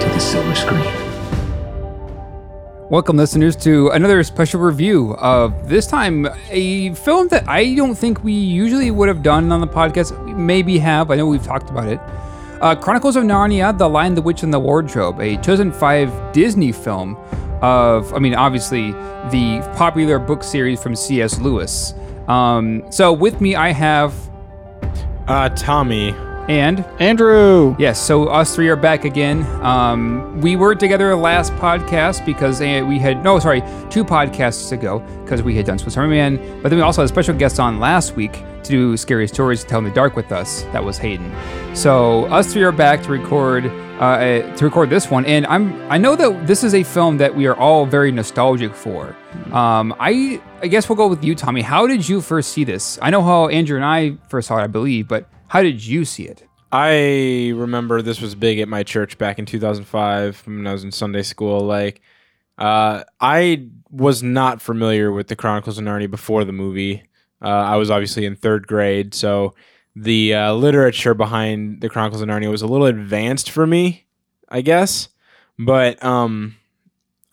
to the silver screen. Welcome, listeners, to another special review of this time a film that I don't think we usually would have done on the podcast. We maybe have. I know we've talked about it. Uh, Chronicles of Narnia: The Lion, the Witch, and the Wardrobe, a 2005 Disney film of, I mean, obviously the popular book series from C.S. Lewis. Um, so with me, I have Uh, Tommy. And Andrew. Yes, so us three are back again. Um, we were together last podcast because uh, we had no, sorry, two podcasts ago because we had done Swiss Army Man, but then we also had a special guest on last week to do scary stories to tell in the dark with us. That was Hayden. So us three are back to record uh, uh, to record this one, and I'm I know that this is a film that we are all very nostalgic for. Um, I I guess we'll go with you, Tommy. How did you first see this? I know how Andrew and I first saw it, I believe, but how did you see it? I remember this was big at my church back in 2005 when I was in Sunday school. Like, uh, I was not familiar with the Chronicles of Narnia before the movie. Uh, I was obviously in third grade, so the uh, literature behind the Chronicles of Narnia was a little advanced for me, I guess. But um,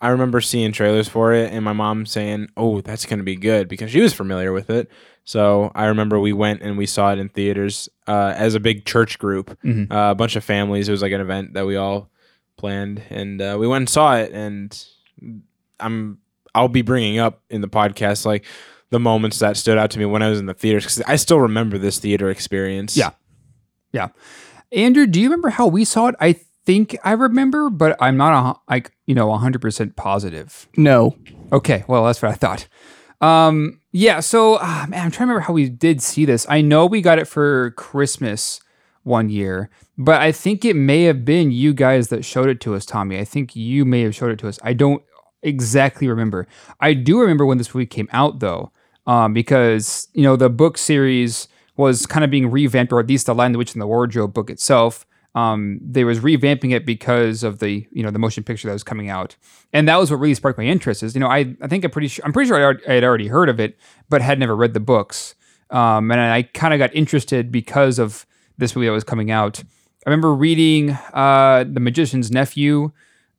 I remember seeing trailers for it and my mom saying, "Oh, that's going to be good" because she was familiar with it. So I remember we went and we saw it in theaters uh, as a big church group, Mhm. uh, a bunch of families. It was like an event that we all planned, and uh, we went and saw it. And I'm I'll be bringing up in the podcast like the moments that stood out to me when I was in the theaters because I still remember this theater experience. Yeah. Yeah. Andrew, do you remember how we saw it? I think I remember, but I'm not a, like, you know, 100% positive. No. Okay, well, that's what I thought. Um, yeah, so ah, man, I'm trying to remember how we did see this. I know we got it for Christmas one year, but I think it may have been you guys that showed it to us, Tommy. I think you may have showed it to us. I don't exactly remember. I do remember when this movie came out though, um, because you know the book series was kind of being revamped, or at least the Lion, the Witch, and the Wardrobe book itself. Um, they was revamping it because of the you know the motion picture that was coming out, and that was what really sparked my interest. Is you know I I think I'm pretty sure I'm pretty sure I I had already heard of it, but had never read the books. Um, and I kind of got interested because of this movie that was coming out. I remember reading uh, The Magician's Nephew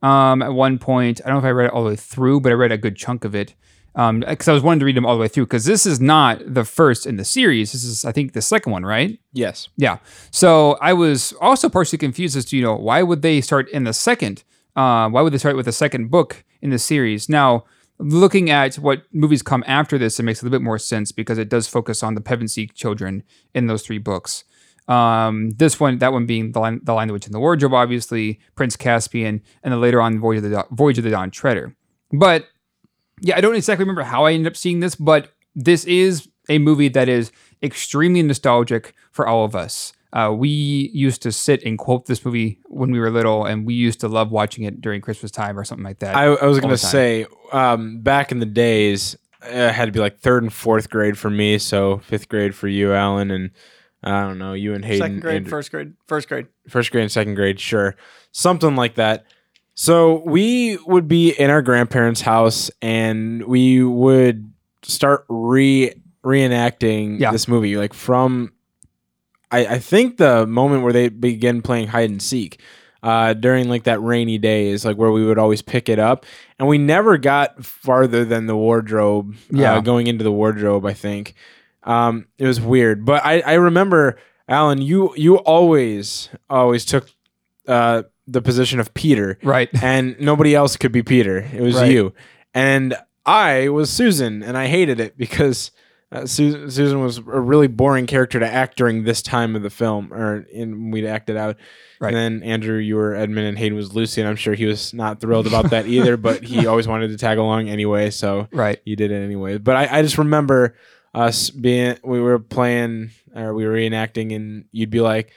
um, at one point. I don't know if I read it all the way through, but I read a good chunk of it because I was wanting to read them all the way through. Because this is not the first in the series. This is, I think, the second one, right? Yes. Yeah. So I was also partially confused as to you know why would they start in the second? Uh, why would they start with the second book in the series? Now, looking at what movies come after this, it makes a little bit more sense because it does focus on the Pevensie children in those three books. Um, this one, that one being the lion, the lion, the witch, and the wardrobe, obviously Prince Caspian, and then later on Voyage of the Voyage of the Dawn Treader. But yeah, I don't exactly remember how I ended up seeing this, but this is a movie that is extremely nostalgic for all of us. Uh, we used to sit and quote this movie when we were little, and we used to love watching it during Christmas time or something like that. I, I was gonna say, um, back in the days, it had to be like third and fourth grade for me, so fifth grade for you, Alan, and I don't know you and Hayden. Second grade, Andrew- first grade, first grade. first grade and second grade, sure, something like that. So we would be in our grandparents' house, and we would start re reenacting Yeah. this movie, like from. I, I think the moment where they begin playing hide and seek uh, during like that rainy day is like where we would always pick it up, and we never got farther than the wardrobe. Yeah. uh, going into the wardrobe, I think um, it was weird. But I, I remember Alan, you you always always took uh, the position of Peter, right. and nobody else could be Peter. It was Right. you, and I was Susan, and I hated it because uh, Susan, Susan was a really boring character to act during this time of the film, or in we'd acted out. Right. And then Andrew, you were Edmund, and Hayden was Lucy, and I'm sure he was not thrilled about that either. But he always wanted to tag along anyway, so Right. you did it anyway. But I, I just remember us being we were playing or we were reenacting, and you'd be like,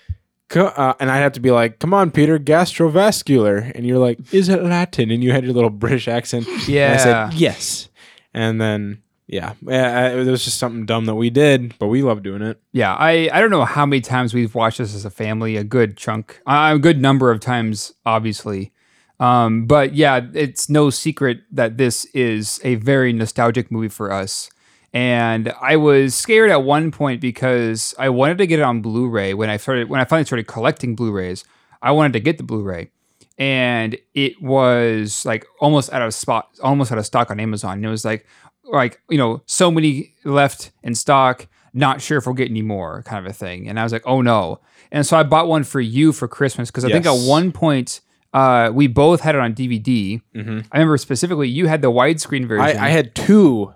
uh, and I'd have to be like, "Come on, Peter, gastrovascular," and you're like, "Is it Latin?" And you had your little British accent. And I said, "Yes," and then yeah, yeah, it was just something dumb that we did, but we love doing it. Yeah, I, I don't know how many times we've watched this as a family, a good chunk, uh, a good number of times, obviously. Um, but yeah, it's no secret that this is a very nostalgic movie for us. And I was scared at one point because I wanted to get it on Blu-ray when I started when I finally started collecting Blu-rays. I wanted to get the Blu-ray, and it was like almost out of spot, almost out of stock on Amazon. And it was like, like you know, so many left in stock. Not sure if we'll get any more, kind of a thing. And I was like, oh no. And so I bought one for you for Christmas because I think at one point uh, we both had it on DVD. Mhm. I remember specifically you had the widescreen version. I, I had two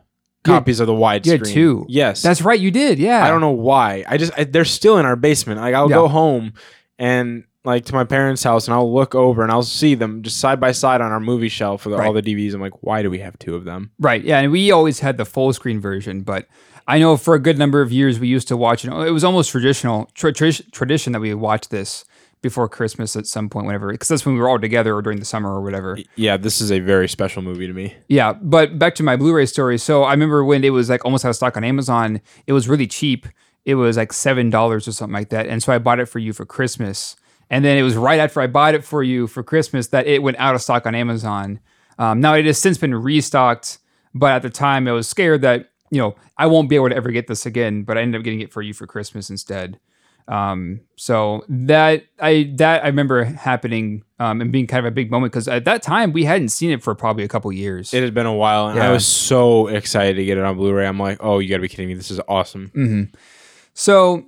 copies of the widescreen. you had two. Yes, That's right, you did. Yeah. I don't know why. I just I, they're still in our basement. Like I'll Yeah. go home and like to my parents' house and I'll look over and I'll see them just side by side on our movie shelf with all the DVDs. I'm like, why do we have two of them? Right. Yeah, and we always had the full screen version, but I know for a good number of years we used to watch it. It was almost traditional tra- tradi- tradition that we watched this before Christmas at some point, whenever, because that's when we were all together or during the summer or whatever. Yeah, this is a very special movie to me. Yeah, but back to my Blu-ray story. So I remember when it was like almost out of stock on Amazon. It was really cheap. It was like seven dollars or something like that, and so I bought it for you for Christmas. And then it was right after I bought it for you for Christmas that it went out of stock on Amazon. Um, now it has since been restocked, but at the time I was scared that you know I won't be able to ever get this again. But I ended up getting it for you for Christmas instead. Um, so that I that I remember happening um, and being kind of a big moment because at that time we hadn't seen it for probably a couple years. It had been a while and I was so excited to get it on Blu-ray. I'm like, oh, you got to be kidding me! This is awesome. Mm-hmm. So,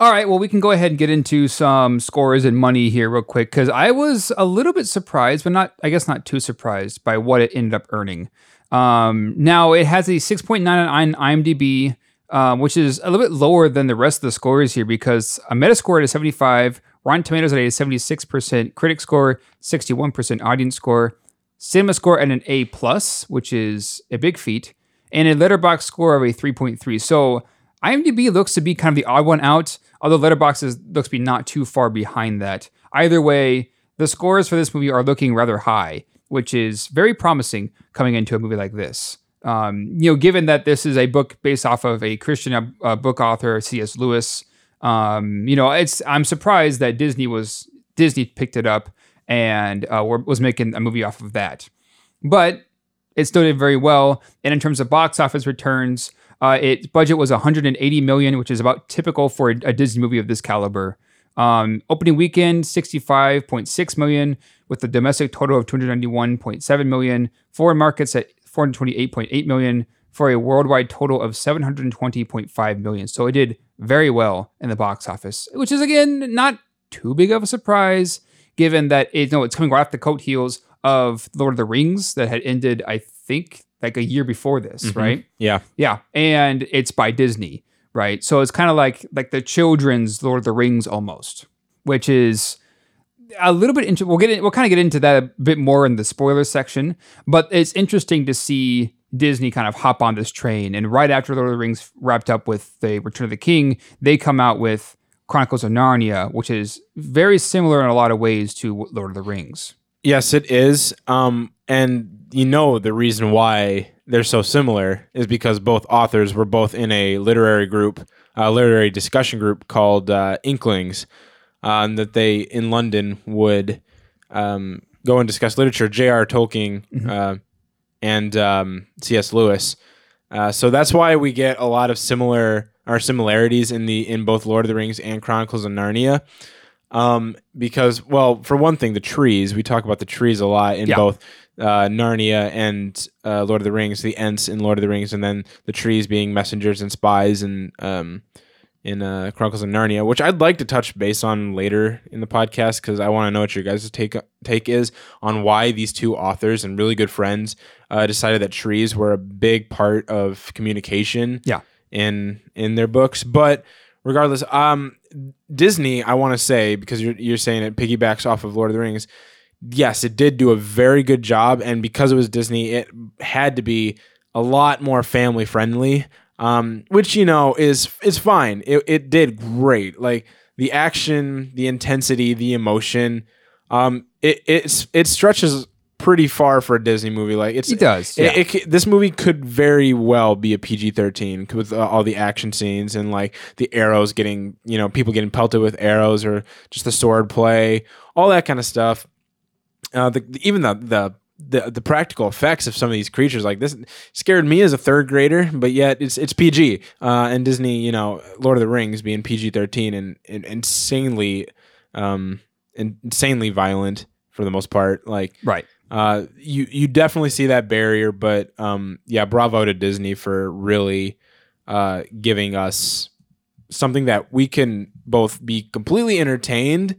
all right, well, we can go ahead and get into some scores and money here real quick because I was a little bit surprised, but not, I guess, not too surprised by what it ended up earning. Um, now it has a 6.9 on IMDb, um, which is a little bit lower than the rest of the scores here because a Metascore at a 75, Rotten Tomatoes at a 76%, critic score 61%, audience score, cinema score at an A plus, which is a big feat, and a Letterboxd score of a 3.3. So IMDb looks to be kind of the odd one out, although Letterboxd is, looks to be not too far behind that. Either way, the scores for this movie are looking rather high, which is very promising coming into a movie like this. Um, you know, given that this is a book based off of a Christian uh, uh, book author, C.S. Lewis, um, you know, it's I'm surprised that Disney was Disney picked it up and uh, was making a movie off of that. But it still did very well. And in terms of box office returns, uh, its budget was 180 million, which is about typical for a, a Disney movie of this caliber. Um, opening weekend, 65.6 million, with the domestic total of 291.7 million. Foreign markets at 428.8 million for a worldwide total of 720.5 million. So it did very well in the box office, which is again not too big of a surprise, given that it no, it's coming right off the coat heels of Lord of the Rings that had ended, I think, like a year before this, mm-hmm. right? Yeah, Yeah, and it's by Disney, right? So it's kind of like like the children's Lord of the Rings almost, which is a little bit. Inter- we'll get in, we'll kind of get into that a bit more in the spoiler section, but it's interesting to see Disney kind of hop on this train. And right after Lord of the Rings wrapped up with the Return of the King, they come out with Chronicles of Narnia, which is very similar in a lot of ways to Lord of the Rings. Yes, it is. Um, and you know the reason why they're so similar is because both authors were both in a literary group, a literary discussion group called uh, Inklings, and that they in London would um, go and discuss literature. J.R. Tolkien uh, and um, C.S. Lewis. Uh, so that's why we get a lot of similar our similarities in the in both Lord of the Rings and Chronicles of Narnia. Um, because well, for one thing, the trees. We talk about the trees a lot in Yeah. both uh, Narnia and uh, Lord of the Rings. The Ents in Lord of the Rings, and then the trees being messengers and spies and um, in uh, Chronicles of Narnia, which I'd like to touch base on later in the podcast because I want to know what your guys' take take is on why these two authors and really good friends uh, decided that trees were a big part of communication. Yeah. in in their books, but regardless, um, Disney, I want to say because you're you're saying it piggybacks off of Lord of the Rings. Yes, it did do a very good job, and because it was Disney, it had to be a lot more family friendly. Um, which you know is is fine. It it did great. Like the action, the intensity, the emotion. Um, it it it stretches pretty far for a Disney movie. Like it's It does, It, yeah. it c- this movie could very well be a PG thirteen with uh, all the action scenes and like the arrows getting you know people getting pelted with arrows or just the sword play, all that kind of stuff. Uh, the, the- even the the the, the practical effects of some of these creatures like this scared me as a third grader but yet it's it's PG uh, and Disney you know Lord of the Rings being PG thirteen and, and insanely um insanely violent for the most part like Right. uh, you you definitely see that barrier, but um, yeah, bravo to Disney for really uh, giving us something that we can both be completely entertained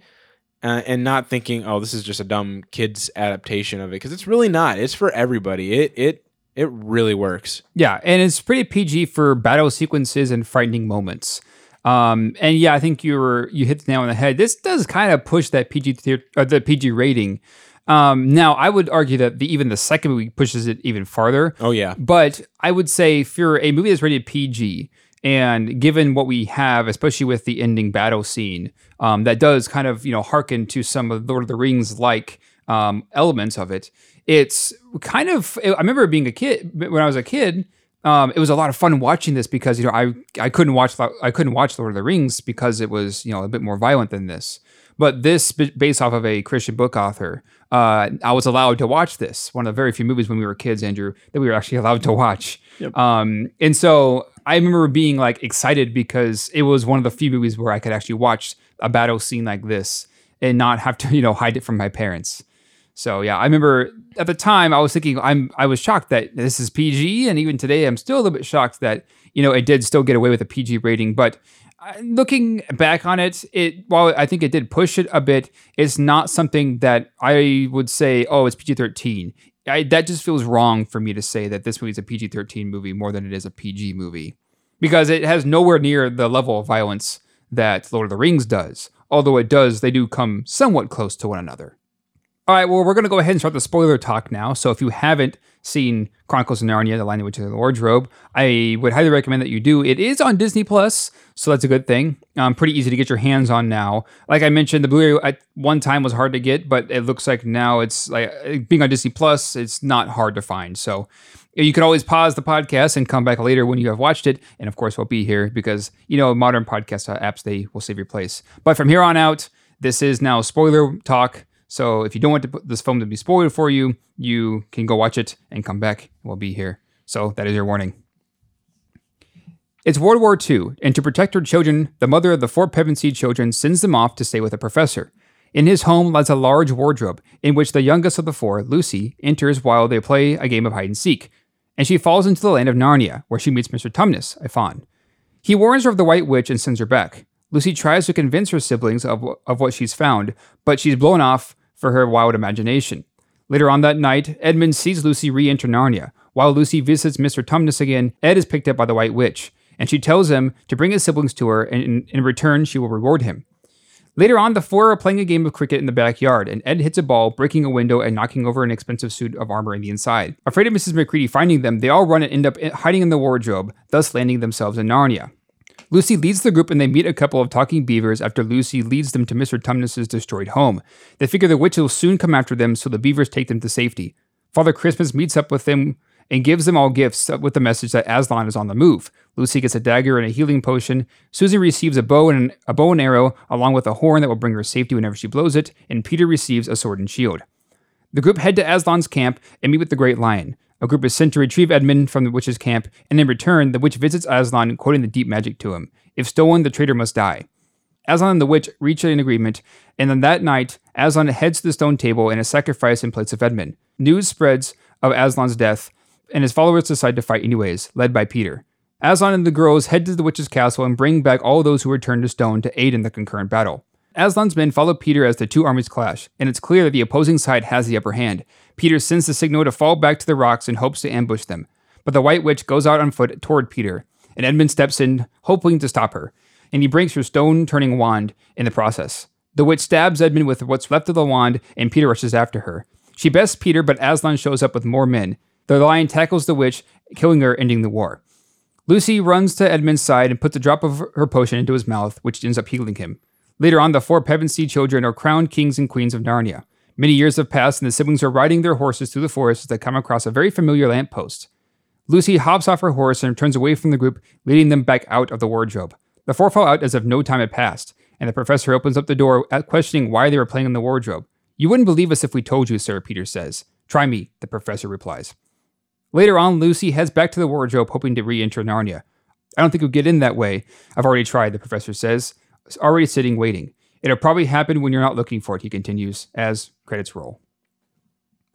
uh, and not thinking, oh, this is just a dumb kids adaptation of it, because it's really not. It's for everybody. It it it really works. Yeah, and it's pretty PG for battle sequences and frightening moments. Um, and yeah, I think you were you hit the nail on the head. This does kind of push that PG thea- or the PG rating. Um, now, I would argue that the, even the second movie pushes it even farther. Oh yeah, But I would say for a movie that's rated PG, and given what we have, especially with the ending battle scene, um, that does kind of you know hearken to some of Lord of the Rings like um, elements of it. It's kind of I remember being a kid when I was a kid. Um, it was a lot of fun watching this because you know I I couldn't watch I couldn't watch Lord of the Rings because it was you know a bit more violent than this. But this, based off of a Christian book author, uh, I was allowed to watch this. One of the very few movies when we were kids, Andrew, that we were actually allowed to watch. Um, and so I remember being like excited because it was one of the few movies where I could actually watch a battle scene like this and not have to, you know, hide it from my parents. So yeah, I remember at the time I was thinking I'm I was shocked that this is PG, and even today I'm still a little bit shocked that you know it did still get away with a PG rating. But uh, looking back on it, it while I think it did push it a bit, it's not something that I would say oh it's PG-13. I, that just feels wrong for me to say that this movie is a PG-13 movie more than it is a PG movie because it has nowhere near the level of violence that Lord of the Rings does. Although it does, they do come somewhat close to one another. All right, well, we're going to go ahead and start the spoiler talk now. So if you haven't seen Chronicles of Narnia, The Lion, the Witch, and the Wardrobe, I would highly recommend that you do. It is on Disney Plus, so that's a good thing. Um, pretty easy to get your hands on now. Like I mentioned, the Blu-ray at one time was hard to get, but it looks like now it's like being on Disney Plus, it's not hard to find. So you can always pause the podcast and come back later when you have watched it. And of course, we'll be here because, you know, modern podcast apps, they will save your place. But from here on out, this is now spoiler talk. So if you don't want this film to be spoiled for you, you can go watch it and come back. We'll be here. So that is your warning. It's World War II, and to protect her children, the mother of the four Pevensie children sends them off to stay with a professor. In his home lies a large wardrobe, in which the youngest of the four, Lucy, enters while they play a game of hide and seek, and she falls into the land of Narnia, where she meets Mr. Tumnus, a faun. He warns her of the White Witch and sends her back. Lucy tries to convince her siblings of, of what she's found, but she's blown off for her wild imagination. Later on that night, Edmund sees Lucy re enter Narnia. While Lucy visits Mr. Tumnus again, Ed is picked up by the White Witch, and she tells him to bring his siblings to her, and in, return, she will reward him. Later on, the four are playing a game of cricket in the backyard, and Ed hits a ball, breaking a window and knocking over an expensive suit of armor in the inside. Afraid of Mrs. Macready finding them, they all run and end up hiding in the wardrobe, thus landing themselves in Narnia. Lucy leads the group and they meet a couple of talking beavers after Lucy leads them to Mr. Tumnus's destroyed home. They figure the witch will soon come after them, so the beavers take them to safety. Father Christmas meets up with them and gives them all gifts uh, with the message that Aslan is on the move. Lucy gets a dagger and a healing potion. Susie receives a bow and a bow and arrow, along with a horn that will bring her safety whenever she blows it, and Peter receives a sword and shield. The group head to Aslan's camp and meet with the Great Lion. A group is sent to retrieve Edmund from the witch's camp, and in return, the witch visits Aslan, quoting the deep magic to him. If stolen, the traitor must die. Aslan and the witch reach an agreement, and then that night, Aslan heads to the stone table and is sacrificed in place of Edmund. News spreads of Aslan's death, and his followers decide to fight anyways, led by Peter. Aslan and the girls head to the witch's castle and bring back all those who were turned to stone to aid in the concurrent battle. Aslan's men follow Peter as the two armies clash, and it's clear that the opposing side has the upper hand. Peter sends the signal to fall back to the rocks and hopes to ambush them, but the White Witch goes out on foot toward Peter, and Edmund steps in, hoping to stop her, and he breaks her stone turning wand in the process. The witch stabs Edmund with what's left of the wand, and Peter rushes after her. She bests Peter, but Aslan shows up with more men. The lion tackles the witch, killing her, ending the war. Lucy runs to Edmund's side and puts a drop of her potion into his mouth, which ends up healing him. Later on, the four Pevensie children are crowned kings and queens of Narnia. Many years have passed, and the siblings are riding their horses through the forest as they come across a very familiar lamppost. Lucy hops off her horse and turns away from the group, leading them back out of the wardrobe. The four fall out as if no time had passed, and the professor opens up the door, uh, questioning why they were playing in the wardrobe. You wouldn't believe us if we told you, sir, Peter says. Try me, the professor replies. Later on, Lucy heads back to the wardrobe, hoping to re enter Narnia. I don't think we'll get in that way. I've already tried, the professor says. Already sitting waiting. It'll probably happen when you're not looking for it, he continues, as credits roll.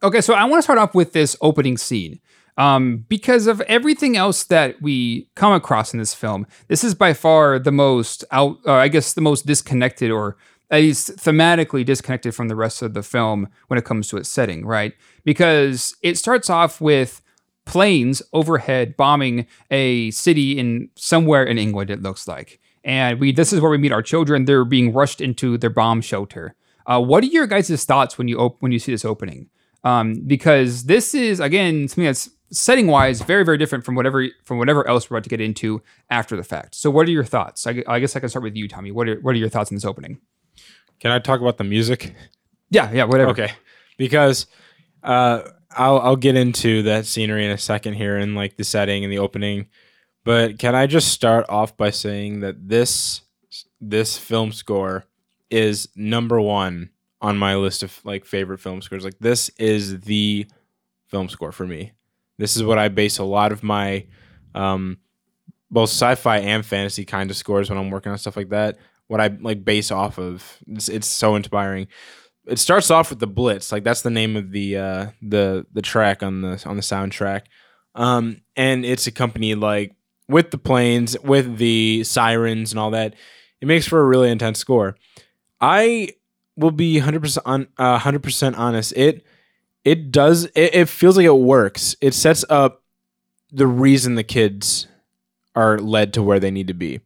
Okay, so I want to start off with this opening scene. Um, because of everything else that we come across in this film, this is by far the most out, uh, I guess, the most disconnected or at least thematically disconnected from the rest of the film when it comes to its setting, right? Because it starts off with planes overhead bombing a city in somewhere in England, it looks like. And we this is where we meet our children. They're being rushed into their bomb shelter. Uh, what are your guys' thoughts when you op- when you see this opening? Um, because this is again something that's setting wise very very different from whatever from whatever else we're about to get into after the fact. So what are your thoughts? I, I guess I can start with you, Tommy. What are what are your thoughts on this opening? Can I talk about the music? Yeah, yeah, whatever. Okay, because uh, I'll I'll get into that scenery in a second here and like the setting and the opening, but can I just start off by saying that this this film score is number one on my list of like favorite film scores. Like this is the film score for me. This is what I base a lot of my um, both sci-fi and fantasy kind of scores when I'm working on stuff like that. What I like base off of. It's, it's so inspiring. It starts off with the Blitz, like that's the name of the uh, the the track on the on the soundtrack, um, and it's accompanied like with the planes, with the sirens and all that. It makes for a really intense score. I will be 100% on uh, 100% honest. It it does it, it feels like it works. It sets up the reason the kids are led to where they need to be.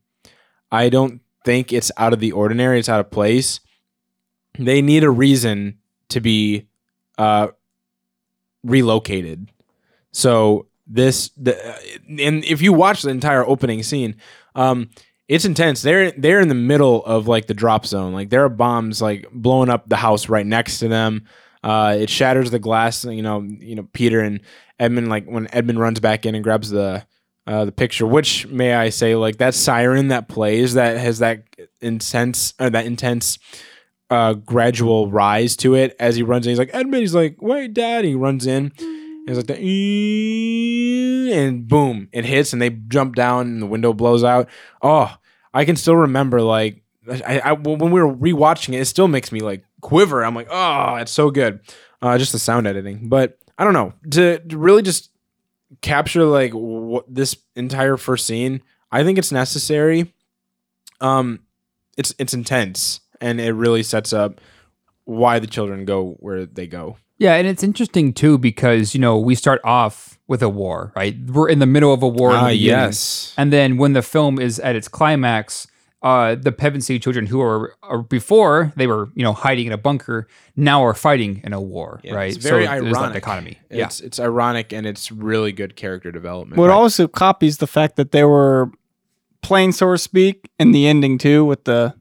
I don't think it's out of the ordinary, it's out of place. They need a reason to be uh relocated. So this the and if you watch the entire opening scene, um it's intense. They're they're in the middle of like the drop zone. Like there are bombs like blowing up the house right next to them. Uh, it shatters the glass. You know, you know Peter and Edmund. Like when Edmund runs back in and grabs the uh, the picture, which may I say, like that siren that plays that has that intense or that intense uh, gradual rise to it as he runs in. He's like Edmund. He's like, wait, Dad. He runs in. It's like the and boom, it hits and they jump down and the window blows out. Oh, I can still remember like I, I when we were rewatching it, it still makes me like quiver. I'm like, oh, it's so good. Uh, just the sound editing, but I don't know to, to really just capture like what this entire first scene. I think it's necessary. Um, it's it's intense and it really sets up why the children go where they go. Yeah, and it's interesting too because you know we start off with a war, right? We're in the middle of a war. in Ah, the beginning. yes. and then when the film is at its climax, uh, the Pevensie children who are, are before they were you know hiding in a bunker now are fighting in a war, Yeah, right? It's very there's that ironic. dichotomy. It's it's ironic and it's really good character development. What also copies the fact that they were plain, so to speak, in the ending too, with the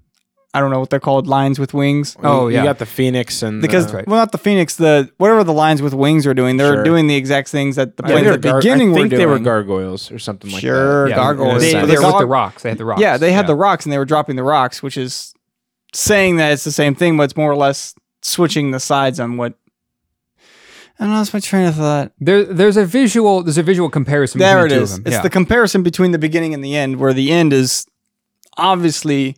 I don't know what they're called, lines with wings. Oh, you yeah. got the Phoenix and Because the, well, not the Phoenix, the whatever the lines with wings are doing, they're Sure. doing the exact things that the I planes think at the they're gar- beginning I were think doing. they were gargoyles or something like Sure, that. Yeah, gargoyles. They, But they the were with the rocks. They had the rocks. Yeah, they had Yeah. the rocks and they were dropping the rocks, which is saying that it's the same thing, but it's more or less switching the sides on what. I don't know. lost my train of thought. There, there's a visual. There's a visual comparison. There between it the two is. Of them. It's yeah. the comparison between the beginning and the end, where the end is obviously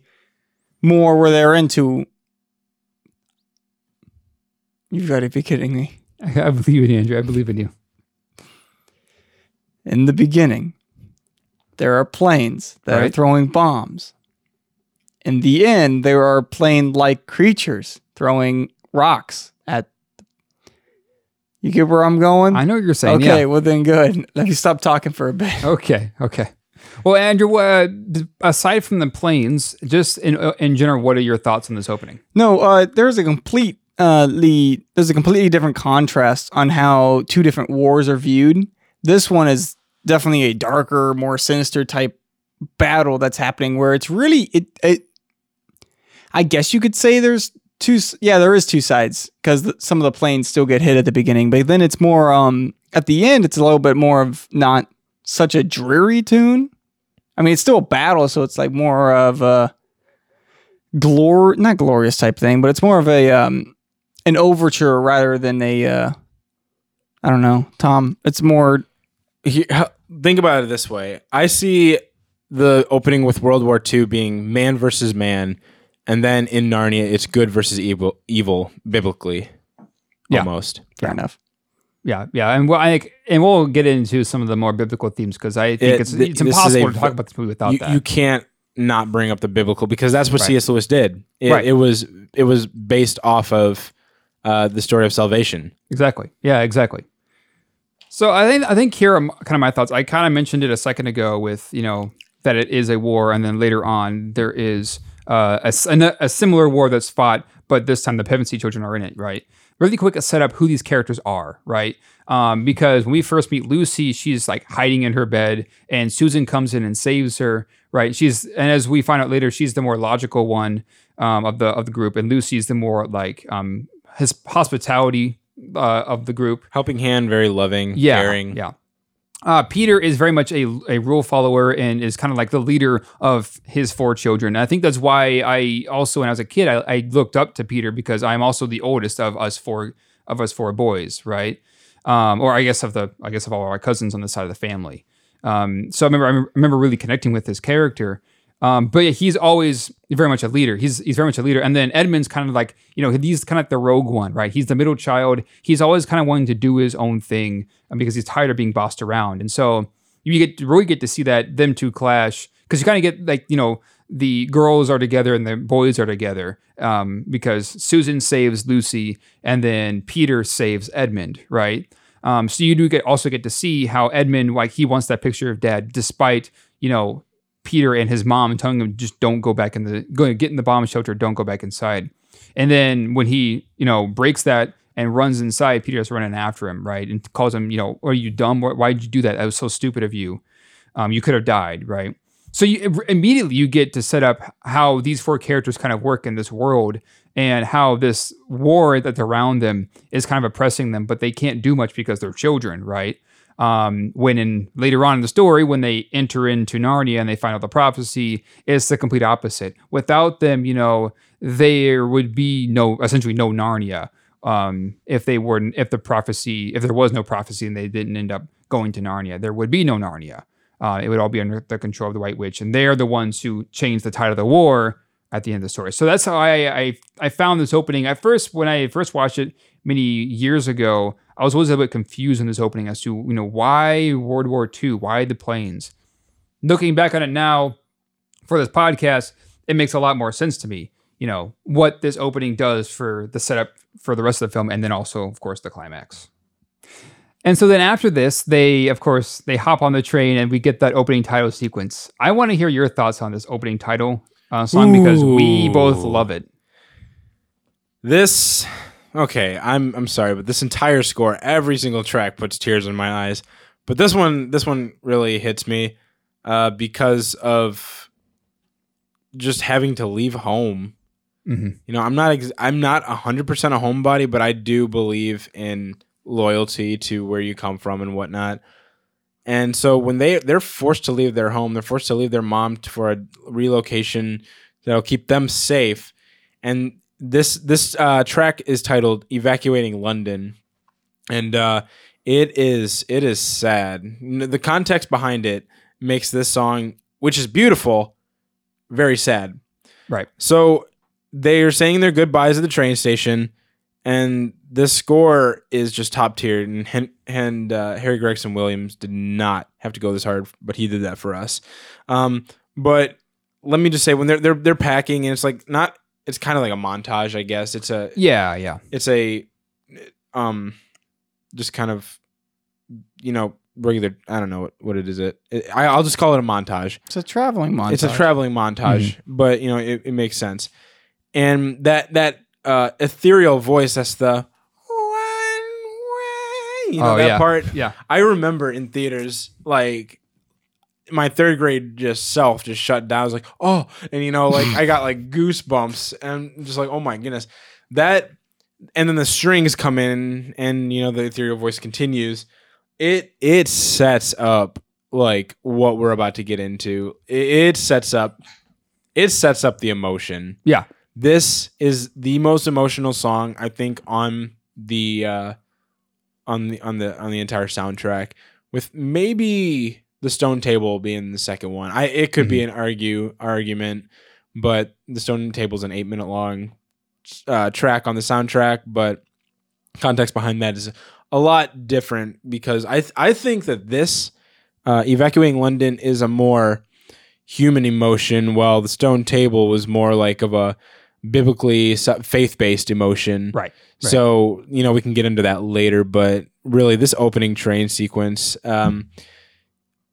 more where they're into. You've got to be kidding me. I believe in you, Andrew. I believe in you. In the beginning, there are planes that are throwing bombs. In the end, there are plane like creatures throwing rocks at. You get where I'm going? I know what you're saying. okay, Yeah. well then good. Let me stop talking for a bit. Okay. Okay. Well, Andrew, uh, aside from the planes, just in uh, in general, what are your thoughts on this opening? No, uh, there's a complete the there's a completely different contrast on how two different wars are viewed. This one is definitely a darker, more sinister type battle that's happening, where it's really it. it I guess you could say there's two. Yeah, there is two sides because some of the planes still get hit at the beginning, but then it's more. Um, at the end, it's a little bit more of not such a dreary tune. I mean, it's still a battle, so it's like more of a glor not glorious type thing, but it's more of a um an overture rather than a uh I don't know, Tom. It's more He- h- think about it this way I see the opening with World War II being man versus man, and then in Narnia, it's good versus evil, evil biblically. Yeah. Almost. fair enough. Yeah, yeah, and we'll, I, and we'll get into some of the more biblical themes because I think It- it's th- it's is a impossible to talk about this movie without You, that. you can't not bring up the biblical because that's what Right. C.S. Lewis did. It, Right. it was it was based off of uh, the story of salvation. Exactly. Yeah, exactly. So I think I think here are kind of my thoughts. I kind of mentioned it a second ago with you know that it is a war, and then later on there is uh, a, a similar war that's fought, but this time the Pevensie children are in it, right? Really quick, a set up who these characters are, right? Um, because when we first meet Lucy, she's like hiding in her bed, and Susan comes in and saves her, right? She's and as we find out later, she's the more logical one um, of the of the group, and Lucy's the more like um, his hospitality uh, of the group. Helping hand, very loving, Yeah, caring. yeah. Uh, Peter is very much a, a rule follower and is kind of like the leader of his four children. And I think that's why I also, when I was a kid, I, I looked up to Peter because I'm also the oldest of us four of us four boys, right? Um, or I guess of the I guess of all our cousins on the side of the family. Um, so I remember I remember really connecting with this character. Um, but yeah, he's always very much a leader. He's he's very much a leader. And then Edmund's kind of like, you know, he's kind of like the rogue one, right? He's the middle child. He's always kind of wanting to do his own thing um, because he's tired of being bossed around. And so you get really get to see that them two clash because you kind of get like, you know, the girls are together and the boys are together um, because Susan saves Lucy and then Peter saves Edmund, right? Um, so you do get also get to see how Edmund like he wants that picture of dad, despite you know Peter and his mom and telling him just don't go back in the go get in the bomb shelter, don't go back inside. And then when he you know breaks that and runs inside, Peter's running after him, right, and calls him, you know, are you dumb? Why did you do that? That was so stupid of you. Um, you could have died, right? So you immediately you get to set up how these four characters kind of work in this world and how this war that's around them is kind of oppressing them, but they can't do much because they're children, right? Um, when in later on in the story, when they enter into Narnia and they find out the prophecy, it's the complete opposite. Without them, you know, there would be no essentially no Narnia. Um, if they weren't, if the prophecy, if there was no prophecy and they didn't end up going to Narnia, there would be no Narnia. Uh, it would all be under the control of the White Witch, and they're the ones who changed the tide of the war at the end of the story. So that's how I I, I found this opening. At first, when I first watched it many years ago, I was always a bit confused in this opening as to you know why World War II, why the planes. Looking back on it now, for this podcast, it makes a lot more sense to me. You know what this opening does for the setup for the rest of the film, and then also, of course, the climax. And so then after this, they of course they hop on the train and we get that opening title sequence. I want to hear your thoughts on this opening title uh, song because we both love it. This okay, I'm I'm sorry, but this entire score, every single track puts tears in my eyes. But this one this one really hits me uh, because of just having to leave home. Mhm. You know, I'm not ex- I'm not 100% a homebody, but I do believe in loyalty to where you come from and whatnot. And so when they they're forced to leave their home, they're forced to leave their mom for a relocation that'll keep them safe. And this this uh, track is titled "Evacuating London," and uh, it is it is sad. The context behind it makes this song, which is beautiful, very sad. Right. So they are saying their goodbyes at the train station, and this score is just top tier. And and uh, Harry Gregson Williams did not have to go this hard, but he did that for us. Um, but let me just say, when they're they're they're packing, and it's like not, it's kind of like a montage, I guess. It's a Yeah, yeah. it's a um, just kind of you know regular. I don't know what, what it is. It, it I, I'll just call it a montage. It's a traveling montage. It's a traveling montage, but you know it, it makes sense. And that that uh, ethereal voice, that's the one way, you know Oh, that yeah. part. Yeah. I remember in theaters, like my third grade just self just shut down. I was like, oh, and you know, like I got like goosebumps and just like, oh my goodness, that. And then the strings come in, and you know the ethereal voice continues. It it sets up like what we're about to get into. It, it sets up it sets up the emotion. Yeah. This is the most emotional song I think on the uh on the on the on the entire soundtrack with maybe the stone table being the second one. I it could be an argue argument, but the stone table is an 8 minute long uh, track on the soundtrack, but context behind that is a lot different because I th- I think that this uh, evacuating London is a more human emotion, while the stone table was more like of a biblically faith based emotion. Right. right. So you know we can get into that later, but really this opening train sequence, um, it,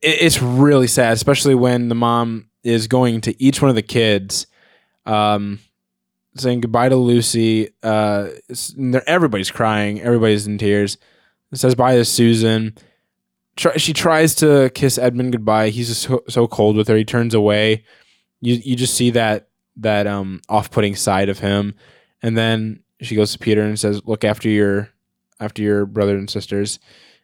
it's really sad, especially when the mom is going to each one of the kids. Um, saying goodbye to Lucy. Uh, everybody's crying. Everybody's in tears. It says bye to Susan. Try, she tries to kiss Edmund goodbye. He's just so, so, cold with her. He turns away. You you just see that that um off putting side of him, and then she goes to Peter and says, "Look after your after your brother and sisters."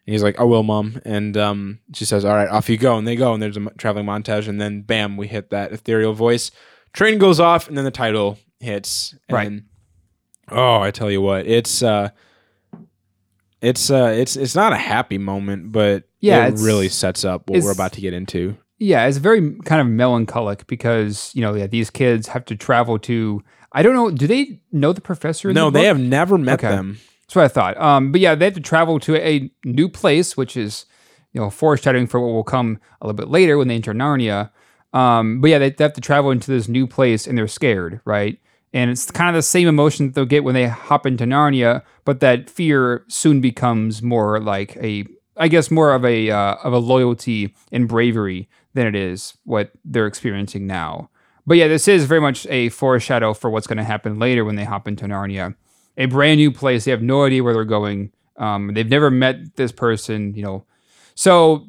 And he's like, "I will, mom." And um, she says, "All right, off you go." And they go, and there's a traveling montage, and then bam, we hit that ethereal voice. Train goes off, and then the title hits. right. Then, oh, I tell you what, it's uh, it's uh, it's it's not a happy moment, but yeah, it really sets up what we're about to get into. Yeah, it's very kind of melancholic because you know, yeah, these kids have to travel to. I don't know. Do they know the professor? no, the they have never met okay. them. That's what I thought. Um, but yeah, they have to travel to a new place, which is you know foreshadowing for what will come a little bit later when they enter Narnia. Um, but yeah, they, have to travel into this new place and they're scared, right? And it's kind of the same emotion that they'll get when they hop into Narnia, but that fear soon becomes more like a, I guess, more of a uh, of a loyalty and bravery than it is what they're experiencing now. But yeah, this is very much a foreshadow for what's going to happen later when they hop into Narnia, a brand new place. They have no idea where they're going. Um, they've never met this person, you know. So,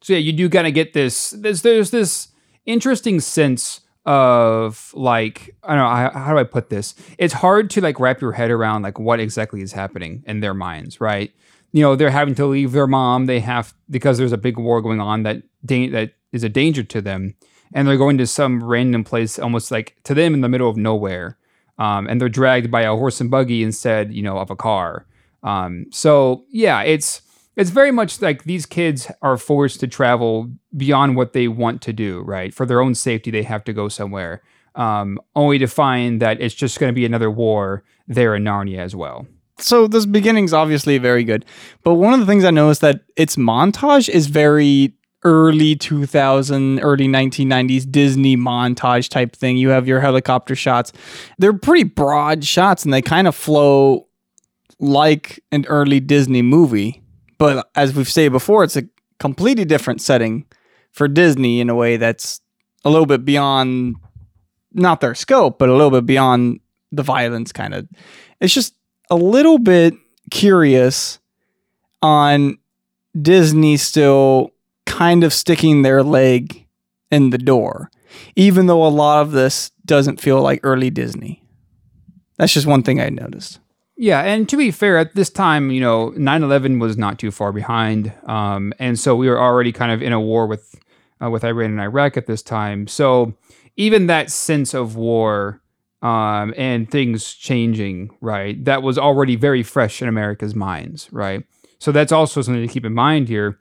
so yeah, you do kind of get this. There's there's this interesting sense of like I don't know how, how, do I put this? It's hard to like wrap your head around like what exactly is happening in their minds, right? You know, they're having to leave their mom. They have because there's a big war going on that da- that is a danger to them, and they're going to some random place, almost like to them in the middle of nowhere, um, and they're dragged by a horse and buggy instead, you know, of a car. Um, so yeah, it's it's very much like these kids are forced to travel beyond what they want to do, right? For their own safety, they have to go somewhere, um, only to find that it's just going to be another war there in Narnia as well. So this beginning's obviously very good, but one of the things I noticed that its montage is very early 2000 early 1990s disney montage type thing. You have your helicopter shots. They're pretty broad shots and they kind of flow like an early disney movie. But as we've said before, it's a completely different setting for Disney in a way that's a little bit beyond not their scope, but a little bit beyond the violence kind of. It's just a little bit curious on Disney still kind of sticking their leg in the door, even though a lot of this doesn't feel like early Disney. That's just one thing I noticed. Yeah, and to be fair, at this time, you know, 9/11 was not too far behind, um, and so we were already kind of in a war with uh, with Iran and Iraq at this time. So even that sense of war um, and things changing, right, that was already very fresh in America's minds, right. So that's also something to keep in mind here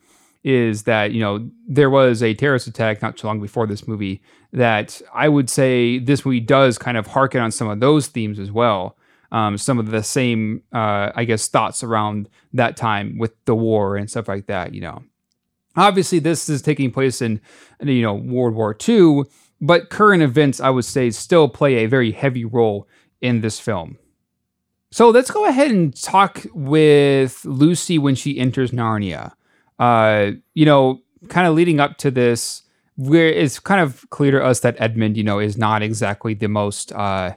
is that you know there was a terrorist attack not too long before this movie that I would say this movie does kind of harken on some of those themes as well um, some of the same, uh, I guess, thoughts around that time with the war and stuff like that. You know, obviously this is taking place in, you know, World War II, but current events, I would say, still play a very heavy role in this film. So let's go ahead and talk with Lucy when she enters Narnia. Uh, you know, kind of leading up to this, where it's kind of clear to us that Edmund, you know, is not exactly the most uh,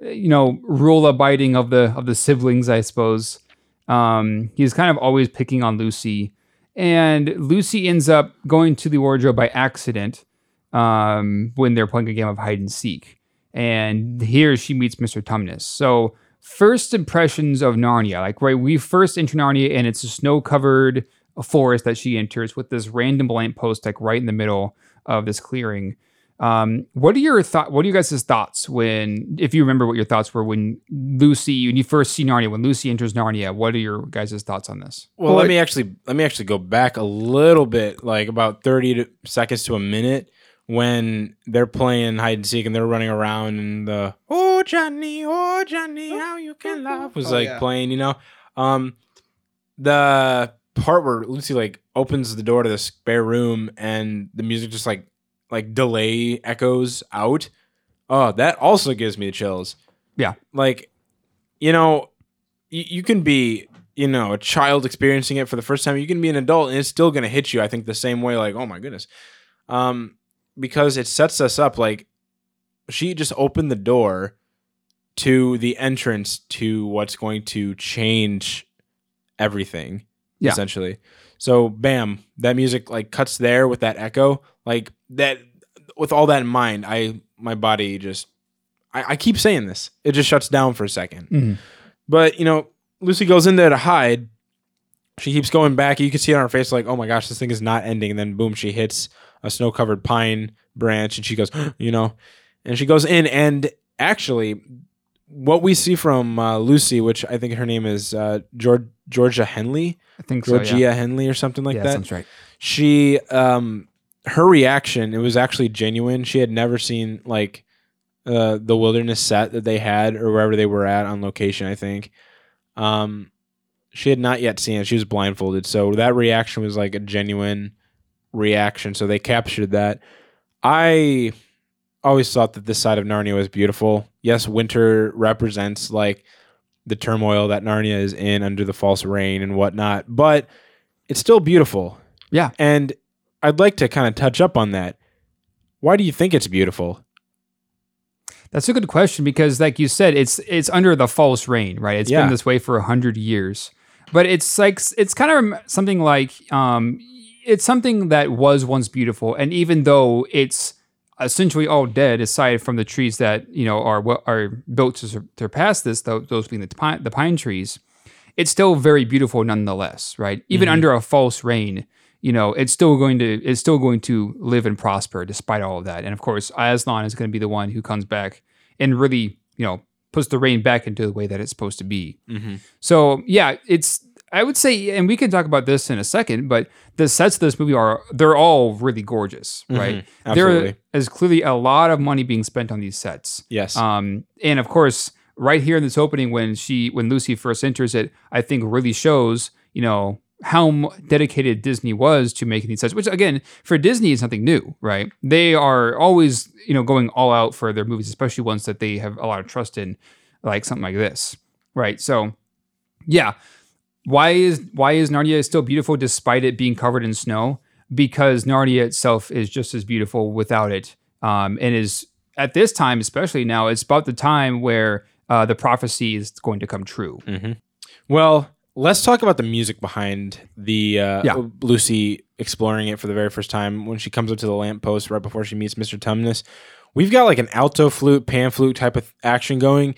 you know, rule abiding of the of the siblings, I suppose. Um, he's kind of always picking on Lucy, and Lucy ends up going to the wardrobe by accident um, when they're playing a game of hide and seek. And here she meets Mr. Tumnus. So, first impressions of Narnia, like, right, we first enter Narnia and it's a snow covered forest that she enters with this random lamppost, like, right in the middle of this clearing. Um, what are your thought? What are you guys' thoughts when, if you remember what your thoughts were when Lucy, when you first see Narnia, when Lucy enters Narnia? What are your guys' thoughts on this? Well, let me actually let me actually go back a little bit, like about thirty to, seconds to a minute, when they're playing hide and seek and they're running around and the "Oh Johnny, oh Johnny, how you can laugh" was Oh, like yeah. playing. You know, um, the part where Lucy like opens the door to the spare room and the music just like like delay echoes out. Oh, that also gives me the chills. Yeah. like you know, you, you can be you know a child experiencing it for the first time. You can be an adult and it's still gonna hit you. I think the same way. Like, oh my goodness, um, because it sets us up. Like, she just opened the door to the entrance to what's going to change everything Yeah. essentially. So bam that music like cuts there with that echo. Like that with all that in mind i my body just i, I keep saying this. It just shuts down for a 2nd Mhm. but you know lucy goes in there to hide. She keeps going back. You can see on her face like oh my gosh this thing is not ending. And then boom she hits a snow covered pine branch and she goes you know? And she goes in and actually what we see from uh, lucy which i think her name is uh, George, georgia henley? I think so. georgia yeah. henley or something like yeah, that? sounds right. she um her reaction it was actually genuine. She had never seen like uh the wilderness set that they had or wherever they were at on location i think. Um she had not yet seen it. She was blindfolded. So that reaction was like a genuine reaction. So they captured that. I always thought that this side of narnia was beautiful yes winter represents like the turmoil that narnia is in under the false reign and whatnot but it's still beautiful Yeah. and I'd like to kind of touch up on that. Why do you think it's beautiful? That's a good question because, like you said, it's it's under the false reign, right? It's Yeah. been this way for a hundred years, but it's like it's kind of something like um, it's something that was once beautiful, and even though it's essentially all dead, aside from the trees that you know are what are built to sur- surpass this, those being the pine, the pine trees, it's still very beautiful nonetheless, right? Even under a false reign, you know, it's still going to it's still going to live and prosper despite all of that. And of course, Aslan is going to be the one who comes back and really, you know, puts the rain back into the way that it's supposed to be. Mm-hmm. So yeah, it's I would say, and we can talk about this in a second, but the sets of this movie are they're all really gorgeous, right? Absolutely. There is clearly a lot of money being spent on these sets. Yes. Um, and of course, right here in this opening, when she when Lucy first enters it, I think really shows you know how dedicated Disney was to making these sets. Which again, for Disney, is nothing new, right? They are always you know going all out for their movies, especially ones that they have a lot of trust in, like something like this, right? So, yeah, why is why is Narnia still beautiful despite it being covered in snow? Because Narnia itself is just as beautiful without it, um, and is at this time, especially now, it's about the time where uh, the prophecy is going to come true. Mm-hmm. Well, let's talk about the music behind the uh, Yeah. Lucy exploring it for the very first time when she comes up to the lamppost right before she meets Mr. Tumnus. We've got like an alto flute, pan flute type of action going,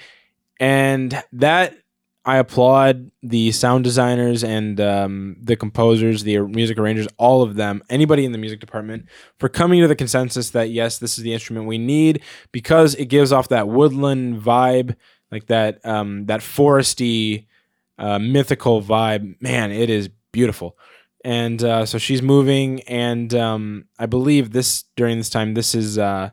and that I applaud the sound designers and um, the composers, the music arrangers, all of them, anybody in the music department, for coming to the consensus that yes, this is the instrument we need because it gives off that woodland vibe, like that um, that foresty, uh, mythical vibe. Man, it is beautiful. And uh, so she's moving, and um, I believe this during this time, this is uh,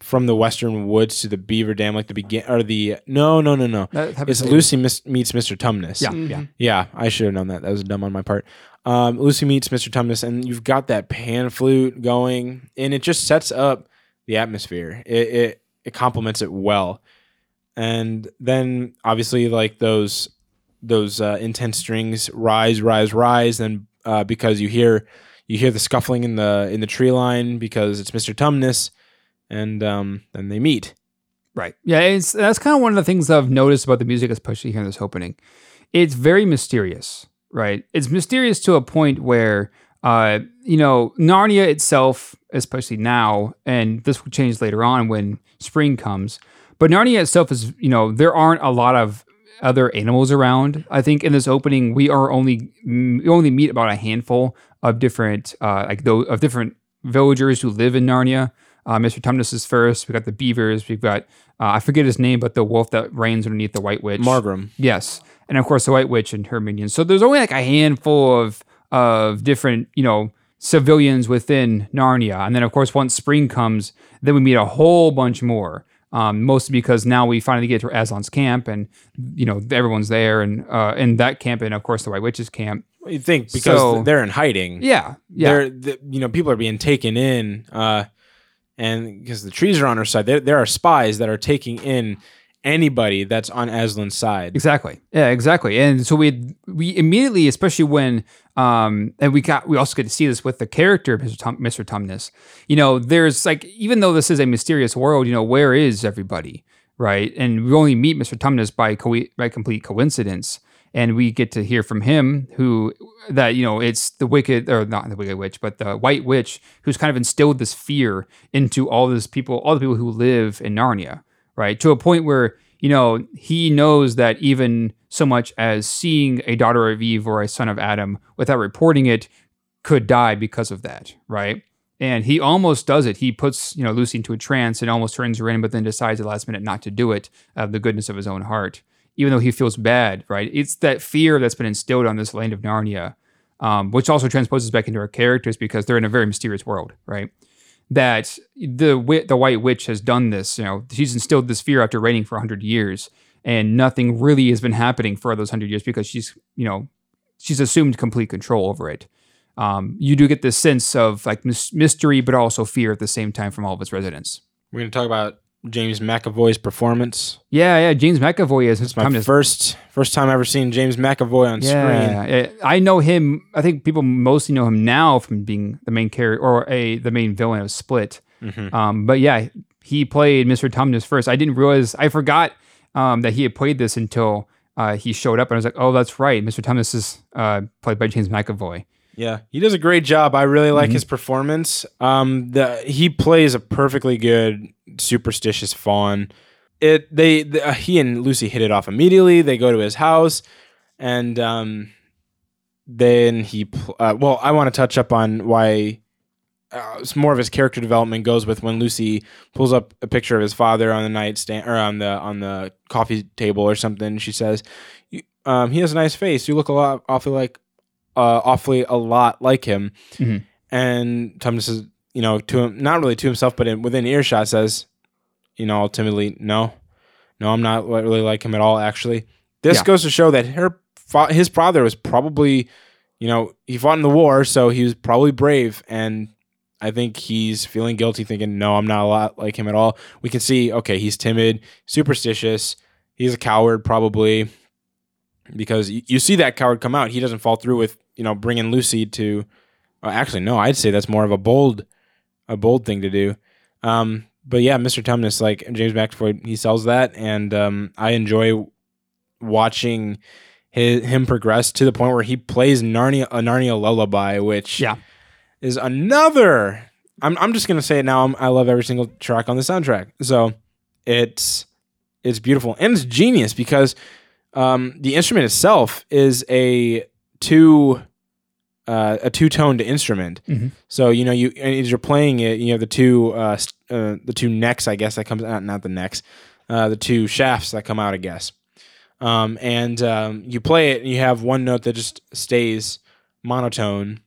from the western woods to the Beaver Dam, like the begin or the no, no, no, no. That It's. Lucy mis- meets Mr. Tumnus. Yeah, yeah. Yeah, I should have known that. That was dumb on my part. Um, Lucy meets Mr. Tumnus, and you've got that pan flute going, and it just sets up the atmosphere. It it, it complements it well, and then obviously like those those uh, intense strings rise, rise, rise, and uh, because you hear you hear the scuffling in the in the tree line because it's Mr. Tumnus, and um, then they meet. Right. Yeah, it's that's kind of one of the things I've noticed about the music, especially here in this opening. It's very mysterious, right? It's mysterious to a point where, uh, you know, Narnia itself, especially now, and this will change later on when spring comes. But Narnia itself is, you know, there aren't a lot of other animals around. I think in this opening we are only we only meet about a handful of different uh, like those of different villagers who live in Narnia. Uh, Mr. Tumnus is first. We got the beavers. We've got uh, I forget his name, but the wolf that reigns underneath the White Witch. Maugrim. Yes, and of course the White Witch and her minions. So there's only like a handful of of different you know civilians within Narnia, and then of course once spring comes, then we meet a whole bunch more. Um, mostly because now we finally get to Aslan's camp, and you know everyone's there, and uh, in that camp, and of course the White Witch's camp. You think because So- they're in hiding. Yeah, yeah, They're, the, you know, people are being taken in, uh, and because the trees are on our side, there, there are spies that are taking in anybody that's on Aslan's side. Exactly. Yeah, exactly. And so we we immediately, especially when um and we got we also get to see this with the character of Mr. Tum, Mr. Tumnus. You know, there's like even though this is a mysterious world, you know, where is everybody? Right? And we only meet Mr. Tumnus by co- by complete coincidence. And we get to hear from him who that, you know, it's the wicked or not the wicked witch, but the white witch who's kind of instilled this fear into all these people, all the people who live in Narnia right? To a point where, you know, he knows that even so much as seeing a daughter of Eve or a son of Adam without reporting it could die because of that, right? And he almost does it. He puts, you know, Lucy into a trance and almost turns her in, but then decides at the last minute not to do it of the goodness of his own heart, even though he feels bad, right? It's that fear that's been instilled on this land of Narnia, um, which also transposes back into our characters because they're in a very mysterious world, right? that the the White Witch has done this. You know, she's instilled this fear after reigning for hundred years, and nothing really has been happening for those hundred years because she's you know she's assumed complete control over it. Um, you do get this sense of like mys- mystery, but also fear at the same time from all of its residents. We're going to talk about James McAvoy's performance. Yeah, yeah. James McAvoy is It's my first first time ever seen James McAvoy on screen. Yeah, I know him. I think people mostly know him now from being the main character or a the main villain of Split. Mhm. Um, but yeah, he played Mr. Tumnus first. I didn't realize. I forgot um, that he had played this until uh, he showed up, and I was like, "Oh, that's right. Mr. Tumnus is uh, played by James McAvoy." Yeah, he does a great job. I really like Mhm. his performance. Um, the he plays a perfectly good superstitious fawn. It they the, uh, he and Lucy hit it off immediately. They go to his house, and um, then he pl- uh, well, I want to touch up on why. Uh, more of his character development goes with when Lucy pulls up a picture of his father on the nightstand or on the on the coffee table or something. She says, um, "He has a nice face. You look a lot awfully like uh, awfully a lot like him. Mhm. And Tumnus is, you know, to him, not really to himself, but in, within earshot says, you know, ultimately, no, no, I'm not really like him at all. Actually, this Yeah. goes to show that her, his father was probably, you know, he fought in the war, so he was probably brave, and I think he's feeling guilty, thinking, no, I'm not a lot like him at all. We can see, okay, he's timid, superstitious, he's a coward, probably because you, you see that coward come out. He doesn't fall through with you know bringing Lucy to. Uh, actually, no, I'd say that's more of a bold, a bold thing to do. Um, but yeah, Mr. Tumnus, like James McAvoy, he sells that, and um, I enjoy watching his, him progress to the point where he plays Narnia a Narnia lullaby, which Yeah. is another. I'm I'm just gonna say it now. I'm, I love every single track on the soundtrack, so it's it's beautiful and it's genius because um, the instrument itself is a two uh, a two toned instrument. Mhm. So you know you and as you're playing it, you have the two uh, uh, the two necks, I guess that comes out, not the necks, uh, the two shafts that come out, I guess. Um, and um, you play it, and you have one note that just stays monotone,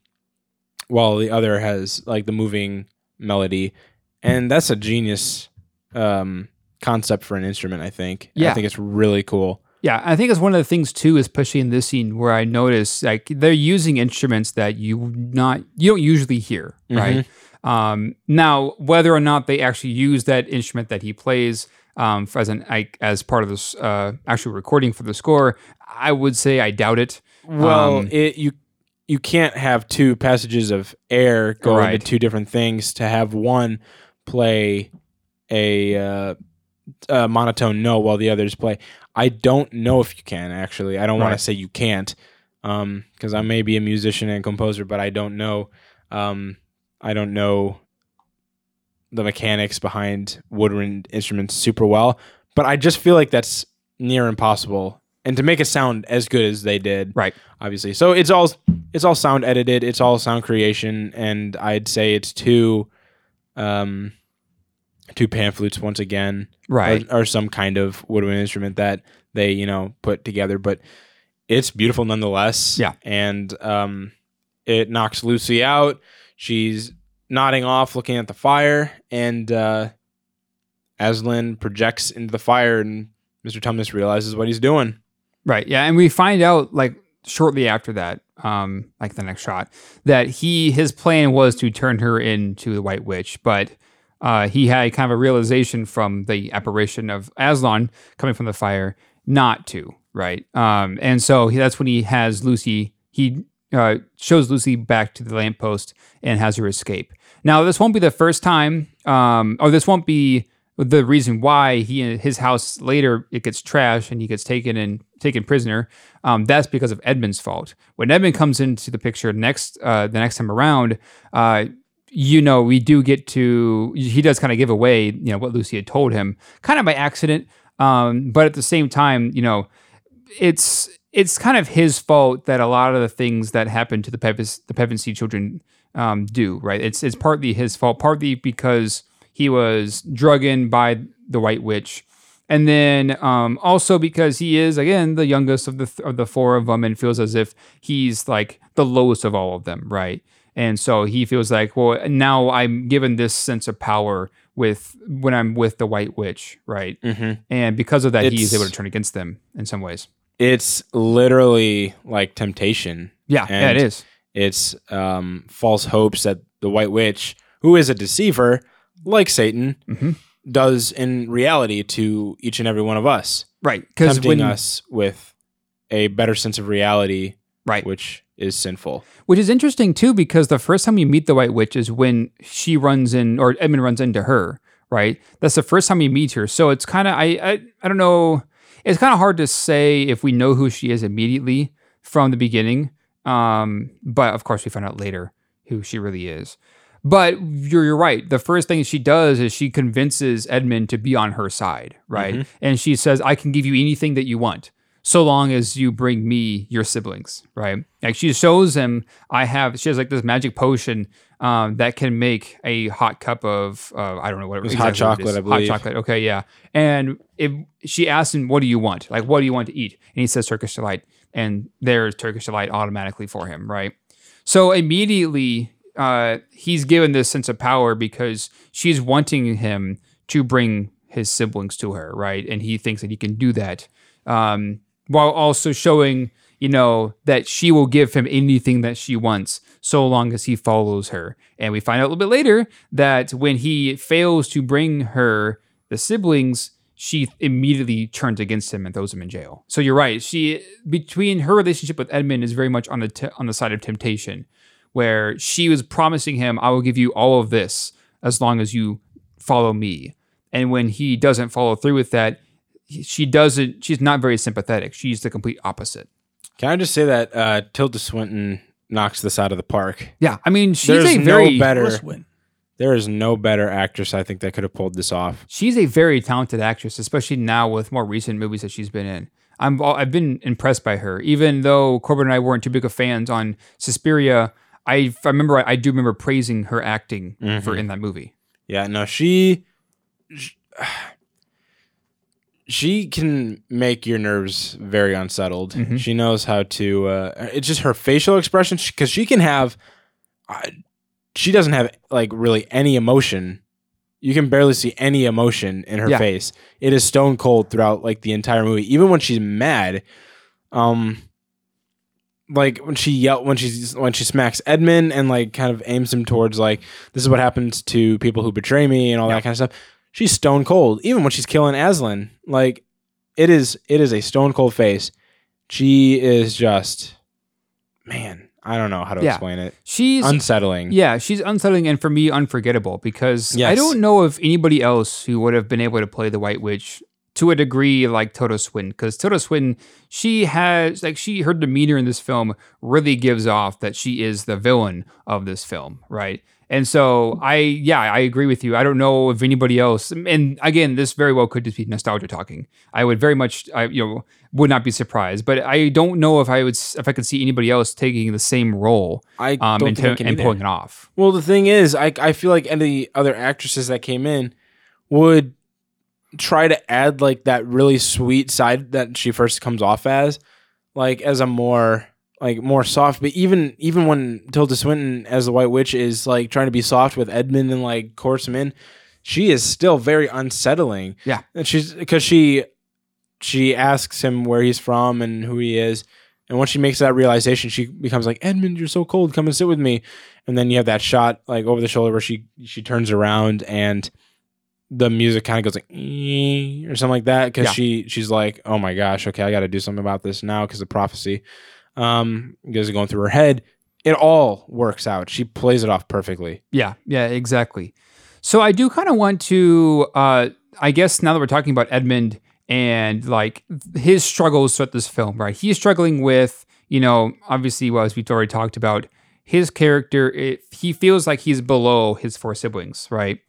while the other has like the moving melody, and that's a genius um, concept for an instrument. I think. Yeah. I think it's really cool. Yeah, I think it's one of the things too, especially in this scene, where I notice like they're using instruments that you not you don't usually hear, right? Um, now, whether or not they actually use that instrument that he plays um, as an like, as part of this uh, actual recording for the score, I would say I doubt it. Well, Um, it you you can't have two passages of air going Right. into two different things to have one play a, uh, a monotone note while the others play. I don't know if you can actually. I don't want to say you can't. Um, because I may be a musician and composer, but I don't know, um, I don't know the mechanics behind woodwind instruments super well. But I just feel like that's near impossible, and to make it sound as good as they did, Right. obviously. So it's all it's all sound edited, it's all sound creation, and I'd say it's two um two pan flutes once again. Right. Or, or some kind of woodwind instrument that they, you know, put together. But it's beautiful nonetheless. Yeah. And um it knocks Lucy out. She's nodding off, looking at the fire, and uh Aslan projects into the fire and Mr. Tumnus realizes what he's doing. Right. Yeah, and we find out like shortly after that, um, like the next shot, that he his plan was to turn her into the White Witch, but uh, he had kind of a realization from the apparition of Aslan coming from the fire not to. Right. Um, and so that's when he has Lucy. He uh, shows Lucy back to the lamppost and has her escape. Now, this won't be the first time, um, or this won't be the reason why he his house later it gets trashed and he gets taken and taken prisoner. Um, that's because of Edmund's fault. When Edmund comes into the picture next, uh, the next time around, uh, you know, we do get to he does kind of give away, you know, what Lucy had told him, kind of by accident. Um, but at the same time, you know, it's it's kind of his fault that a lot of the things that happen to the Pevensie, the Pevensie children um, do. Right? It's it's partly his fault, partly because he was drug in by the White Witch, and then um, also because he is again the youngest of the th- of the four of them, and feels as if he's like the lowest of all of them. Right? And so he feels like, well, now I'm given this sense of power with when I'm with the White Witch, right? Mm-hmm. And because of that, It's- able to turn against them in some ways. It's literally like temptation. Yeah, yeah, it is. It's um, false hopes that the White Witch, who is a deceiver, like Satan, Mhm. does in reality to each and every one of us, Right, because tempting when us with a better sense of reality, right, which is sinful. which is interesting too, because the first time you meet the White Witch is when she runs in, or Edmund runs into her. Right, that's the first time you meet her. So it's kind of I, I I don't know. It's kind of hard to say if we know who she is immediately from the beginning. Um, but of course we find out later who she really is. But you're, you're right. The first thing she does is she convinces Edmund to be on her side, right? And she says, I can give you anything that you want, so long as you bring me your siblings, right? Like she shows him, I have, she has like this magic potion um, that can make a hot cup of, uh, I don't know what it was was. hot chocolate, I believe. Hot chocolate. Okay, yeah. And if she asks him, what do you want? Like, what do you want to eat? And he says Turkish delight. And there's Turkish delight automatically for him, right? So immediately, uh, he's given this sense of power because she's wanting him to bring his siblings to her, right? And he thinks that he can do that, um, while also showing, you know, that she will give him anything that she wants, so long as he follows her. And we find out a little bit later that when he fails to bring her the siblings, she immediately turns against him and throws him in jail. So you're right. She between her relationship with Edmund is very much on the on the side of temptation, where she was promising him, "I will give you all of this as long as you follow me." And when he doesn't follow through with that, she doesn't. She's not very sympathetic. She's the complete opposite. Can I just say that uh, Tilda Swinton knocks this out of the park? Yeah, I mean, she's There's a very no better. There is no better actress I think that could have pulled this off. she's a very talented actress, especially now with more recent movies that she's been in. I'm I've been impressed by her, even though Corbin and I weren't too big of fans on Suspiria. I, I remember I, do remember praising her acting for in that movie. Yeah, no, she, sh- she can make your nerves very unsettled. Mhm. She knows how to. Uh, it's just her facial expression because she can have. Uh, she doesn't have like really any emotion. You can barely see any emotion in her Yeah. face. It is stone cold throughout like the entire movie, even when she's mad. Um, like when she yell when she's when she smacks Edmund and like kind of aims him towards like this is what happens to people who betray me and all that kind of stuff. She's stone cold. Even when she's killing Aslan, like it is it is a stone cold face. She is just man, I don't know how to Yeah. explain it. She's Unsettling. yeah, she's unsettling and for me unforgettable because I don't know of anybody else who would have been able to play the White Witch to a degree like Tilda Swinton because Tilda Swinton she has like she her demeanor in this film really gives off that she is the villain of this film, right? And so I yeah I agree with you. I don't know if anybody else and again this very well could just be nostalgia talking. I would very much I you know would not be surprised, but I don't know if I would if I could see anybody else taking the same role I um, don't and, think can and either. pulling it off. Well, the thing is, I I feel like any other actresses that came in would try to add like that really sweet side that she first comes off as, like as a more like more soft. But even even when Tilda Swinton as the White Witch is like trying to be soft with Edmund and like course him in, she is still very unsettling. Yeah. and she's because she she asks him where he's from and who he is. And once she makes that realization, she becomes like, Edmund, you're so cold. Come and sit with me. And then you have that shot like over the shoulder where she she turns around and the music kind of goes like or something like that because Yeah. she she's like, oh my gosh, okay, I got to do something about this now because of prophecy. Um, because going through her head, it all works out. She plays it off perfectly. Yeah, yeah, exactly. So I do kind of want to, uh, I guess now that we're talking about Edmund and like his struggles throughout this film, right? He's struggling with, you know, obviously, well, as we've already talked about, his character, it, he feels like he's below his four siblings, right?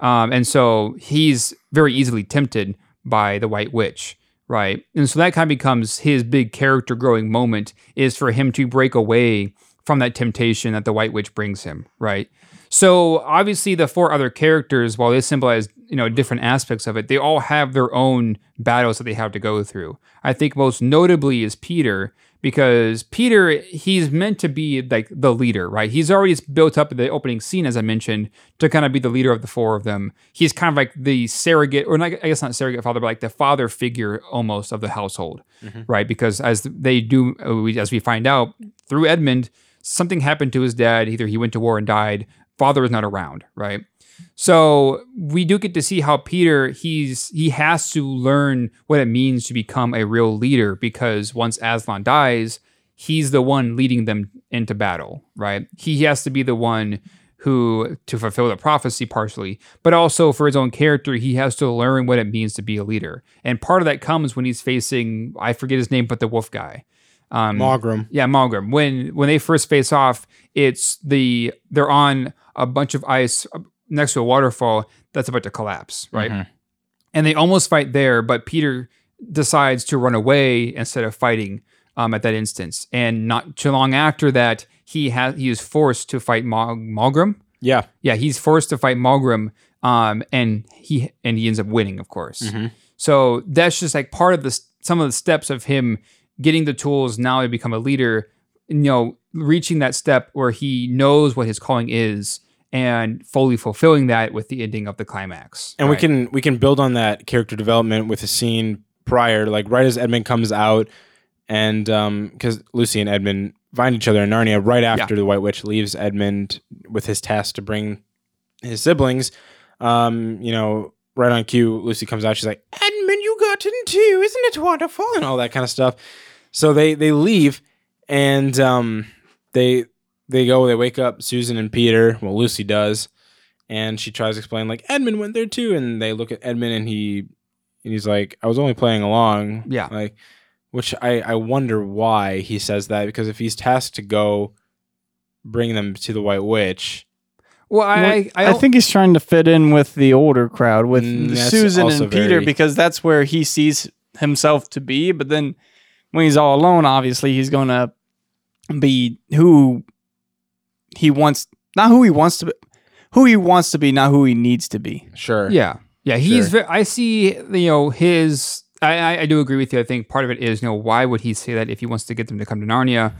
Um, and so he's very easily tempted by the White Witch, right? And so that kind of becomes his big character growing moment is for him to break away from that temptation that the White Witch brings him, right? So obviously the four other characters, while they symbolize, you know, different aspects of it, they all have their own battles that they have to go through. I think most notably is Peter, because Peter, he's meant to be like the leader, right? He's already built up the opening scene, as I mentioned, to kind of be the leader of the four of them. He's kind of like the surrogate, or not, I guess not surrogate father, but like the father figure almost of the household, right? Because as they do, uh, as we find out through Edmund, something happened to his dad. Either he went to war and died. Father was not around, right? So we do get to see how Peter he's he has to learn what it means to become a real leader because once Aslan dies, he's the one leading them into battle, right? He has to be the one who to fulfill the prophecy partially, but also for his own character, he has to learn what it means to be a leader. And part of that comes when he's facing I forget his name, but the wolf guy. Um, Maugrim. yeah, Malgrim. When when they first face off, it's the they're on a bunch of ice next to a waterfall that's about to collapse, right? And they almost fight there, but Peter decides to run away instead of fighting um, at that instance. And not too long after that, he has he is forced to fight Mal- Malgrim. Yeah. Yeah, he's forced to fight Malgrim, um, and he and he ends up winning, of course. Mhm. So that's just like part of the some of the steps of him getting the tools now to become a leader. You know, reaching that step where he knows what his calling is and fully fulfilling that with the ending of the climax. and we can we can build on that character development with a scene prior like right as edmund comes out and um because lucy and edmund find each other in narnia right after the white witch leaves edmund with his task to bring his siblings. Um you know right on cue lucy comes out she's like edmund you got in too isn't it wonderful? and all that kind of stuff. So they they leave and um they they go they wake up susan and peter well lucy does and she tries to explain like Edmund went there too, and they look at Edmund and he and he's like, I was only playing along. Yeah. Like which I, I wonder why he says that, because if he's tasked to go bring them to the White Witch, Well, I, I, I, think he's trying to fit in with the older crowd, with Mm, Susan and Peter, very- because that's where he sees himself to be. But then when he's all alone, obviously he's going to be who he wants, not who he wants to be, who he wants to be, not who he needs to be. sure. Yeah, yeah. He's. Sure. Ve- I see. You know his. I, I I do agree with you. I think part of it is you know why would he say that if he wants to get them to come to Narnia,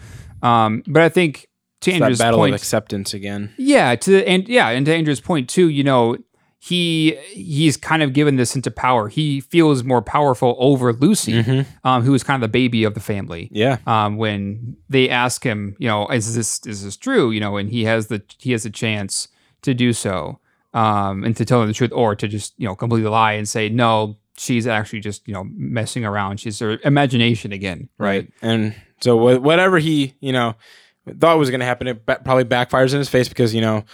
um, but I think to It's that Andrew's battle point, of acceptance again. yeah, to and yeah, and to Andrew's point too. You know, he he's kind of given this into power. He feels more powerful over Lucy, Mm-hmm. um, who is kind of the baby of the family. Yeah. Um, when they ask him, you know, is this is this true? You know, and he has the he has a chance to do so, um, and to tell them the truth, or to just you know completely lie and say no, she's actually just you know messing around. She's her imagination again, right? And so whatever he, you know, thought was going to happen, it probably backfires in his face because, you know,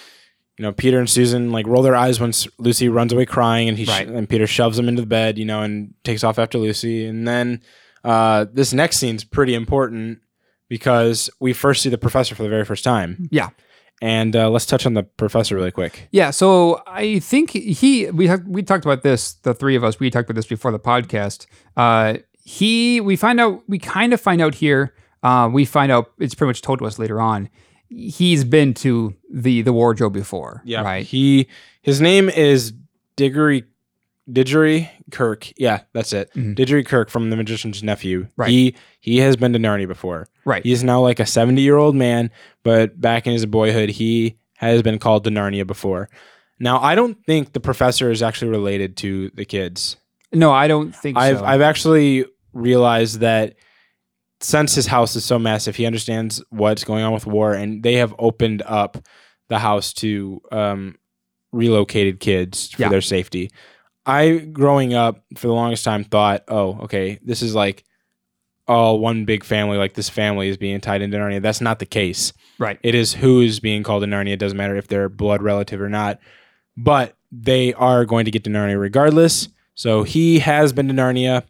you know, Peter and Susan like roll their eyes when Lucy runs away crying, and he sh- Right. and Peter shoves him into the bed, you know, and takes off after Lucy. And then uh, this next scene's pretty important because we first see the professor for the very first time. Yeah. And uh, let's touch on the professor really quick. Yeah, so I think he we have, we talked about this. The three of us we talked about this before the podcast. Uh, he we find out we kind of find out here. Uh, we find out it's pretty much told to us later on. He's been to the the wardrobe before. Yeah, right. He his name is Digory Digory Kirke. Yeah, that's it. Mm-hmm. Digory Kirke from The Magician's Nephew. Right. He he has been to Narnia before. Right. He is now like a 70 year old man, but back in his boyhood, he has been called to Narnia before. Now, I don't think the professor is actually related to the kids. no, I don't think I've so. I've actually realized that since his house is so massive, he understands what's going on with war, and they have opened up the house to um, relocated kids for Yeah. their safety. I, growing up, for the longest time, thought, oh, okay, this is like all one big family. Like this family is being tied into Narnia. That's not the case. right. It is who is being called to Narnia. It doesn't matter if they're blood relative or not. But they are going to get to Narnia regardless. So he has been to Narnia.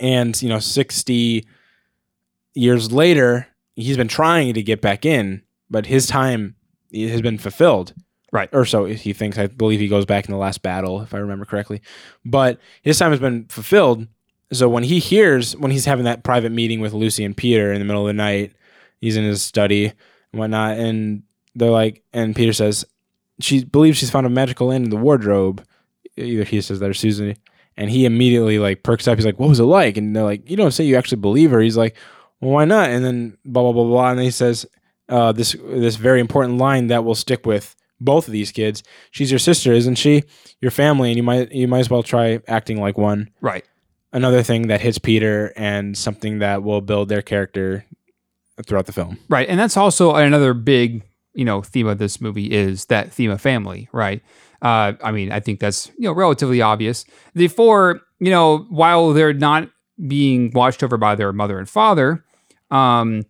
And, you know, 60 years later, he's been trying to get back in, but his time has been fulfilled. Right. Or so he thinks. I believe he goes back in the last battle, if I remember correctly. But his time has been fulfilled. So when he hears, when he's having that private meeting with Lucy and Peter in the middle of the night, he's in his study and whatnot, and they're like, and Peter says, she believes she's found a magical land in the wardrobe. Either he says that or Susan, and he immediately like perks up. He's like, "What was it like?" And they're like, "You don't say you actually believe her." He's like, "Well, why not?" And then blah blah blah blah, and then he says, uh, "This this very important line that will stick with both of these kids. She's your sister, isn't she? Your family, and you might you might as well try acting like one." Right. Another thing that hits Peter and something that will build their character throughout the film. Right. And that's also another big, you know, theme of this movie is that theme of family, right? Uh, I mean, I think that's, you know, relatively obvious. The four, you know, while they're not being watched over by their mother and father, um,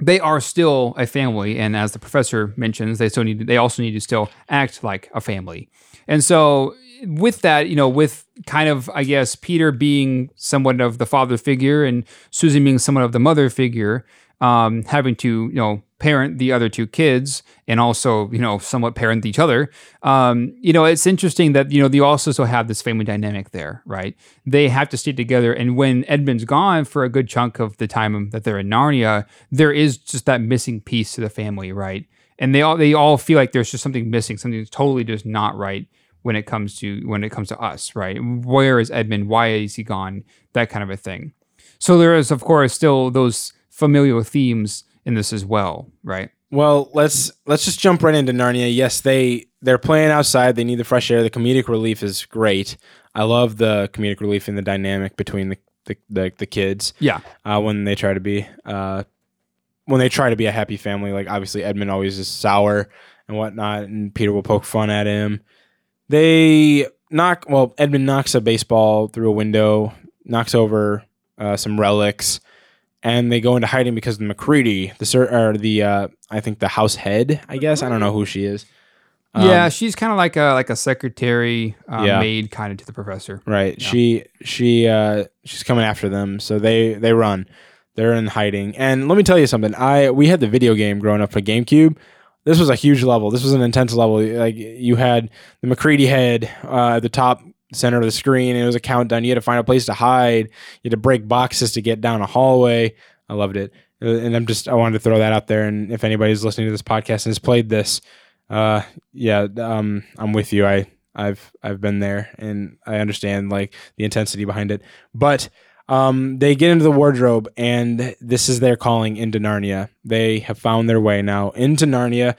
they are still a family. And as the professor mentions, they still need to, they also need to still act like a family. And so with that, you know, with kind of, I guess, Peter being somewhat of the father figure and Susan being somewhat of the mother figure, um, having to, you know, parent the other two kids and also, you know, somewhat parent each other. Um, you know, it's interesting that, you know, they also still have this family dynamic there, right? They have to stay together. And when Edmund's gone for a good chunk of the time that they're in Narnia, there is just that missing piece to the family, right? And they all they all feel like there's just something missing, something that's totally just not right when it comes to when it comes to us, right? Where is Edmund? Why is he gone? That kind of a thing. So there is, of course, still those familial themes in this as well, right? Well, let's let's just jump right into Narnia. Yes, they they're playing outside. They need the fresh air. The comedic relief is great. I love the comedic relief and the dynamic between the the, the, the kids Yeah, uh, when they try to be uh, when they try to be a happy family. Like obviously Edmund always is sour and whatnot, and Peter will poke fun at him. They knock well. Edmund knocks a baseball through a window, knocks over uh, some relics, and they go into hiding because the Macready, the sir, or the uh, I think the house head, I guess I don't know who she is. Um, yeah. She's kind of like a like a secretary uh, Yeah. maid kind of to the professor. Right. She she uh she's coming after them, so they they run. They're in hiding. And let me tell you something. I we had the video game growing up for GameCube. This was a huge level. This was an intense level. Like you had the Macready head uh, at the top center of the screen, it was a countdown. You had to find a place to hide. You had to break boxes to get down a hallway. I loved it. Uh, And I'm just I wanted to throw that out there. And if anybody's listening to this podcast and has played this, uh, yeah, um, I'm with you. I I've I've been there and I understand like the intensity behind it. But um, they get into the wardrobe and this is their calling into Narnia. They have found their way now into Narnia,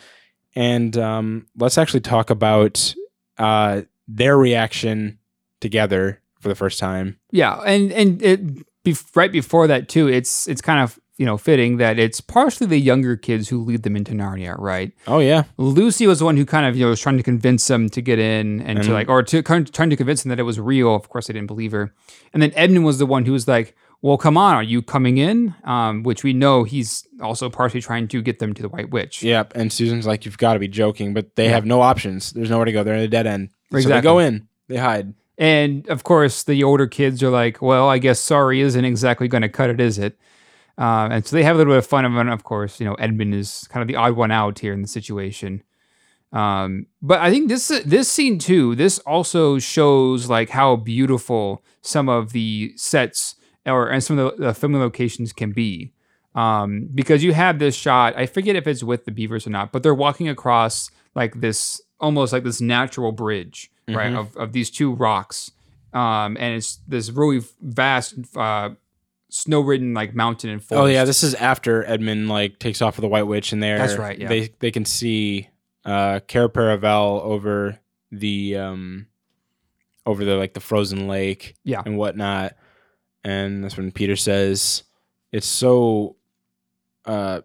and um, let's actually talk about uh, their reaction together for the first time. Yeah, and and it bef- right before that too. It's it's kind of you know fitting that it's partially the younger kids who lead them into Narnia, right? Oh yeah, Lucy was the one who kind of you know was trying to convince them to get in and, to like or to kind of trying to convince them that it was real. Of course, they didn't believe her. And then Edmund was the one who was like, well, come on, are you coming in? Um, which we know he's also partially trying to get them to the White Witch. Yep. And Susan's like, "You've got to be joking," but they Yeah. have no options. There's nowhere to go. They're in a dead end. So they Exactly. go in. They hide. And of course, the older kids are like, well, I guess sorry isn't exactly going to cut it, is it? Um, and so they have a little bit of fun. And of course, you know, Edmund is kind of the odd one out here in the situation. Um, but I think this this scene too. This also shows like how beautiful some of the sets or and some of the, the filming locations can be. Um, because you have this shot. I forget if it's with the beavers or not, but they're walking across like this almost like this natural bridge, right, Mhm. of, of these two rocks. Um, and it's this really vast, uh, snow-ridden like mountain and forest. Oh yeah, this is after Edmund like takes off with the White Witch, and there That's right, yeah. they they can see uh Cair Paravel over the um over the like the frozen lake, Yeah. and whatnot. And that's when Peter says, "It's so, uh,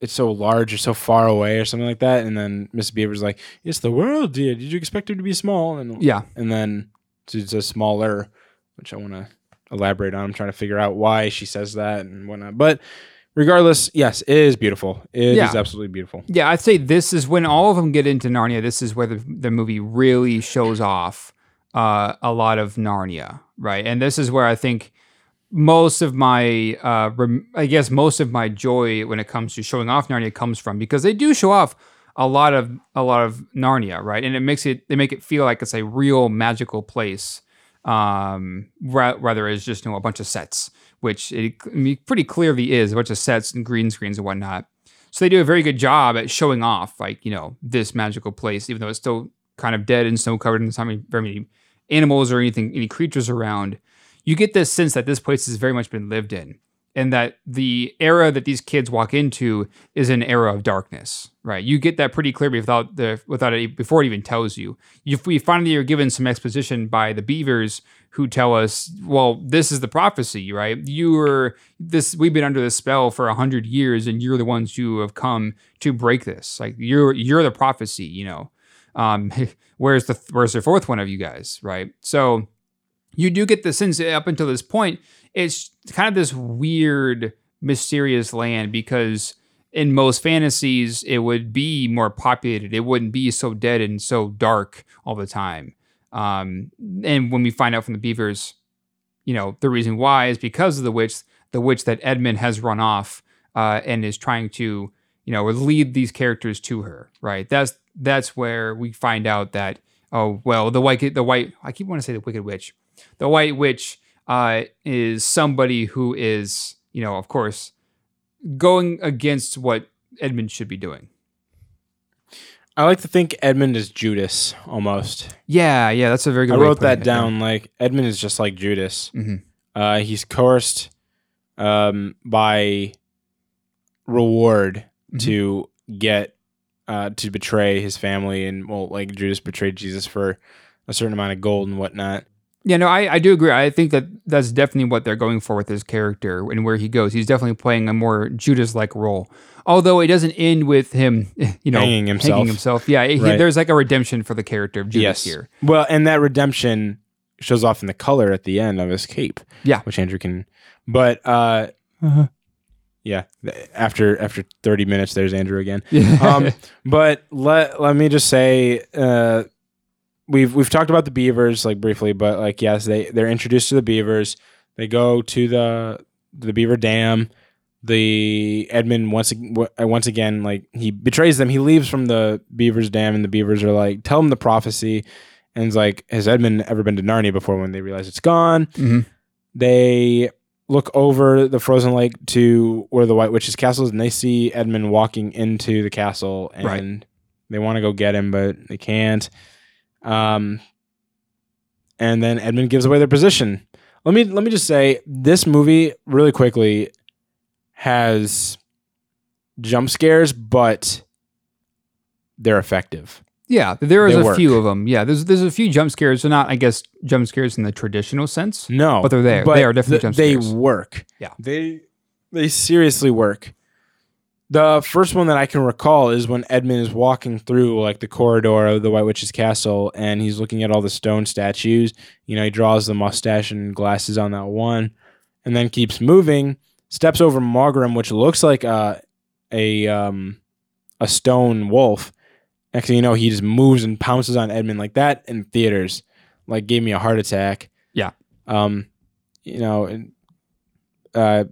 it's so large or so far away or something like that." And then Miss Beaver's like, "It's the world, dear. Did you expect it to be small?" And yeah, and then she says smaller, which I want to elaborate on. I'm trying to figure out why she says that and whatnot. But regardless, yes, it is beautiful. It is Yeah. absolutely beautiful. Yeah, I'd say this is when all of them get into Narnia. This is where the, the movie really shows off uh, a lot of Narnia, right? And this is where I think most of my, uh, rem- I guess, most of my joy when it comes to showing off Narnia comes from because they do show off a lot of a lot of Narnia, right? And it makes it they make it feel like it's a real magical place, um, ra- rather as just you know a bunch of sets, which it I mean, pretty clearly is a bunch of sets and green screens and whatnot. So they do a very good job at showing off, like you know, this magical place, even though it's still kind of dead and snow covered, and there's not very many animals or anything, any creatures around. You get this sense that this place has very much been lived in, and that the era that these kids walk into is an era of darkness, right? You get that pretty clearly without the without it before it even tells you. You we finally are given some exposition by the beavers who tell us, well, this is the prophecy, right? You were this. We've been under this spell for a hundred years, and you're the ones who have come to break this. Like you're you're the prophecy, you know. Um, where's the where's the fourth one of you guys, right? So you do get the sense up until this point, it's kind of this weird, mysterious land because in most fantasies it would be more populated. It wouldn't be so dead and so dark all the time. Um, and when we find out from the beavers, you know, the reason why is because of the witch, the witch that Edmund has run off uh, and is trying to, you know, lead these characters to her. Right. That's that's where we find out that oh well, the white the white I keep wanting to say the wicked witch, the white witch uh, is somebody who is you know of course going against what Edmund should be doing. I like to think Edmund is Judas almost. Yeah, yeah, that's a very good. Point. I wrote that it, down. Like Edmund is just like Judas. Mhm. Uh, he's coerced um, by reward Mhm. to get uh, to betray his family, and well, like Judas betrayed Jesus for a certain amount of gold and whatnot. Yeah, no, I, I do agree. I think that that's definitely what they're going for with his character and where he goes. He's definitely playing a more Judas-like role. Although it doesn't end with him, you know, Hanging himself. himself. Yeah, he- there's like a redemption for the character of Judas yes. here. Well, and that redemption shows off in the color at the end of his cape. Yeah. which Andrew can. But uh, Uh-huh. yeah, after after thirty minutes, there's Andrew again. Um, but let let me just say, uh, we've we've talked about the beavers like briefly, but like yes, they they're introduced to the beavers. They go to the the beaver dam. The Edmund once uh, once again like he betrays them. He leaves from the beavers dam, and the beavers are like, "Tell him the prophecy." And it's like, has Edmund ever been to Narnia before? When they realize it's gone, Mhm. they look over the frozen lake to where the White Witch's castle is, and they see Edmund walking into the castle, and Right. they want to go get him, but they can't. Um, and then Edmund gives away their position. Let me let me just say, this movie really quickly has jump scares, but they're effective. Yeah, there is They a work. few of them. Yeah, there's there's a few jump scares. They're not, I guess, jump scares in the traditional sense. No, But they're there. They are definitely jump They work. Yeah. they they seriously work. The first one that I can recall is when Edmund is walking through like the corridor of the White Witch's castle, and he's looking at all the stone statues. You know, he draws the mustache and glasses on that one, and then keeps moving. Steps over Maugrim, which looks like a a um a stone wolf. Next thing you know, he just moves and pounces on Edmund like that in theaters. Like gave me a heart attack. Yeah. Um, you know, and uh,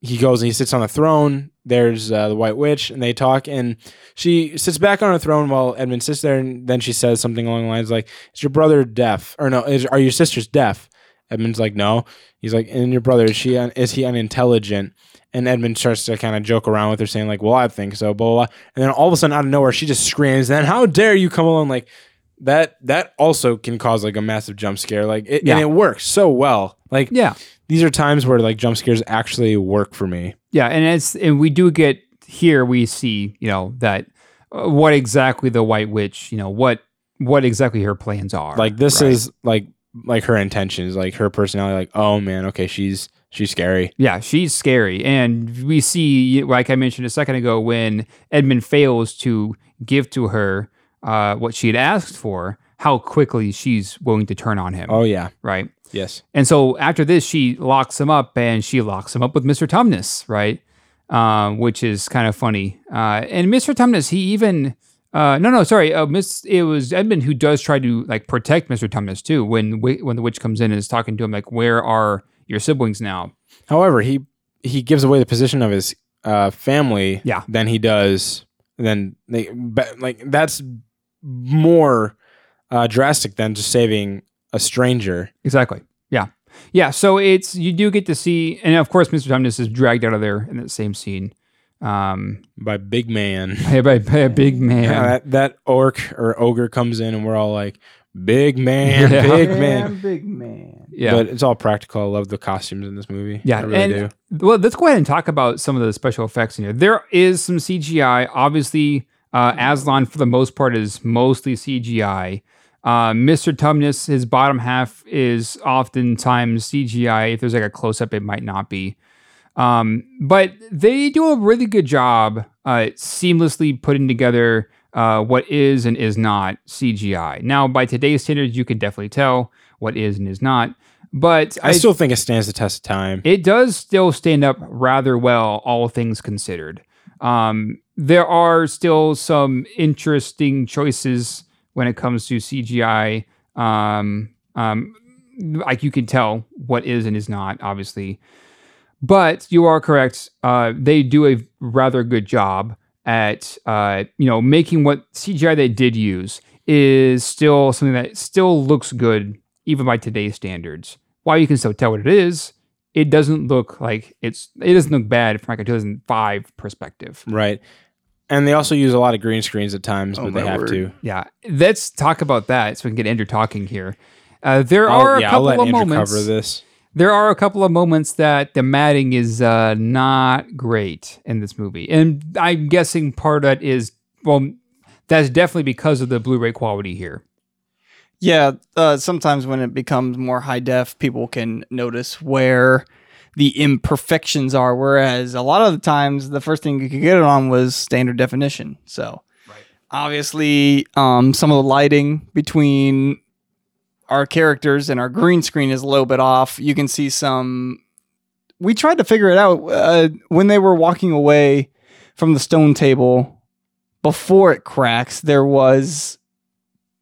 he goes and he sits on the throne. There's uh, the White Witch, and they talk. And she sits back on her throne while Edmund sits there, and then she says something along the lines like, "Is your brother deaf? Or no? Is are your sisters deaf?" Edmund's like, "No." He's like, "And your brother is she? Un- is he unintelligent?" And Edmund starts to kind of joke around with her, saying like, "Well, I think so." Blah, blah blah. And then all of a sudden, out of nowhere, she just screams, "Then how dare you come along?" Like that. That also can cause like a massive jump scare. Like, it, Yeah. and it works so well. Like Yeah. These are times where like jump scares actually work for me. Yeah, and it's and we do get here we see you know that uh, what exactly the White Witch you know what what exactly her plans are. Like this right? is like like her intentions, like her personality. Like, oh man, okay, she's she's scary. yeah, she's scary, and we see like I mentioned a second ago when Edmund fails to give to her uh, what she had asked for, how quickly she's willing to turn on him. Oh yeah, Right. Yes, And so after this, she locks him up and she locks him up with Mr. Tumnus, right? Um, which is kind of funny. Uh, and Mr. Tumnus, he even, uh, no, no, sorry. Uh, Miss, it was Edmund who does try to like protect Mr. Tumnus too. When, when the witch comes in and is talking to him, like, where are your siblings now? However, he he gives away the position of his uh, family. Yeah. than he does. Then they but, like that's more uh, drastic than just saving a stranger. Exactly. Yeah. Yeah. So it's, you do get to see, and of course, Mr. Tumnus is dragged out of there in that same scene. Um, by big man. by, by, by a big man. Yeah, that, that orc or ogre comes in and we're all like, big man, Yeah. big man. big man. yeah. But it's all practical. I love the costumes in this movie. Yeah, I really and- do. Well, let's go ahead and talk about some of the special effects in here. There is some CGI. Obviously, uh, Aslan, for the most part, is mostly CGI. Uh, Mr. Tumnus, his bottom half is oftentimes CGI. If there's like a close up, it might not be. Um, but they do a really good job uh, seamlessly putting together uh, what is and is not CGI. Now, by today's standards, you can definitely tell what is and is not. But I still think it stands the test of time. it does still stand up rather well, all things considered. Um, there are still some interesting choices when it comes to CGI. Um, um, like you can tell what is and is not, obviously. But you are correct. Uh, they do a rather good job at uh, you know making what CGI they did use is still something that still looks good even by today's standards. While you can still tell what it is, it doesn't look like it's it doesn't look bad from like a 2005 perspective. Right. And they also use a lot of green screens at times, Oh, but they have word. to. Yeah, let's talk about that so we can get Andrew talking here. Uh, there I'll- are a yeah, I'll couple let of Andrew moments. cover this. There are a couple of moments that the matting is uh, not great in this movie, and I'm guessing part of that is well, that's definitely because of the Blu-ray quality here. Yeah, uh, sometimes when it becomes more high def, people can notice where the imperfections are. Whereas a lot of the times, the first thing you could get it on was standard definition. So, right. obviously, um, some of the lighting between our characters and our green screen is a little bit off. You can see some. We tried to figure it out uh, when they were walking away from the stone table. Before it cracks, there was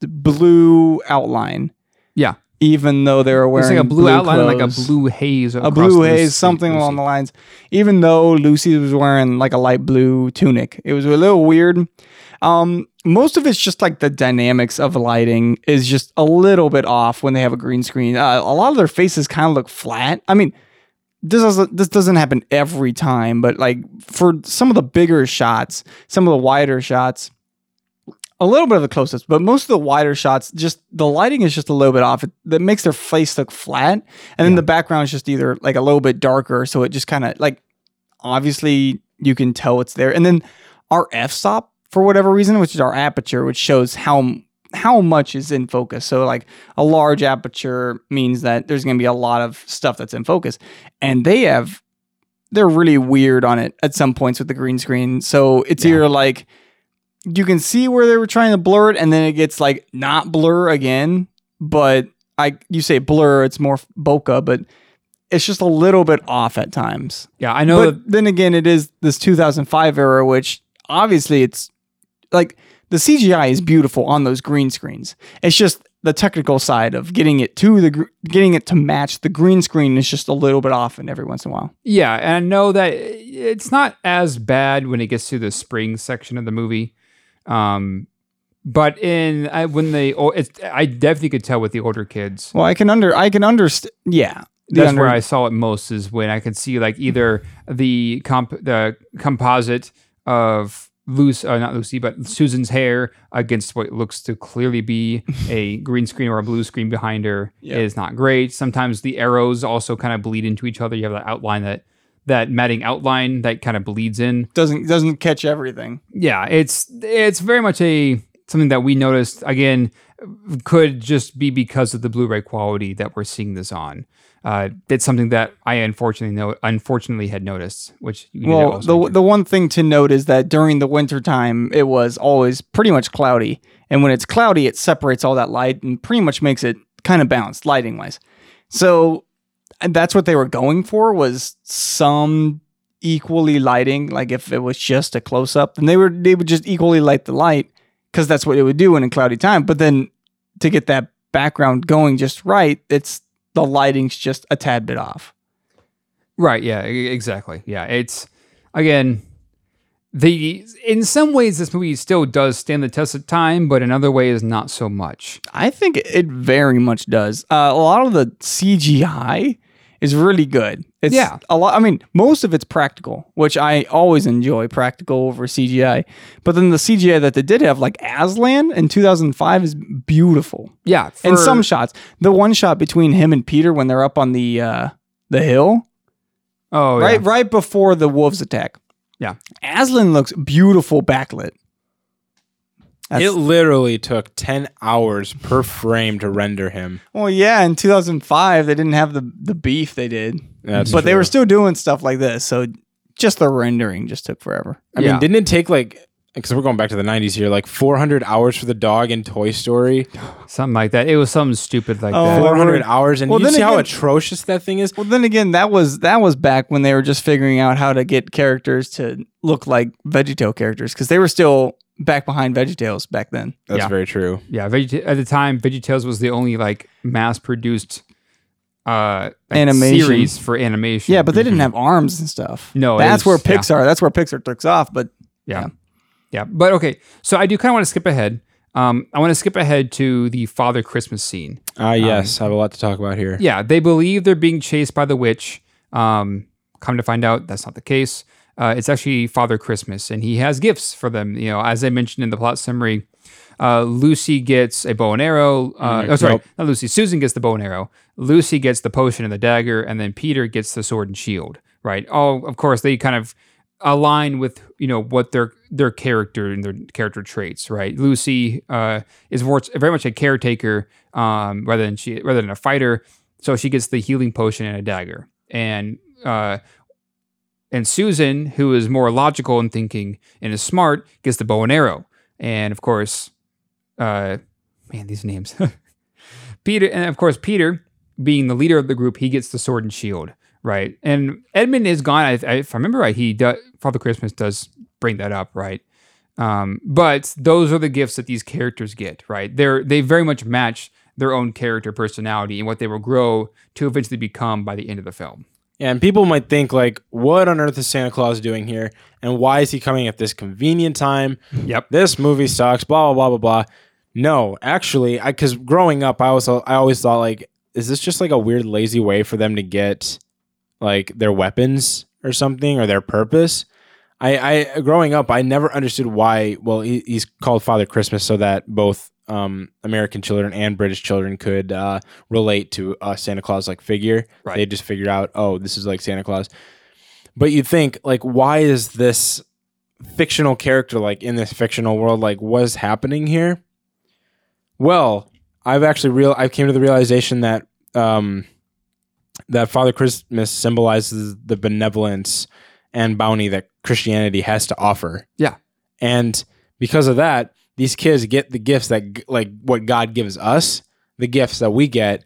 the blue outline. Yeah. Even though they were It's wearing like a blue, outline, and like a blue haze, a blue Lucy- haze, something along the lines. Even though Lucy was wearing like a light blue tunic, it was a little weird. Um, most of it's just like the dynamics of lighting is just a little bit off when they have a green screen. Uh, a lot of their faces kind of look flat. I mean, this doesn't this doesn't happen every time, but like for some of the bigger shots, some of the wider shots, a little bit of the close-ups, but most of the wider shots, just the lighting is just a little bit off. It, that makes their face look flat, and then the background is just either like a little bit darker, so it just kind of like obviously you can tell it's there. And then our f-stop for whatever reason, which is our aperture, which shows how how much is in focus. So like a large aperture means that there's going to be a lot of stuff that's in focus, and they have they're really weird on it at some points with the green screen. So it's Yeah. either like you can see where they were trying to blur it, and then it gets like not blur again. But I you say blur, it's more bokeh, but it's just a little bit off at times. Yeah, I know. but then again, it is this 2005 era, which obviously it's like the CGI is beautiful on those green screens. It's just the technical side of getting it to the gr- getting it to match the green screen is just a little bit off, and every once in a while. Yeah, and I know that it's not as bad when it gets to the spring section of the movie. Um, but in I, when they, oh, it's, I definitely could tell with the older kids. Well, I can under I can understand. Yeah, That's under- where I saw it most is when I could see like either the comp the composite of Lucy, uh, not Lucy, but Susan's hair against what looks to clearly be a green screen or a blue screen behind her Yeah. is not great. Sometimes the arrows also kind of bleed into each other. You have that outline that that matting outline that kind of bleeds in. doesn't doesn't catch everything. Yeah, it's it's very much a something that we noticed again could just be because of the Blu-ray quality that we're seeing this on. Uh, it's something that I unfortunately know unfortunately had noticed, which you Well, the do. the one thing to note is that during the winter time, it was always pretty much cloudy, and when it's cloudy, it separates all that light and pretty much makes it kind of balanced lighting wise. So and that's what they were going for was some equally lighting. Like if it was just a close up, then they were they would just equally light the light because that's what it would do in a cloudy time. But then to get that background going just right, it's the lighting's just a tad bit off. right, yeah, exactly, yeah. It's again the in some ways this movie still does stand the test of time, but in other ways not so much. I think it very much does. Uh, a lot of the CGI is really good. It's Yeah. a lot. I mean, most of it's practical, which I always enjoy practical over CGI. But then the CGI that they did have, like Aslan in 2005, is beautiful. Yeah, and for- some shots, the one shot between him and Peter when they're up on the uh, the hill, oh right yeah. right before the wolves attack. Yeah. Aslan looks beautiful backlit. That's- It literally took 10 hours per frame to render him. Well, yeah, in 2005 they didn't have the the beef they did, That's but they were still doing stuff like this. So just the rendering just took forever. I Yeah. mean, didn't it take like, because we're going back to the 90s here, like 400 hours for the dog in Toy Story? something like that. It was something stupid like Oh, that. 400 hours. And Well, you then see how atrocious that thing is? Well, then again, that was that was back when they were just figuring out how to get characters to look like VeggieTale characters because they were still back behind VeggieTales back then. That's Yeah. very true. Yeah, Veggie- at the time, VeggieTales was the only like mass-produced uh like, Animation. series for animation. Yeah, but they didn't have arms and stuff. No, it that's is- where yeah. Pixar. That's where Pixar took off. But yeah, yeah. But okay, so I do kind of want to skip ahead. Um, I want to skip ahead to the Father Christmas scene. Ah, yes. I have a lot to talk about here. Yeah, they believe they're being chased by the witch. Um, come to find out, that's not the case. Uh, it's actually Father Christmas, and he has gifts for them. You know, as I mentioned in the plot summary, uh, Lucy gets a bow and arrow. Uh, Mhm. Oh, sorry, Nope. not Lucy. Susan gets the bow and arrow. Lucy gets the potion and the dagger, and then Peter gets the sword and shield. Right? Oh, of course, they kind of align with you know what their their character and their character traits. Right? Lucy uh, is more, very much a caretaker um, rather than she rather than a fighter. So she gets the healing potion and a dagger, and uh, and Susan, who is more logical in thinking and is smart, gets the bow and arrow. And of course, uh, man, these names. Peter, and of course, Peter, being the leader of the group, he gets the sword and shield, right? And Edmund is gone. I, I, if I remember right, he does, Father Christmas does bring that up, right? Um, but those are the gifts that these characters get, right? They're they very much match their own character personality and what they will grow to eventually become by the end of the film. And people might think like, what on earth is Santa Claus doing here? And why is he coming at this convenient time? Yep. This movie sucks, blah, blah, blah, blah, blah. No, actually, I because growing up, I was I always thought like, is this just like a weird lazy way for them to get like their weapons or something or their purpose? I, I growing up, I never understood why. Well, he, he's called Father Christmas so that both um, American children and British children could uh, relate to a Santa Claus like figure. Right. They just figured out, oh, this is like Santa Claus. But you think like, why is this fictional character like in this fictional world? Like, what's happening here? Well, I've actually real I came to the realization that um, that Father Christmas symbolizes the benevolence and bounty that Christianity has to offer. Yeah. And because of that, these kids get the gifts that like what God gives us, the gifts that we get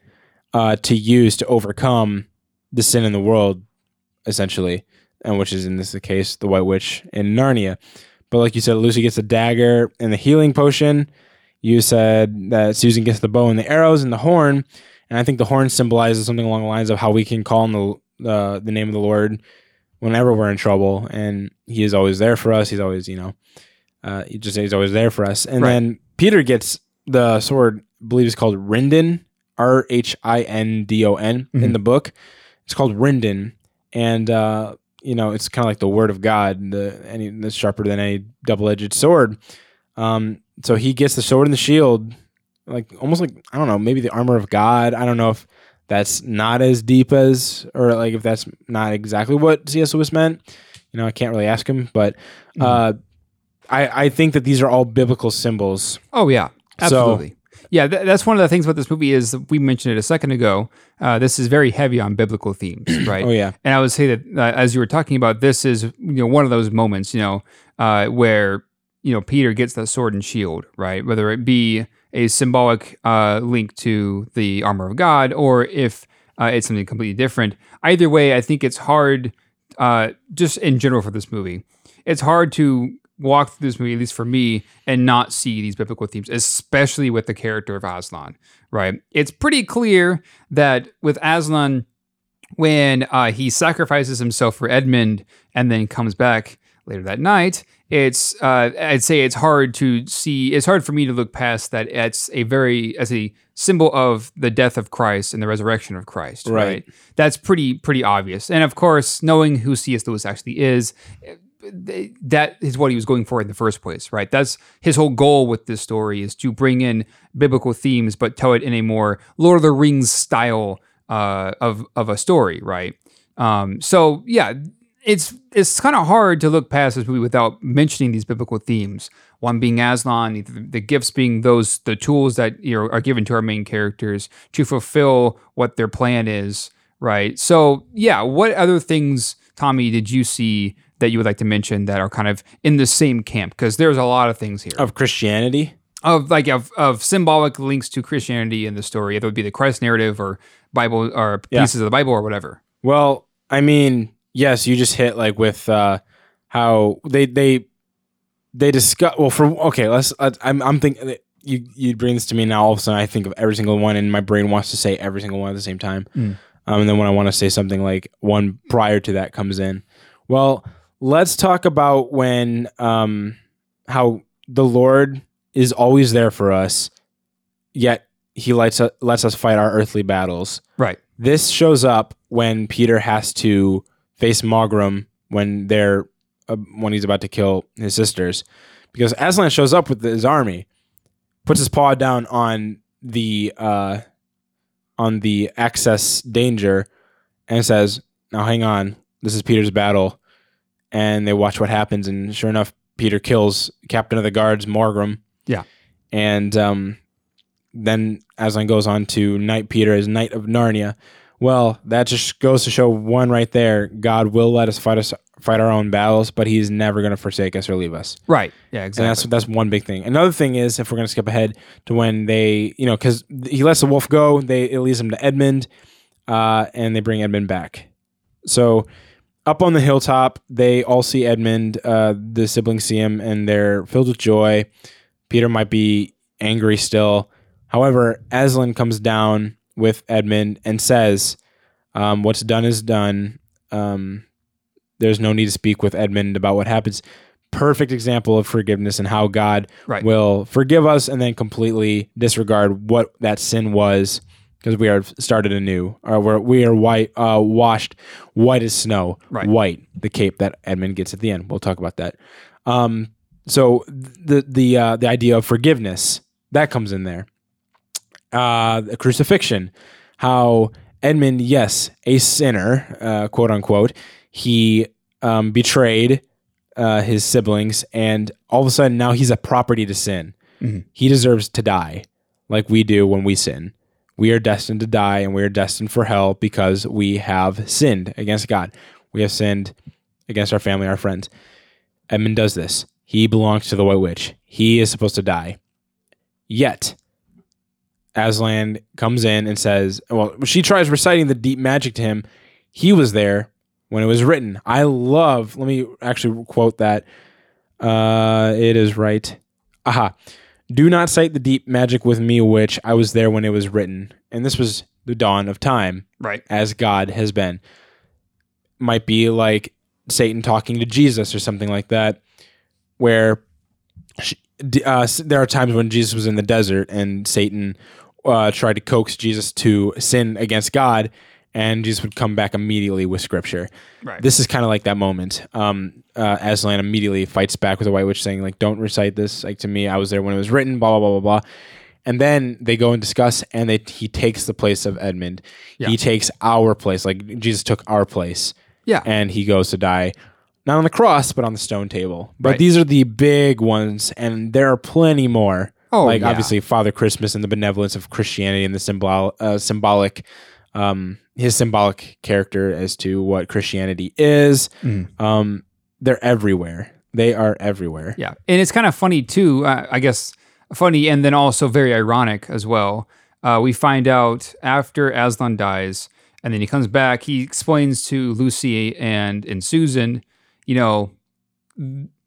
uh, to use to overcome the sin in the world, essentially, and which is in this case the White Witch in Narnia. But like you said, Lucy gets a dagger and the healing potion. You said that Susan gets the bow and the arrows and the horn, and I think the horn symbolizes something along the lines of how we can call on the uh, the name of the Lord whenever we're in trouble, and He is always there for us. He's always, you know, uh, he just he's always there for us. And Right. then Peter gets the sword, I believe it's called Rhindon, R H I N D O N in Mhm. the book. It's called Rhindon, and uh, you know it's kind of like the word of God, the any that's sharper than any double edged sword. Um, so he gets the sword and the shield, like almost like I don't know, maybe the armor of God. I don't know if that's not as deep as, or like if that's not exactly what C.S. Lewis meant. You know, I can't really ask him, but uh, I I think that these are all biblical symbols. Oh yeah, So- absolutely. yeah, th- that's one of the things about this movie is we mentioned it a second ago. Uh, this is very heavy on biblical themes, right? Oh yeah, And I would say that uh, as you were talking about, this is you know one of those moments, you know, uh, where you know Peter gets that sword and shield, right? Whether it be a symbolic uh, link to the armor of God, or if uh, it's something completely different. Either way, I think it's hard, uh, just in general for this movie, it's hard to walk through this movie, at least for me, and not see these biblical themes, especially with the character of Aslan, right? It's pretty clear that with Aslan, when uh, he sacrifices himself for Edmund and then comes back later that night, it's uh, I'd say it's hard to see. It's hard for me to look past that. It's a very as a symbol of the death of Christ and the resurrection of Christ. Right. Right. That's pretty pretty obvious. And of course, knowing who C.S. Lewis actually is, that is what he was going for in the first place, right? That's his whole goal with this story is to bring in biblical themes, but tell it in a more Lord of the Rings style uh, of of a story, right? Um, so yeah, it's it's kind of hard to look past this movie without mentioning these biblical themes. One being Aslan, the, the gifts being those the tools that you know, are given to our main characters to fulfill what their plan is, right? So yeah, what other things, Tommy, did you see that you would like to mention that are kind of in the same camp? Because there's a lot of things here of Christianity. of like of, of symbolic links to Christianity in the story. It would be the Christ narrative or Bible or Yeah. pieces of the Bible or whatever. Well, I mean, yes, you just hit like with uh, how they they they discuss. Well, for okay, let's. I, I'm I'm thinking you you bring this to me now. All of a sudden, I think of every single one, and my brain wants to say every single one at the same time. Mm. Um, and then when I want to say something like one prior to that comes in. Well, let's talk about when um how the Lord is always there for us, yet He lets us, lets us fight our earthly battles Right. this shows up when Peter has to face Maugrim when they're uh, when he's about to kill his sisters, because Aslan shows up with his army, puts his paw down on the uh, on the access danger, and says, "Now hang on, this is Peter's battle," and they watch what happens, and sure enough, Peter kills Captain of the Guards Maugrim. Yeah. and um, then Aslan goes on to knight Peter as Knight of Narnia. Well, that just goes to show one right there. God will let us fight us fight our own battles, but He's never going to forsake us or leave us. Right. Yeah. And Exactly. that's that's one big thing. Another thing is if we're going to skip ahead to when they, you know, because he lets the wolf go, they it leads him to Edmund, uh, and they bring Edmund back. So up on the hilltop, they all see Edmund. Uh, the siblings see him, and they're filled with joy. Peter might be angry still. However, Aslan comes down with Edmund and says, um, "What's done is done. Um, there's no need to speak with Edmund about what happens." Perfect example of forgiveness and how God right. will forgive us and then completely disregard what that sin was because we are started anew or we're, we are white uh, washed white as snow Right. white the cape that edmund gets at the end we'll talk about that um, so the the uh, the idea of forgiveness that comes in there uh, the crucifixion how edmund yes a sinner uh, quote unquote he um, betrayed uh, his siblings, and all of a sudden now he's a property to sin. Mhm. He deserves to die, like we do when we sin. We are destined to die, and we are destined for hell because we have sinned against God. We have sinned against our family, our friends. Edmund does this. He belongs to the White Witch. He is supposed to die. Yet, Aslan comes in and says, "Well, she tries reciting the deep magic to him. He was there when it was written. I love, let me actually quote that. Uh, it is right. Aha. Do not cite the deep magic with me, which I was there when it was written. And this was the dawn of time, Right. as God has been. Might be like Satan talking to Jesus or something like that, where uh, there are times when Jesus was in the desert and Satan uh, tried to coax Jesus to sin against God, and Jesus would come back immediately with scripture. Right. This is kind of like that moment. Um, uh, Aslan immediately fights back with the White Witch, saying like, "Don't recite this like to me. I was there when it was written." Blah blah blah blah blah. And then they go and discuss, and they, he takes the place of Edmund. Yeah. He takes our place, like Jesus took our place, yeah. and he goes to die, not on the cross, but on the stone table. But Right. these are the big ones, and there are plenty more. Oh, like yeah. obviously Father Christmas and the benevolence of Christianity and the symbol, uh, symbolic, um, his symbolic character as to what Christianity is. Mm. Um, they're everywhere. They are everywhere. Yeah, and it's kind of funny too. Uh, I guess funny, and then also very ironic as well. Uh, we find out after Aslan dies, and then he comes back. He explains to Lucy and and Susan, you know,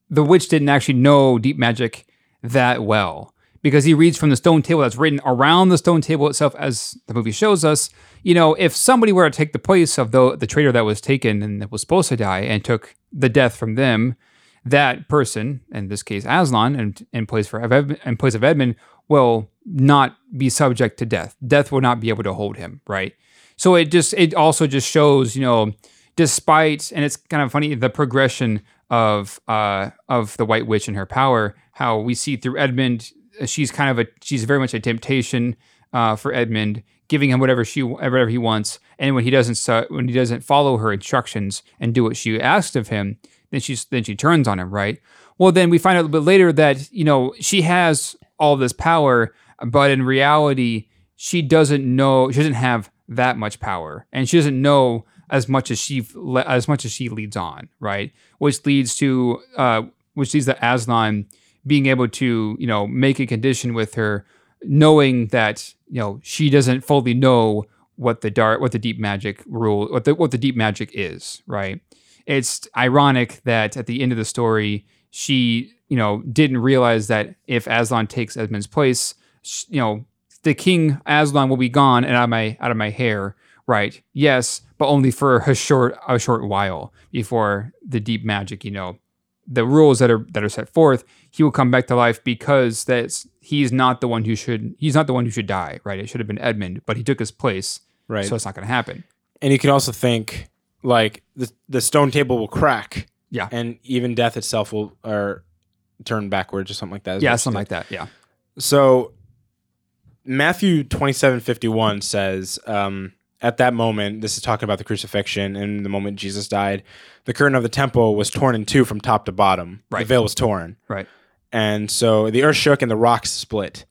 the witch didn't actually know deep magic that well because he reads from the stone table that's written around the stone table itself, as the movie shows us. You know, if somebody were to take the place of the the traitor that was taken and that was supposed to die and took the death from them, that person, in this case Aslan, and in place for in place of Edmund, will not be subject to death. Death will not be able to hold him, right? So it just it also just shows, you know, despite and it's kind of funny the progression of uh of the White Witch and her power, how we see through Edmund, uh, she's kind of a she's very much a temptation uh, for Edmund, giving him whatever she whatever he wants, and when he doesn't when he doesn't follow her instructions and do what she asked of him, then she's then she turns on him, right? Well, then we find out a little bit later that you know she has all this power, but in reality, she doesn't know she doesn't have that much power, and she doesn't know as much as she as much as she leads on, right? Which leads to uh, which leads to Aslan being able to you know make a condition with her, knowing that you know she doesn't fully know what the dark what the deep magic rule what the what the deep magic is, right? It's ironic that at the end of the story she you know didn't realize that if Aslan takes Edmund's place, sh- you know the king Aslan will be gone and out of my out of my hair, right? Yes, but only for a short a short while before the deep magic, you know, the rules that are that are set forth, he will come back to life because that's he's not the one who should he's not the one who should die, right? It should have been Edmund, but he took his place, Right. so it's not going to happen. and you can also think like the the stone table will crack. Yeah. And even death itself will or turn backwards or something like that. Yeah, something like that. Yeah. So Matthew twenty seven fifty one says, um, at that moment, this is talking about the crucifixion and the moment Jesus died, the curtain of the temple was torn in two from top to bottom. Right. The veil was torn. Right. And so the earth shook and the rocks split.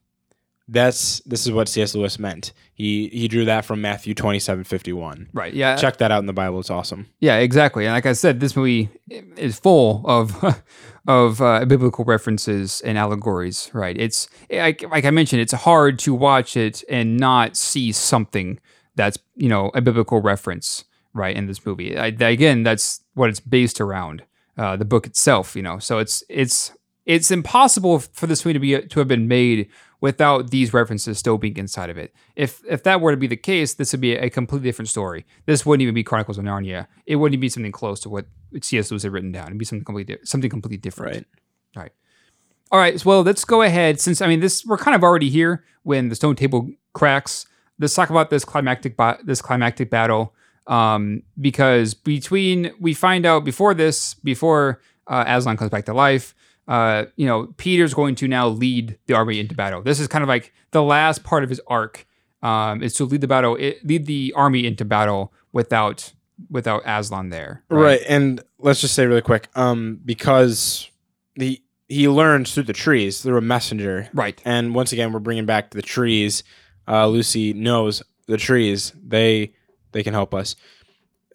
That's this is what C.S. Lewis meant. He he drew that from Matthew twenty seven fifty one. Right. Yeah. Check that out in the Bible. It's awesome. Yeah, exactly. And like I said, this movie is full of of uh, biblical references and allegories. Right? It's like like I mentioned, it's hard to watch it and not see something that's you know a biblical reference right in this movie. I, again, that's what it's based around. Uh, the book itself, you know. So it's it's it's impossible for this movie to be to have been made without these references still being inside of it. If if that were to be the case, this would be a completely different story. This wouldn't even be Chronicles of Narnia. It wouldn't even be something close to what C.S. Lewis had written down. It'd be something completely something completely different. Right. All right. So, well, let's go ahead. Since I mean, this we're kind of already here when the stone table cracks. Let's talk about this climactic this climactic battle. Um, because between we find out before this, before uh, Aslan comes back to life, uh, you know, Peter's going to now lead the army into battle. This is kind of like the last part of his arc. Um, is to lead the battle, it, lead the army into battle without without Aslan there. Right. And let's just say really quick, um, because the he learns through the trees through a messenger. Right. And once again, we're bringing back the trees. Uh, Lucy knows the trees. They they can help us,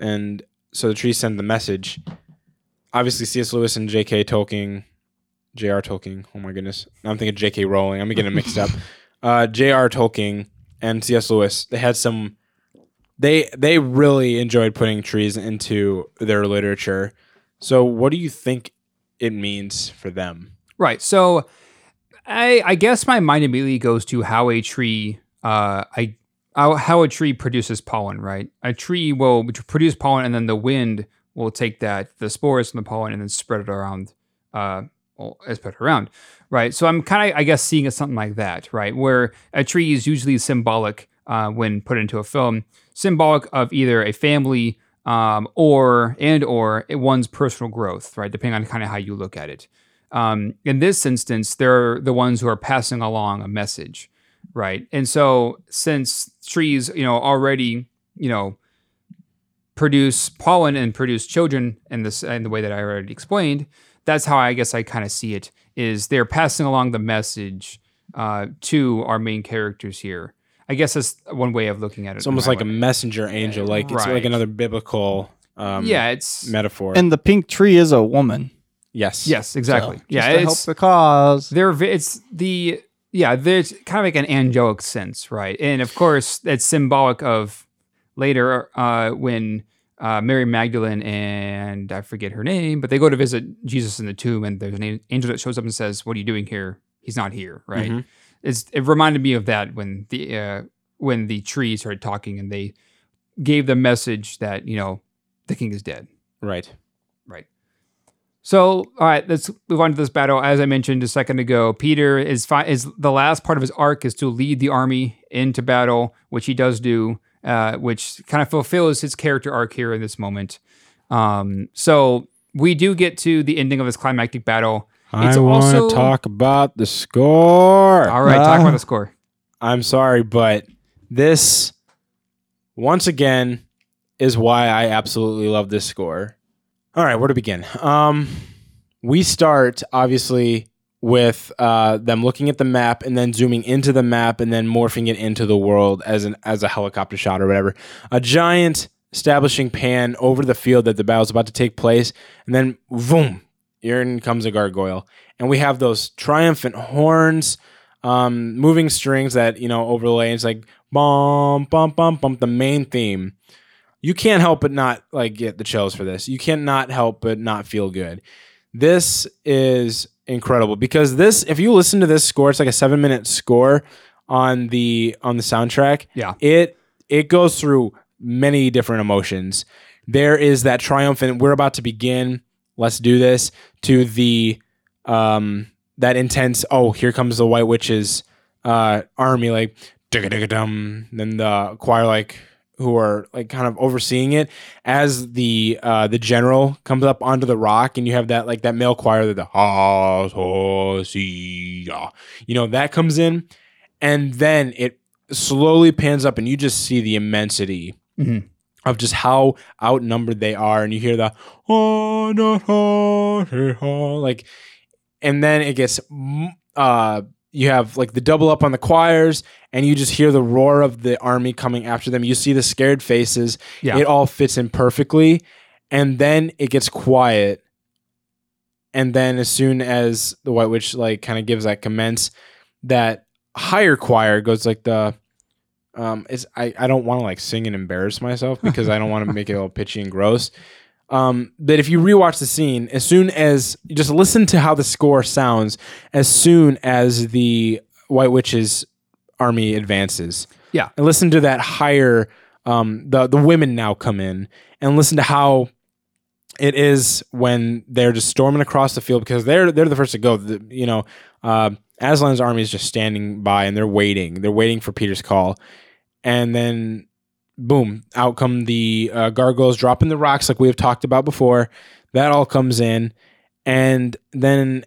and so the trees send the message. Obviously, C.S. Lewis and J.K. Tolkien, J.R. Tolkien. Oh my goodness, I'm thinking J.K. Rowling. I'm getting it mixed up. Uh, J.R. Tolkien and C.S. Lewis. They had some they they really enjoyed putting trees into their literature. So, what do you think it means for them? Right. So I I guess my mind immediately goes to how a tree uh I how, a tree produces pollen, right? A tree will produce pollen and then the wind will take that the spores from the pollen and then spread it around uh well, spread it around, right? So I'm kind of I guess seeing it something like that, right? Where a tree is usually symbolic uh, when put into a film, symbolic of either a family um, or and or one's personal growth, right? Depending on kind of how you look at it. Um, in this instance, they're the ones who are passing along a message, right? And so, since trees, you know, already, you know, produce pollen and produce children in this in the way that I already explained, that's how I guess I kind of see it. Is they're passing along the message uh, to our main characters here. I guess that's one way of looking at it. It's almost like a messenger angel, like it's like another biblical um, yeah, it's metaphor. And the pink tree is a woman. yes, yes, exactly. So, yeah, just to help it's the cause. they're it's the yeah there's kind of like an angelic sense right and of course that's symbolic of later uh when uh mary magdalene and i forget her name but they go to visit jesus in the tomb and there's an an angel that shows up and says what are you doing here he's not here right Mhm. it's it reminded me of that when the uh when the tree started talking and they gave the message that you know the king is dead right. Right. So, all right, let's move on to this battle. As I mentioned a second ago, Peter is fi- is the last part of his arc is to lead the army into battle, which he does do, uh, which kind of fulfills his character arc here in this moment. Um, so we do get to the ending of this climactic battle. It's I want also- to talk about the score. All right, talk about the score. I'm sorry, but this once again is why I absolutely love this score. All right, where to begin? Um, we start obviously with uh, them looking at the map and then zooming into the map and then morphing it into the world as an as a helicopter shot or whatever. A giant establishing pan over the field that the battle's about to take place, and then boom, here in comes a gargoyle, and we have those triumphant horns um, moving strings that you know overlay. It's like bum bum bum bum. The main theme. You can't help but not like get the chills for this. You cannot help but not feel good. This is incredible because this, if you listen to this score, it's like a seven minute score on the on the soundtrack. Yeah. It it goes through many different emotions. There is that triumphant. We're about to begin. Let's do this. To the um that intense. Oh, here comes the White Witches uh army. Like dum. Then the choir like who are like kind of overseeing it as the uh the general comes up onto the rock and you have that like that male choir that the ha si ya you know that comes in and then it slowly pans up and you just see the immensity Mhm. of just how outnumbered they are and you hear the "Ah, da, ha, he, ha," like and then it gets uh you have like the double up on the choirs and you just hear the roar of the army coming after them. You see the scared faces. Yeah. it all fits in perfectly. And then it gets quiet. And then as soon as the white witch like kind of gives that commence that higher choir goes like the um is i i don't want to like sing and embarrass myself because i don't want to make it all pitchy and gross um but if you rewatch the scene as soon as you just listen to how the score sounds as soon as the white witch's army advances Yeah. and listen to that higher um the the women now come in and listen to how it is when they're just storming across the field because they're they're the first to go. The, you know, uh, Aslan's army is just standing by and they're waiting. They're waiting for Peter's call, and then boom, out come the uh, gargoyles dropping the rocks like we have talked about before. That all comes in, and then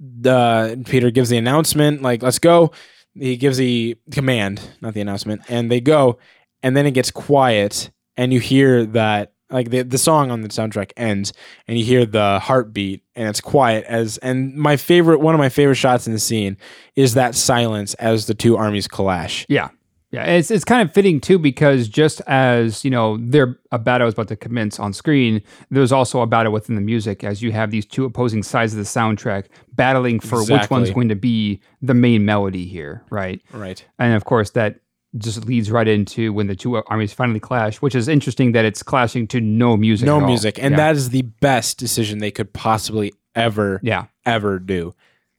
the Peter gives the announcement like let's go. He gives the command, not the announcement, and they go, and then it gets quiet, and you hear that like the the song on the soundtrack ends, and you hear the heartbeat, and it's quiet as. And my favorite, one of my favorite shots in the scene is that silence as the two armies clash. Yeah. Yeah, it's it's kind of fitting too because just as you know, there a battle is about to commence on screen. There's also a battle within the music as you have these two opposing sides of the soundtrack battling for which one's going to be the main melody here, right? Right. And of course, that just leads right into when the two armies finally clash, which is interesting that it's clashing to no music. no at all. music, and yeah. that is the best decision they could possibly ever yeah, ever do.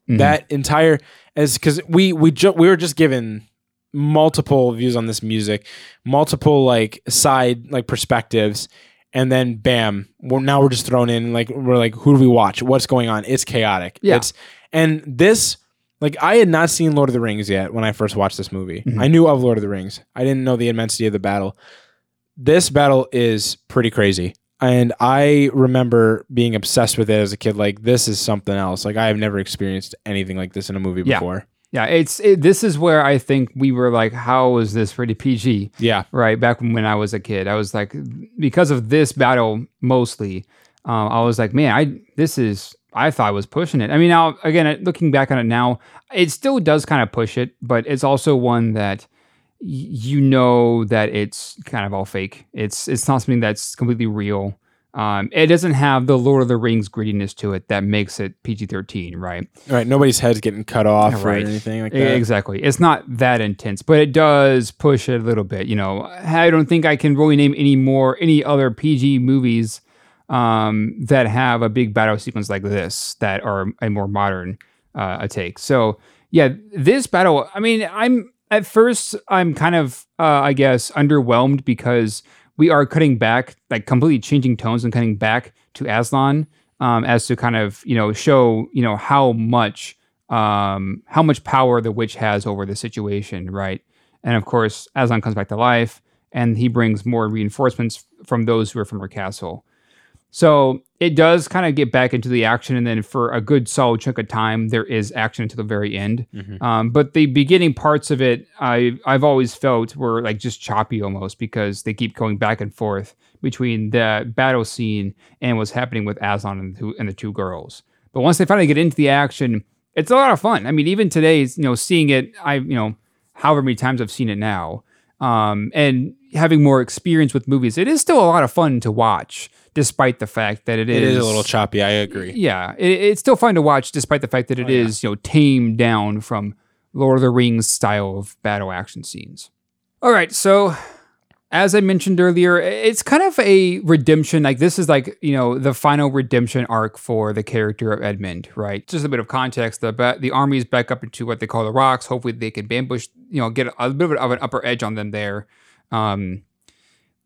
Mhm. That entire as because we we ju- we were just given multiple views on this music, multiple like side like perspectives, and then bam, we're now we're just thrown in like we're like who do we watch? What's going on? It's chaotic. Yeah. It's and this like I had not seen Lord of the Rings yet when I first watched this movie. Mhm. I knew of Lord of the Rings. I didn't know the immensity of the battle. This battle is pretty crazy. And I remember being obsessed with it as a kid. Like, this is something else. Like, I have never experienced anything like this in a movie Yeah. before. Yeah. It's it, this is where I think we were like, how is this pretty PG? Yeah. right back when I was a kid. I was like, because of this battle mostly, um, I was like, man, I this is I thought I was pushing it. I mean, now again, looking back on it now, it still does kind of push it, but it's also one that y- you know that it's kind of all fake. It's it's not something that's completely real. Um, it doesn't have the Lord of the Rings grittiness to it that makes it PG thirteen, right? Right. Nobody's head's getting cut off right. or anything like that. Exactly. It's not that intense, but it does push it a little bit. You know, I don't think I can really name any more any other PG movies um, that have a big battle sequence like this that are a more modern uh, a take. So yeah, this battle. I mean, I'm at first I'm kind of uh, I guess underwhelmed because we are cutting back, like completely changing tones and cutting back to Aslan um, as to kind of you know show you know how much um, how much power the witch has over the situation, right? And of course, Aslan comes back to life, and he brings more reinforcements from those who are from her castle. So it does kind of get back into the action, and then for a good solid chunk of time, there is action until the very end. Mhm. Um, but the beginning parts of it, I I've always felt were like just choppy almost because they keep going back and forth between the battle scene and what's happening with Aslan and the two, and the two girls. But once they finally get into the action, it's a lot of fun. I mean, even today, you know, seeing it, I you know, however many times I've seen it now, um, and having more experience with movies, it is still a lot of fun to watch, despite the fact that It is a little choppy. I agree. yeah, it, it's still fun to watch, despite the fact that it Oh, yeah. you know tamed down from Lord of the Rings style of battle action scenes. All right, so as I mentioned earlier, it's kind of a redemption. Like this is like you know the final redemption arc for the character of Edmund, right? Just a bit of context: the the armies back up into what they call the rocks. Hopefully, they can ambush, you know, get a, bit of an upper edge on them there. Um,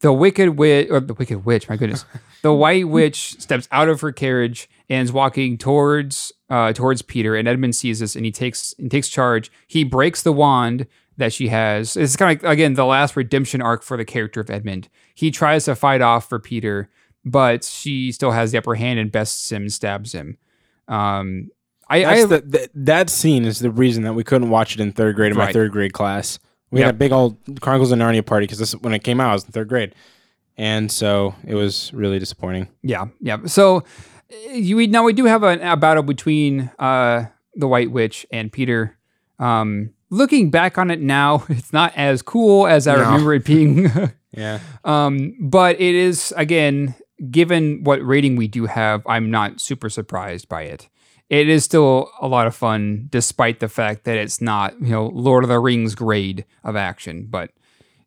the wicked witch, or the wicked witch, my goodness, the white witch steps out of her carriage and is walking towards uh, towards Peter. And Edmund sees this and he takes he takes charge. He breaks the wand that she has. It's kind of like again the last redemption arc for the character of Edmund. He tries to fight off for Peter, but she still has the upper hand and bests him, stabs him. Um, I, I the, the, that scene is the reason that we couldn't watch it in third grade in my third grade class. We Yep. had a big old Chronicles of Narnia party because this when it came out, I was in third grade, and so it was really disappointing. Yeah, yeah. So you we now we do have a, a battle between uh the White Witch and Peter. Um looking back on it now, it's not as cool as I No. remember it being. Yeah, um but it is again given what rating we do have, I'm not super surprised by it. It is still a lot of fun despite the fact that it's not, you know, Lord of the Rings grade of action, but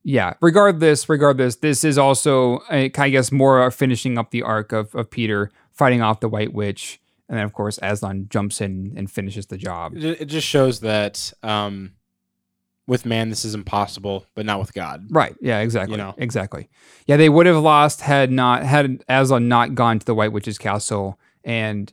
yeah, regardless, regardless, this is also, I guess, more finishing up the arc of, of Peter fighting off the White Witch. And then, of course, Aslan jumps in and finishes the job. it, it just shows that um, with man this is impossible, but not with God. Right. Yeah, exactly. You know. Exactly. Yeah, they would have lost had not, had Aslan not gone to the White Witch's castle and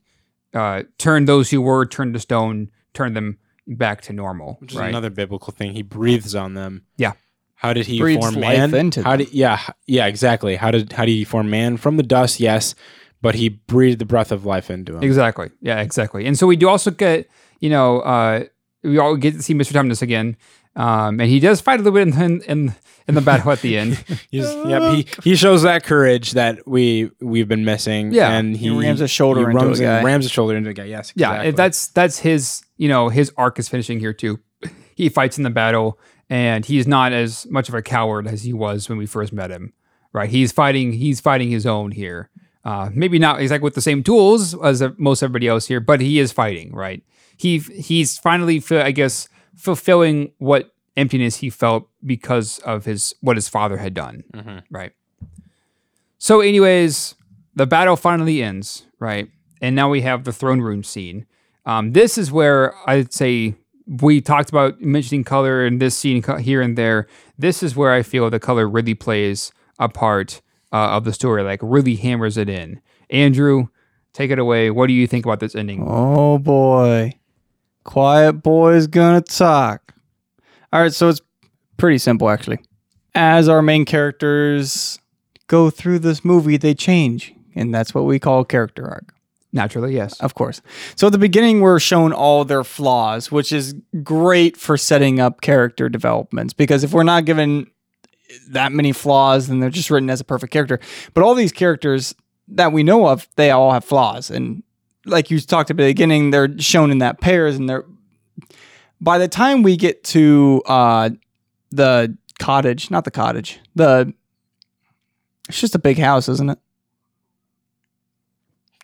uh, turned those who were turned to stone, turn them back to normal. Which is right. another biblical thing. He breathes on them. Yeah. How did he Breathes form life man? into how them. did yeah yeah exactly? How did how did he form man from the dust? Yes, but he breathed the breath of life into him. Exactly. Yeah, exactly. And so we do also get, you know, uh, we all get to see Mr. Tumnus again. Um, and he does fight a little bit in, in, in the battle at the end. He's, yep, he he shows that courage that we we've been missing. Yeah. and he, He rams his shoulder he into a rams, guy. rams his shoulder into a guy. Yes, Yeah, that's that's his. You know, his arc is finishing here too. He fights in the battle, and he's not as much of a coward as he was when we first met him. Right? He's fighting. He's fighting his own here. Uh, maybe not exactly with the same tools as uh, most everybody else here, but he is fighting. Right? He he's finally, I guess, fulfilling what emptiness he felt because of his what his father had done. Mhm. Right. So, anyways, the battle finally ends, right? And now we have the throne room scene. Um, this is where I'd say we talked about mentioning color in this scene here and there. This is where I feel the color really plays a part uh, of the story, like really hammers it in. Andrew, take it away. What do you think about this ending? Oh boy. Quiet boy's gonna talk. All right, so it's pretty simple actually. As our main characters go through this movie, they change, and that's what we call character arc. Naturally, yes. Of course. So at the beginning, we're shown all their flaws, which is great for setting up character developments. Because if we're not given that many flaws, then they're just written as a perfect character. But all these characters that we know of, they all have flaws. And like you talked about at the beginning, they're shown in that pairs, and they're by the time we get to uh, the cottage, not the cottage, the it's just a big house, isn't it?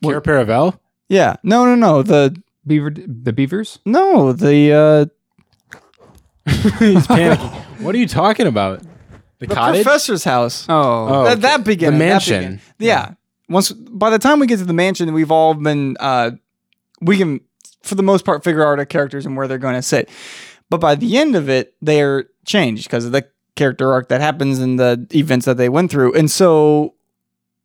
Cair Paravel? Yeah. No, no, no. The Beaver, the beavers. no, the uh, He's panicking. what are you talking about? The, the cottage? professor's house. Oh, Oh, that, that okay. beginning. The that mansion. beginning. Yeah. Once by the time we get to the mansion, we've all been uh, we can for the most part figure out our characters and where they're going to sit. But by the end of it, they're changed because of the character arc that happens and the events that they went through. And so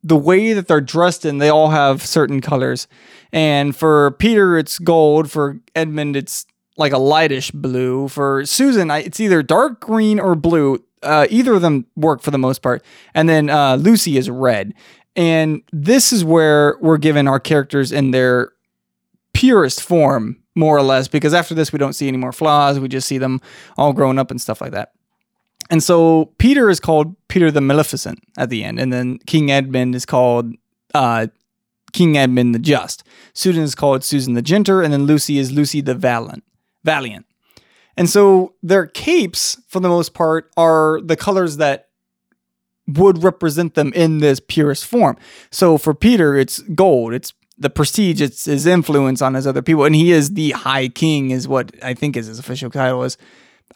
the way that they're dressed in, they all have certain colors. And for Peter, it's gold. For Edmund, it's like a lightish blue. For Susan, it's either dark green or blue. Uh, either of them work for the most part. And then uh, Lucy is red. And this is where we're given our characters in their purest form, more or less, because after this, we don't see any more flaws. We just see them all grown up and stuff like that. And so Peter is called Peter the Maleficent at the end, and then King Edmund is called uh, King Edmund the Just. Susan is called Susan the Gentle, and then Lucy is Lucy the Valiant. Valiant. And so their capes, for the most part, are the colors that would represent them in this purest form. So for Peter, it's gold. It's the prestige. It's his influence on his other people, and he is the High King, is what I think is his official title. Is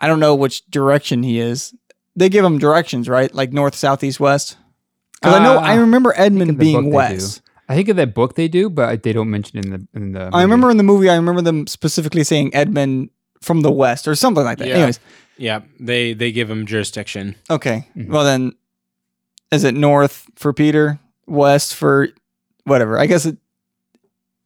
I don't know which direction he is. They give him directions, right? Like north, south, east, west. Because I know Uh, I remember Edmund the being book they west. I think of that book they do, but they don't mention it in the in the. I remember in the movie, I remember them specifically saying Edmund from the west or something like that. Yeah. Anyways, Yeah, they they give him jurisdiction. okay. Mhm. Well then, is it north for Peter, west for whatever? I guess it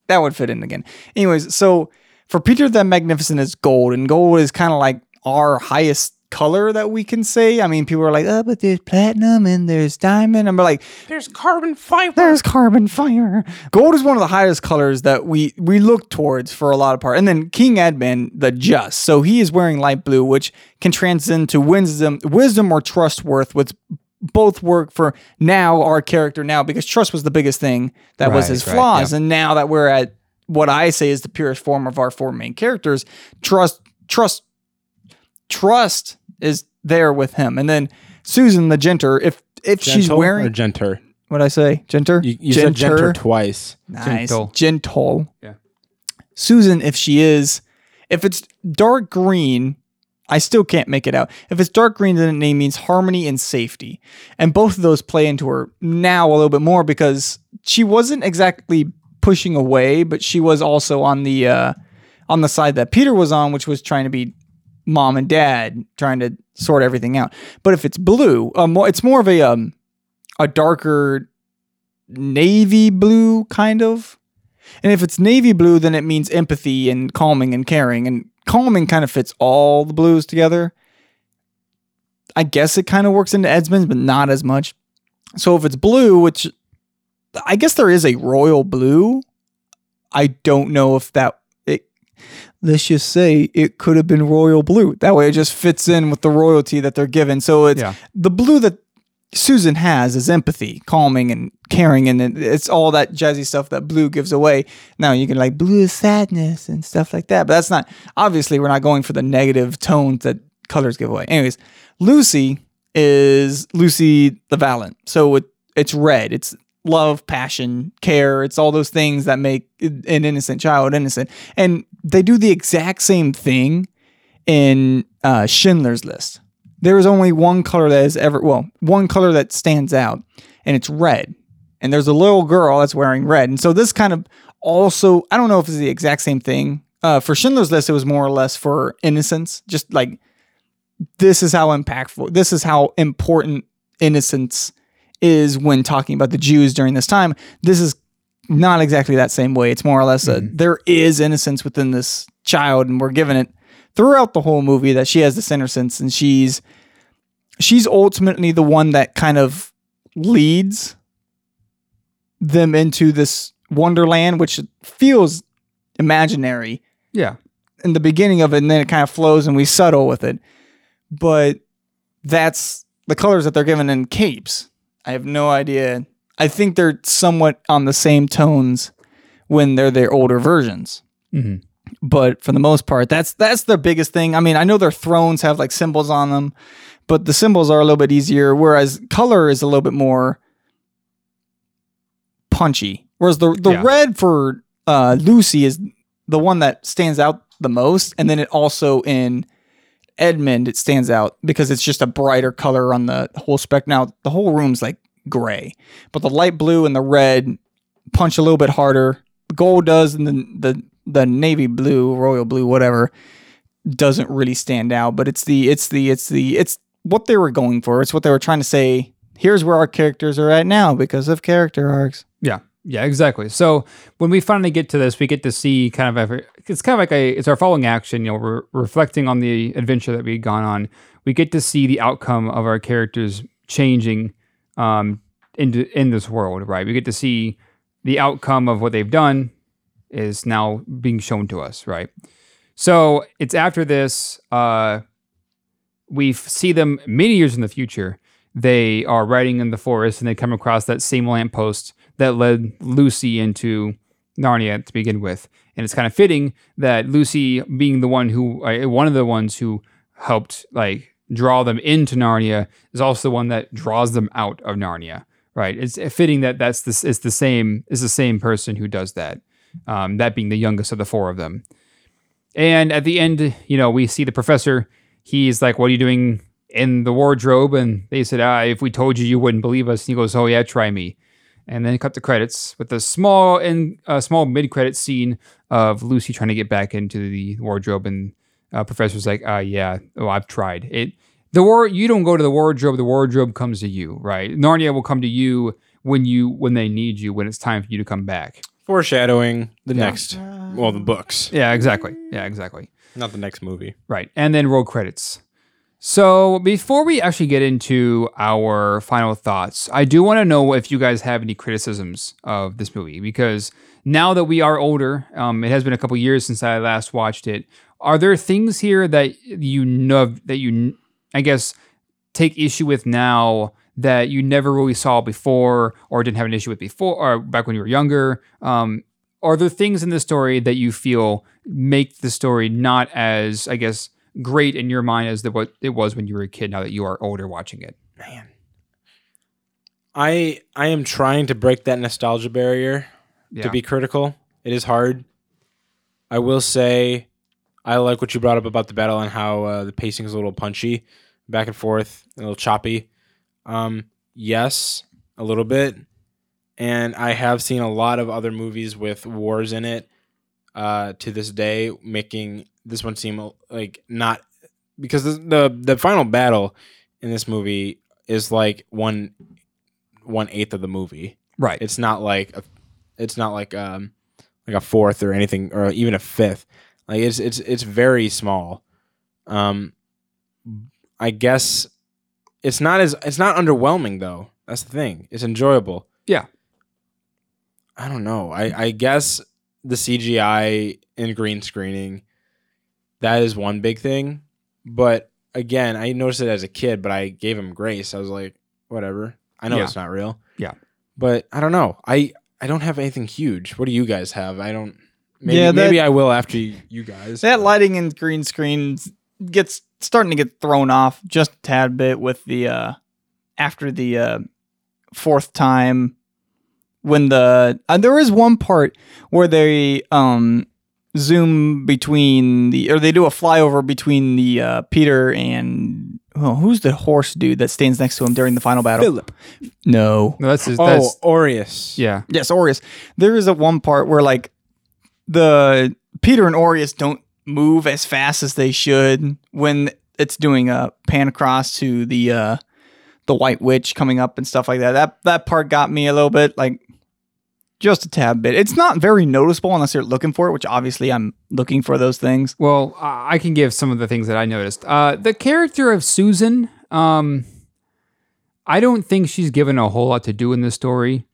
that would fit in again. Anyways, so for Peter the Magnificent is gold, and gold is kind of like our highest color that we can say. I mean, people are like, oh, but there's platinum and there's diamond. I'm like, There's carbon fiber. there's carbon fire. Gold is one of the highest colors that we we look towards for a lot of part. And then King Edmund, the just, so he is wearing light blue, which can transcend to wisdom, wisdom or trust worth, which both work for now our character now because trust was the biggest thing that was Right, his right, flaws, yeah. and now that we're at what I say is the purest form of our four main characters, trust, trust, trust is there with him, and then Susan the Genter, if if she's Gentle wearing or genter. what I say? Genter? You, you said genter twice. Nice. Gentle. Gentle. Yeah. Susan, if she is, if it's dark green, I still can't make it out. If it's dark green, then it means harmony and safety. And both of those play into her now a little bit more because she wasn't exactly pushing away, but she was also on the uh, on the side that Peter was on, which was trying to be mom and dad, trying to sort everything out. But if it's blue, um, it's more of a um, a darker navy blue kind of. And if it's navy blue, then it means empathy and calming and caring. And calming kind of fits all the blues together. I guess it kind of works into Edmund's, but not as much. So if it's blue, which I guess there is a royal blue, I don't know if that it let's just say it could have been royal blue. That way it just fits in with the royalty that they're given. So it's Yeah. the blue that Susan has is empathy, calming and caring, and it- it's all that jazzy stuff that blue gives away. Now you can like blue is sadness and stuff like that, but that's not obviously we're not going for the negative tones that colors give away. Anyways, Lucy is Lucy the Valiant, so it, it's red. It's love, passion, care. It's all those things that make an innocent child innocent, and they do the exact same thing in uh, Schindler's List. There is only one color that is ever well, one color that stands out, and it's red. And there's a little girl that's wearing red. And so this kind of also, I don't know if it's the exact same thing. Uh, for Schindler's List, it was more or less for innocence, just like this is how impactful, this is how important innocence is when talking about the Jews during this time. This is not exactly that same way. It's more or less a there is innocence within this child, and we're given it throughout the whole movie that she has this innocence, and she's she's ultimately the one that kind of leads them into this wonderland, which feels imaginary Yeah. in the beginning of it, and then it kind of flows and we settle with it. But that's the colors that they're given in capes. I have no idea. I think they're somewhat on the same tones when they're their older versions. Mhm. But for the most part, that's that's the biggest thing. I mean, I know their thrones have like symbols on them, but the symbols are a little bit easier. Whereas color is a little bit more punchy. Whereas the the Yeah. red for uh, Lucy is the one that stands out the most, and then it also in Edmund it stands out because it's just a brighter color on the whole spec. Now the whole room's like gray, but the light blue and the red punch a little bit harder. Gold does, and then the the navy blue, royal blue, whatever, doesn't really stand out. But it's the it's the it's the it's what they were going for. It's what they were trying to say. Here's where our characters are at now because of character arcs. Yeah. Yeah, exactly. So when we finally get to this, we get to see kind of every, it's kind of like a it's our following action. You know, we're reflecting on the adventure that we'd gone on. We get to see the outcome of our characters changing um, in in this world, right? We get to see the outcome of what they've done is now being shown to us, right? So it's after this, uh, we see them many years in the future. They are riding in the forest and they come across that same lamppost that led Lucy into Narnia to begin with. And it's kind of fitting that Lucy, being the one who, uh, one of the ones who helped like draw them into Narnia, is also the one that draws them out of Narnia. Right? It's fitting that that's this. It's the same. It's the same person who does that. Um, that being the youngest of the four of them. And at the end, you know, we see the professor. He's like, "What are you doing in the wardrobe?" And they said, "Ah, if we told you, you wouldn't believe us." And he goes, "Oh yeah, try me." And then cut the credits with a small and a small mid credit scene of Lucy trying to get back into the wardrobe, and uh, professor's like, "Ah, yeah, oh, I've tried it." The war, you don't go to the wardrobe; the wardrobe comes to you, right? Narnia will come to you when you when they need you, when it's time for you to come back. Foreshadowing the Yeah. next, well, the books, Yeah, exactly. Yeah, exactly. not the next movie. Right. And then roll credits. So before we actually get into our final thoughts, I do want to know if you guys have any criticisms of this movie because now that we are older, um, it has been a couple years since I last watched it. Are there things here that you know that you, I guess, take issue with now that you never really saw before or didn't have an issue with before or back when you were younger? Um, are there things in the story that you feel make the story not as, I guess, great in your mind as the, what it was when you were a kid now that you are older watching it? Man, I I am trying to break that nostalgia barrier Yeah. to be critical. It is hard. I will say, I like what you brought up about the battle and how uh, the pacing is a little punchy, back and forth, a little choppy. Um, yes, a little bit, and I have seen a lot of other movies with wars in it. Uh, to this day, making this one seem like not because the the, the final battle in this movie is like one one eighth of the movie. right. It's not like a, it's not like um like a fourth or anything or even a fifth. Like it's it's it's very small. Um I guess it's not as it's not underwhelming though. That's the thing. It's enjoyable. Yeah. I don't know. I I guess the CGI and green screening that is one big thing, but again, I noticed it as a kid, but I gave him grace. I was like, whatever. I know Yeah. it's not real. Yeah. But I don't know. I I don't have anything huge. What do you guys have? I don't. Maybe, Yeah, that- maybe I will after you, you guys. That lighting and green screens gets starting to get thrown off just a tad bit with the uh after the uh fourth time when the uh, there is one part where they um zoom between the, or they do a flyover between the uh, Peter and oh, who's the horse dude that stands next to him during the final battle? Philip. No. No, that's his, Oh, that's Oreius. yeah. Yes, Oreius. There is a one part where like the Peter and Oreius don't move as fast as they should when it's doing a pan across to the uh the White Witch coming up and stuff like that. That that part got me a little bit like just a tad bit. It's not very noticeable unless you're looking for it, which obviously I'm looking for those things. Well, I I can give some of the things that I noticed. Uh, the character of Susan, um, I don't think she's given a whole lot to do in this story.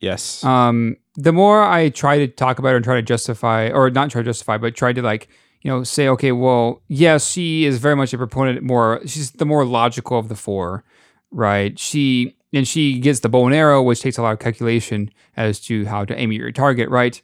Yes. Um, the more I try to talk about her and try to justify, or not try to justify, but try to like, you know, say, okay, well, yes, she is very much a proponent. More, she's the more logical of the four, right? She and she gets the bow and arrow, which takes a lot of calculation as to how to aim at your target, right?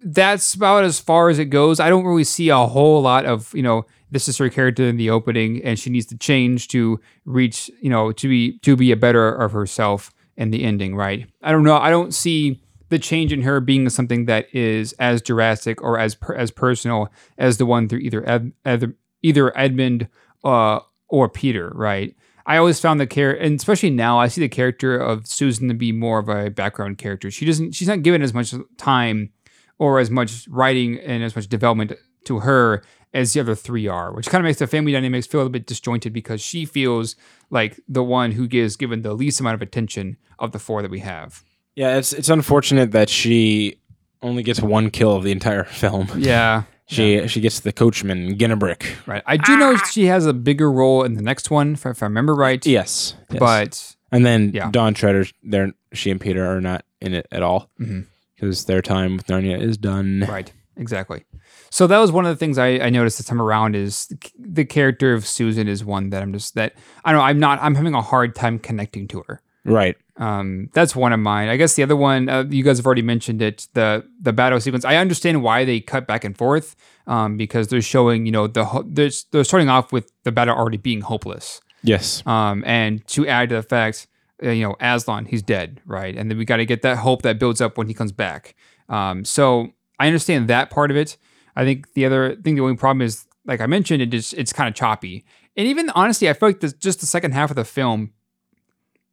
That's about as far as it goes. I don't really see a whole lot of, you know, this is her character in the opening, and she needs to change to reach, you know, to be to be a better of herself in the ending, right? I don't know. I don't see the change in her being something that is as drastic or as per, as personal as the one through either Ed, Ed, either Edmund uh, or Peter, right? I always found the character, and especially now, I see the character of Susan to be more of a background character. She doesn't, she's not given as much time or as much writing and as much development to her as the other three are, which kind of makes the family dynamics feel a bit disjointed because she feels like the one who gives given the least amount of attention of the four that we have. Yeah, it's it's unfortunate that she only gets one kill of the entire film. Yeah. She she gets the coachman Ginarrbrick. Right. I do know she has a bigger role in the next one, if, if I remember right. Yes, yes. But and then Yeah. Dawn Treader, they're she and Peter are not in it at all mm-hmm. because their time with Narnia is done. right, exactly. So that was one of the things I, I noticed this time around is the, the character of Susan is one that I'm just that I don't know I'm not I'm having a hard time connecting to her. Right. Um, that's one of mine. I guess the other one, uh, you guys have already mentioned it. The the battle sequence. I understand why they cut back and forth, um, because they're showing, you know, the ho- they're, they're starting off with the battle already being hopeless, Yes. um, and to add to the fact, uh, you know, Aslan, he's dead, right? And then we got to get that hope that builds up when he comes back. Um, so I understand that part of it. I think the other thing, the only problem is, like I mentioned, it just it's kind of choppy, and even honestly, I feel like this, just the second half of the film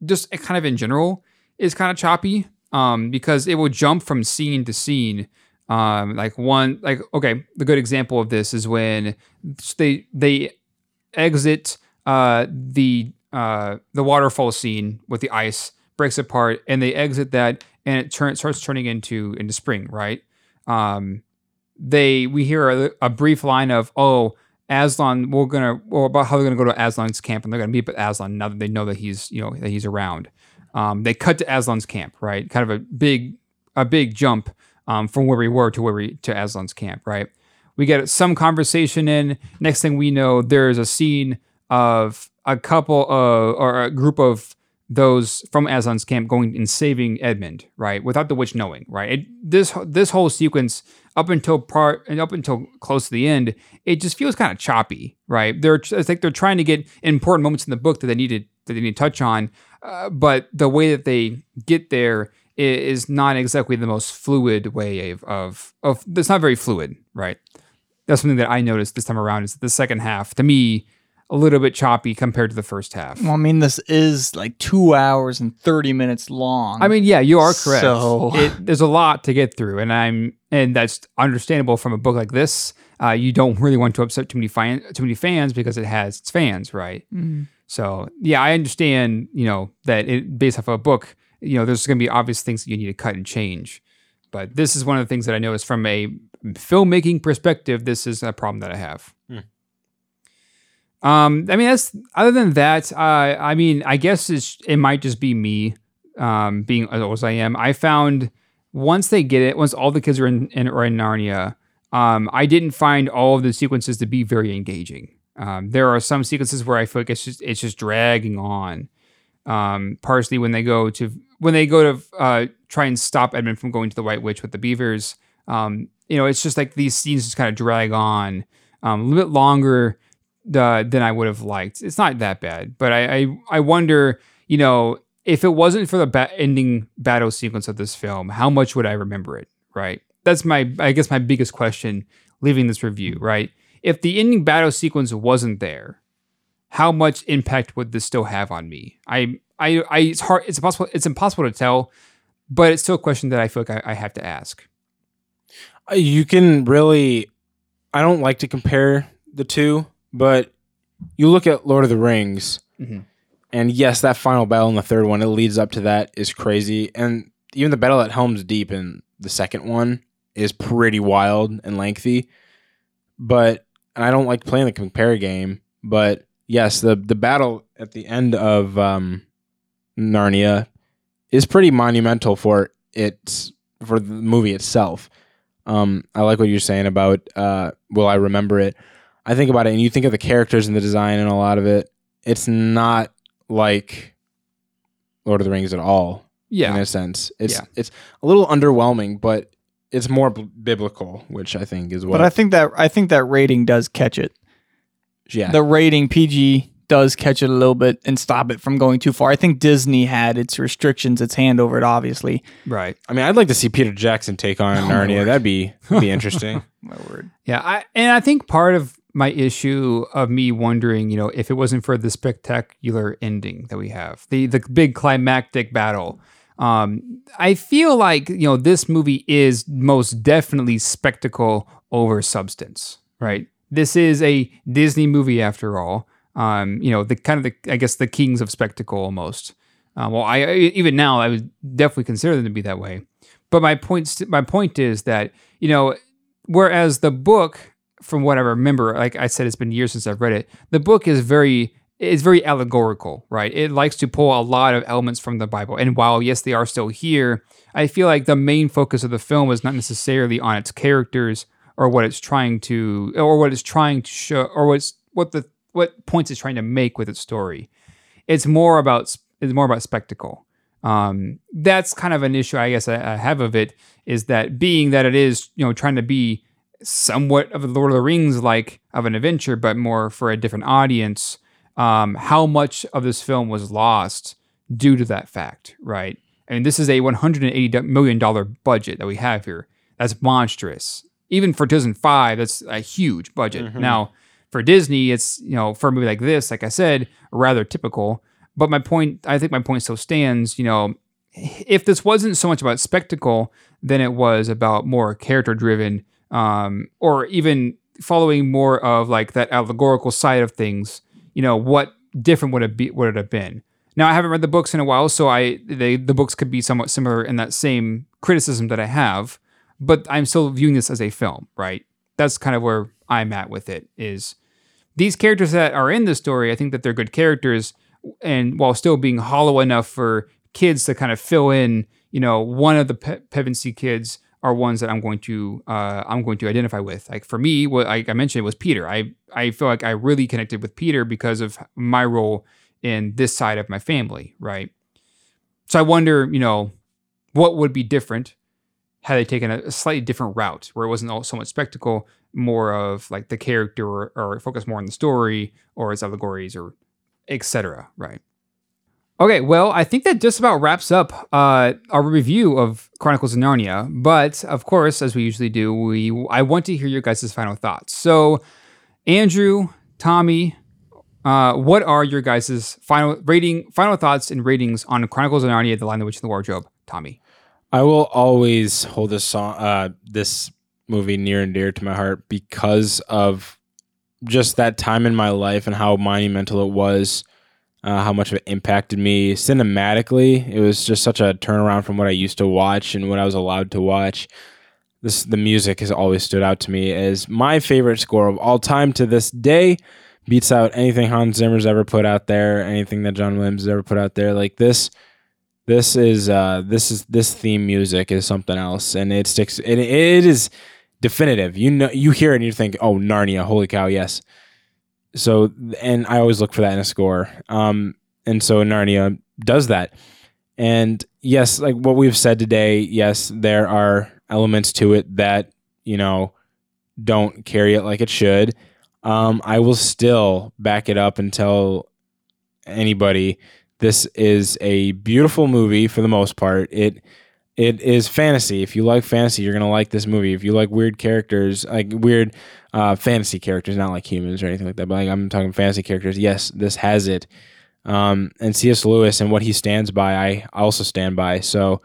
just kind of in general is kind of choppy um, because it will jump from scene to scene. Um, like one, like okay, the good example of this is when they they exit uh, the uh, the waterfall scene with the ice breaks apart, and they exit that, and it turns starts turning into into spring, right? Um, they we hear a, a brief line of oh Aslan, we're gonna or about how they're gonna go to Aslan's camp and they're gonna meet with Aslan now that they know that he's you know that he's around. Um, they cut to Aslan's camp, right? Kind of a big a big jump um, from where we were to where we to Aslan's camp, right? We get some conversation in. Next thing we know, there's a scene of a couple of or a group of those from Aslan's camp going and saving Edmund, right? Without the witch knowing, right? It, this this whole sequence up until part and up until close to the end, it just feels kind of choppy, right? They're it's like they're trying to get important moments in the book that they needed that they need to touch on, uh, but the way that they get there is, not exactly the most fluid way of of of. It's not very fluid, right? That's something that I noticed this time around. Is that the second half to me a little bit choppy compared to the first half. Well, I mean, this is like two hours and 30 minutes long. I mean, yeah, you are correct. So- It, there's a lot to get through, and I'm and that's understandable from a book like this. Uh, you don't really want to upset too many fan, too many fans because it has its fans, right? So yeah, I understand. You know that it based off of a book. You know, there's going to be obvious things that you need to cut and change. But this is one of the things that I noticed from a filmmaking perspective. This is a problem that I have. Um, I mean, that's other than that. Uh, I mean, I guess it's it might just be me, um, being as old as I am. I found once they get it, once all the kids are in, in are in Narnia, um, I didn't find all of the sequences to be very engaging. Um, there are some sequences where I feel like it's just it's just dragging on. Um, partially when they go to when they go to uh, try and stop Edmund from going to the White Witch with the beavers. Um, you know, it's just like these scenes just kind of drag on um, a little bit longer uh, than I would have liked. It's not that bad, but I I, I wonder, you know, if it wasn't for the ba- ending battle sequence of this film, how much would I remember it? Right? that's my I guess my biggest question leaving this review, right? If the ending battle sequence wasn't there, how much impact would this still have on me? I I, I it's hard it's impossible it's impossible to tell, but it's still a question that I feel like I, I have to ask. Uh, You can really. I don't like to compare the two, but you look at Lord of the Rings, Mhm. and yes, that final battle in the third one, it leads up to that, is crazy. And even the battle at Helm's Deep in the second one is pretty wild and lengthy. But and I don't like playing the compare game, but yes, the the battle at the end of um, Narnia is pretty monumental for its for the movie itself. Um, I like what you're saying about uh, will I remember it? I think about it, and you think of the characters and the design and a lot of it. It's not like Lord of the Rings at all. Yeah. in a sense, it's Yeah. it's a little underwhelming, but it's more b- biblical, which I think is what. But I think that I think that rating does catch it. yeah, The rating PG does catch it a little bit and stop it from going too far. I think Disney had its restrictions, its hand over it, obviously. Right. I mean, I'd like to see Peter Jackson take on Oh, Narnia. That'd be that'd be interesting. My word. Yeah, I and I think part of my issue of me wondering, you know, if it wasn't for the spectacular ending that we have, the the big climactic battle, um, I feel like you know this movie is most definitely spectacle over substance, right? This is a Disney movie after all. Um, you know, the kind of the I guess the kings of spectacle almost. Uh, well, I even now I would definitely consider them to be that way. But my point, my point is that you know, whereas the book, from what I remember, like I said, it's been years since I've read it. The book is very, it's very allegorical, right? It likes to pull a lot of elements from the Bible. And while yes, they are still here, I feel like the main focus of the film is not necessarily on its characters or what it's trying to, or what it's trying to show, or what's what the what points it's trying to make with its story. It's more about it's more about spectacle. Um, that's kind of an issue I guess I, I have of it is that being that it is you know trying to be somewhat of a Lord of the Rings like of an adventure, but more for a different audience. Um, how much of this film was lost due to that fact, right? I mean, this is a 180 million dollar budget that we have here. That's monstrous. Even for 2005, that's a huge budget. Now, for Disney, it's you know for a movie like this, like I said, rather typical. But my point, I think my point still stands. You know, if this wasn't so much about spectacle, then it was about more character driven, um, or even following more of like that allegorical side of things. You know, what different would it be? Would it have been? Now I haven't read the books in a while, so I they, the books could be somewhat similar in that same criticism that I have, but I'm still viewing this as a film, right? That's kind of where I'm at with it. Is these characters that are in the story, I think that they're good characters, and while still being hollow enough for kids to kind of fill in, you know, one of the Pe- Pevensie kids are ones that I'm going to uh, I'm going to identify with. Like for me, what I, I mentioned was Peter. I I feel like I really connected with Peter because of my role in this side of my family, right? So I wonder, you know, what would be different had they taken a, a slightly different route where it wasn't all so much spectacle, more of like the character or, or focus more on the story or its allegories or etc. Right. Okay, well, I think that just about wraps up uh, our review of Chronicles of Narnia. But of course, as we usually do, we I want to hear your guys' final thoughts. So, Andrew, Tommy, uh, what are your guys' final rating, final thoughts and ratings on Chronicles of Narnia: The Lion, the Witch, and the Wardrobe? Tommy. I will always hold this song, uh, this movie near and dear to my heart because of just that time in my life and how monumental it was, uh, how much of it impacted me cinematically. It was just such a turnaround from what I used to watch and what I was allowed to watch. This the music has always stood out to me as my favorite score of all time to this day. Beats out anything Hans Zimmer's ever put out there, anything that John Williams has ever put out there. Like this, this is uh this is this theme music is something else and it sticks it, it is definitive you know you hear it and you think oh narnia holy cow yes so and i always look for that in a score um and so narnia does that and yes like what we've said today yes there are elements to it that you know don't carry it like it should um i will still back it up and tell anybody this is a beautiful movie for the most part. It it is fantasy. If you like fantasy, you're gonna like this movie. If you like weird characters, like weird uh, fantasy characters, not like humans or anything like that, but like I'm talking fantasy characters. Yes, this has it. Um, and C.S. Lewis and what he stands by, I also stand by. So,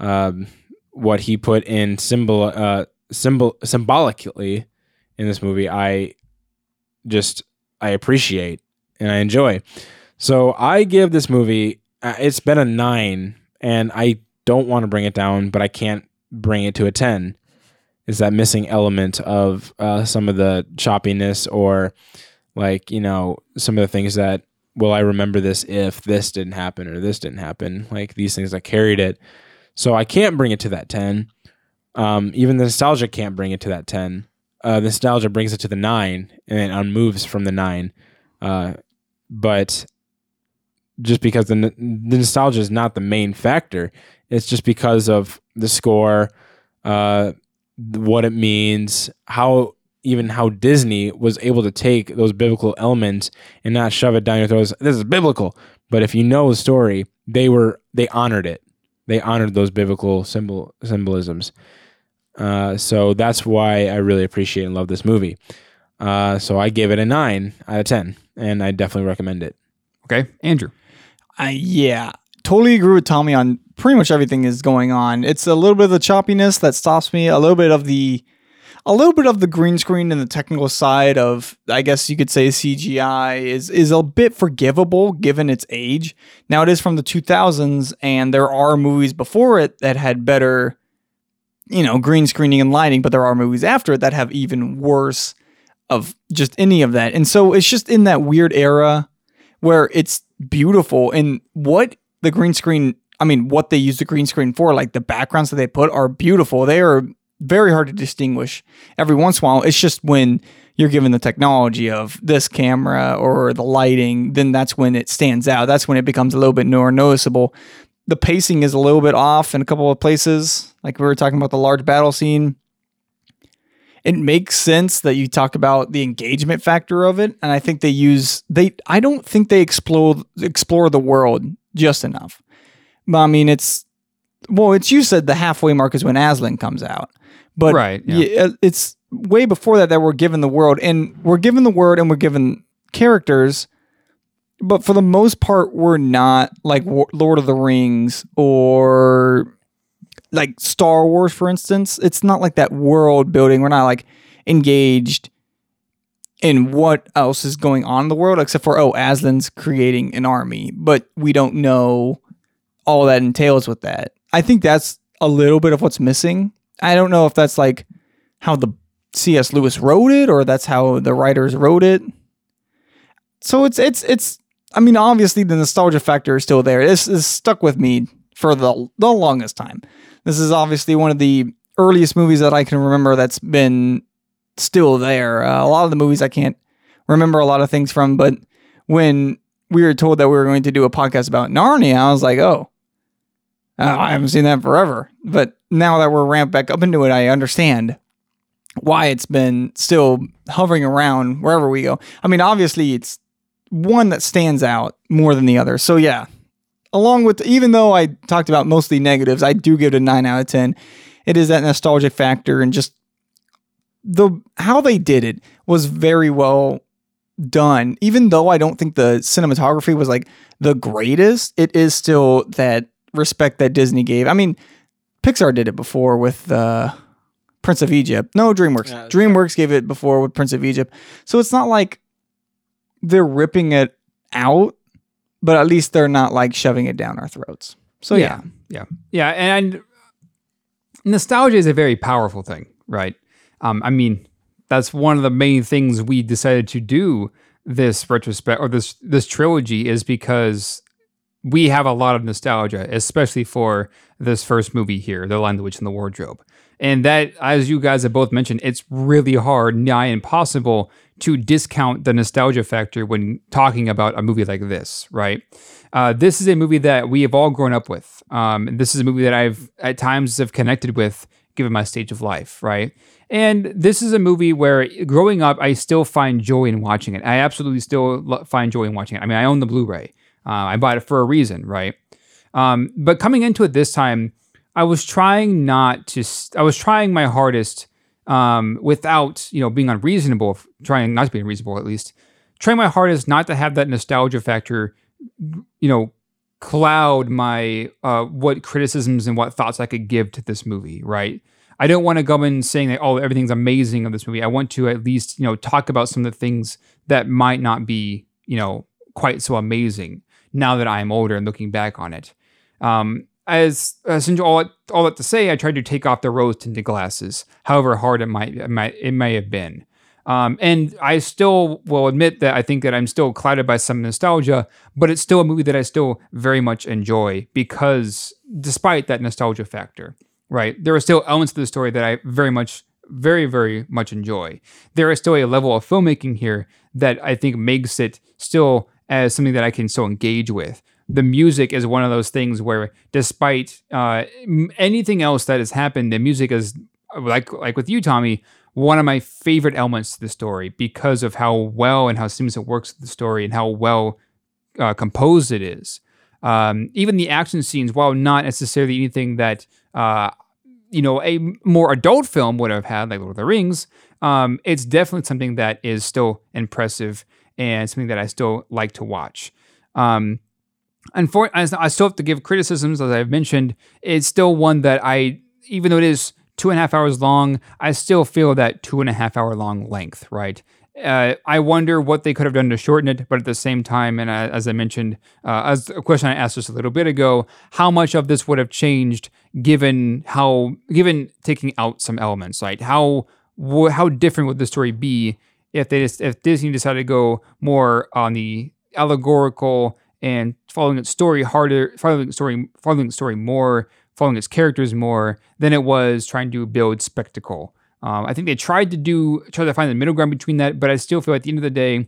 um, what he put in symbol, uh, symbol, symbolically in this movie, I just I appreciate and I enjoy. So I give this movie. Uh, it's been a nine, and I don't want to bring it down, but I can't bring it to a 10 is that missing element of uh, some of the choppiness or like you know some of the things that will i remember this if this didn't happen or this didn't happen like these things that carried it. So i can't bring it to that 10 um, even the nostalgia can't bring it to that 10 uh, the nostalgia brings it to the 9 and it unmoves from the 9 uh, but just because the, the nostalgia is not the main factor it's just because of the score, uh, what it means, how even how Disney was able to take those biblical elements and not shove it down your throat. This is biblical, but if you know the story, they were they honored it. They honored those biblical symbol symbolisms. Uh, so that's why I really appreciate and love this movie. Uh, so I give it a nine out of ten, and I definitely recommend it. Okay, Andrew. Uh, yeah, totally agree with Tommy on pretty much everything is going on. It's a little bit of the choppiness that stops me, a little bit of the a little bit of the green screen and the technical side of I guess you could say CGI is is a bit forgivable given its age. Now it is from the 2000s and there are movies before it that had better you know, green screening and lighting, but there are movies after it that have even worse of just any of that. And so it's just in that weird era where it's beautiful and what the green screen I mean, what they use the green screen for, like the backgrounds that they put are beautiful. They are very hard to distinguish. Every once in a while, it's just when you're given the technology of this camera or the lighting, then that's when it stands out. That's when it becomes a little bit more noticeable. The pacing is a little bit off in a couple of places, like we were talking about the large battle scene. It makes sense that you talk about the engagement factor of it, and I think they use they. I don't think they explore explore the world just enough. But, I mean, it's well, it's you said the halfway mark is when Aslan comes out, but Right, yeah. yeah, uh, it's way before that that we're given the world, and we're given the word, and we're given characters, but for the most part, we're not like Lord of the Rings or like Star Wars, for instance. It's not like that world building. We're not like engaged in what else is going on in the world, except for oh, Aslan's creating an army, but we don't know all that entails with that. I think that's a little bit of what's missing. I don't know if that's like how the C.S. Lewis wrote it or that's how the writers wrote it. So it's it's it's I mean obviously the nostalgia factor is still there. This is stuck with me for the the longest time. This is obviously one of the earliest movies that I can remember that's been still there. Uh, a lot of the movies I can't remember a lot of things from, but when we were told that we were going to do a podcast about Narnia, I was like, oh, I haven't seen that forever. But now that we're ramped back up into it, I understand why it's been still hovering around wherever we go. I mean, obviously, it's one that stands out more than the other. So, yeah, along with, even though I talked about mostly negatives, I do give it a 9 out of 10. It is that nostalgic factor and just the how they did it was very well done. Even though I don't think the cinematography was like the greatest, it is still that respect that Disney gave. I mean, Pixar did it before with uh, Prince of Egypt. No, DreamWorks. Yeah, DreamWorks gave it before with Prince of Egypt. So it's not like they're ripping it out, but at least they're not like shoving it down our throats. So yeah. yeah, yeah, and nostalgia is a very powerful thing, right? Um, I mean, that's one of the main things we decided to do this retrospect or this this trilogy is because we have a lot of nostalgia, especially for this first movie here, The Lion, the Witch, and the Wardrobe. And that, as you guys have both mentioned, it's really hard, nigh impossible to discount the nostalgia factor when talking about a movie like this, right? Uh, this is a movie that we have all grown up with. Um, this is a movie that I've at times have connected with given my stage of life, right? And this is a movie where growing up, I still find joy in watching it. I absolutely still lo- find joy in watching it. I mean, I own the Blu ray. Uh, I bought it for a reason, right? Um, but coming into it this time, I was trying not to. I was trying my hardest, um, without you know being unreasonable. Trying not to be unreasonable, at least. Trying my hardest not to have that nostalgia factor, you know, cloud my uh, what criticisms and what thoughts I could give to this movie. Right. I don't want to go in saying that oh everything's amazing of this movie. I want to at least you know talk about some of the things that might not be you know quite so amazing now that I'm older and looking back on it. Um, as essentially all all that to say, I tried to take off the rose tinted glasses, however hard it might it might it may have been. Um, and I still will admit that I think that I'm still clouded by some nostalgia, but it's still a movie that I still very much enjoy because despite that nostalgia factor, right? There are still elements of the story that I very much, very, very much enjoy. There is still a level of filmmaking here that I think makes it still as something that I can still engage with. The music is one of those things where, despite uh, anything else that has happened, the music is like like with you, Tommy, one of my favorite elements to the story because of how well and how seamless it works with the story and how well uh, composed it is. Um, even the action scenes, while not necessarily anything that uh, you know a more adult film would have had, like Lord of the Rings, um, it's definitely something that is still impressive and something that I still like to watch. Um, unfortunately, I still have to give criticisms, as I've mentioned. It's still one that I, even though it is two and a half hours long, I still feel that two and a half hour long length, right? Uh, I wonder what they could have done to shorten it, but at the same time, and uh, as I mentioned, uh, as a question I asked just a little bit ago, how much of this would have changed given how, given taking out some elements, right? How wh- how different would the story be if they just, if Disney decided to go more on the allegorical and following its story harder, following its story, following its story more, following its characters more than it was trying to build spectacle. Um, I think they tried to do try to find the middle ground between that, but I still feel at the end of the day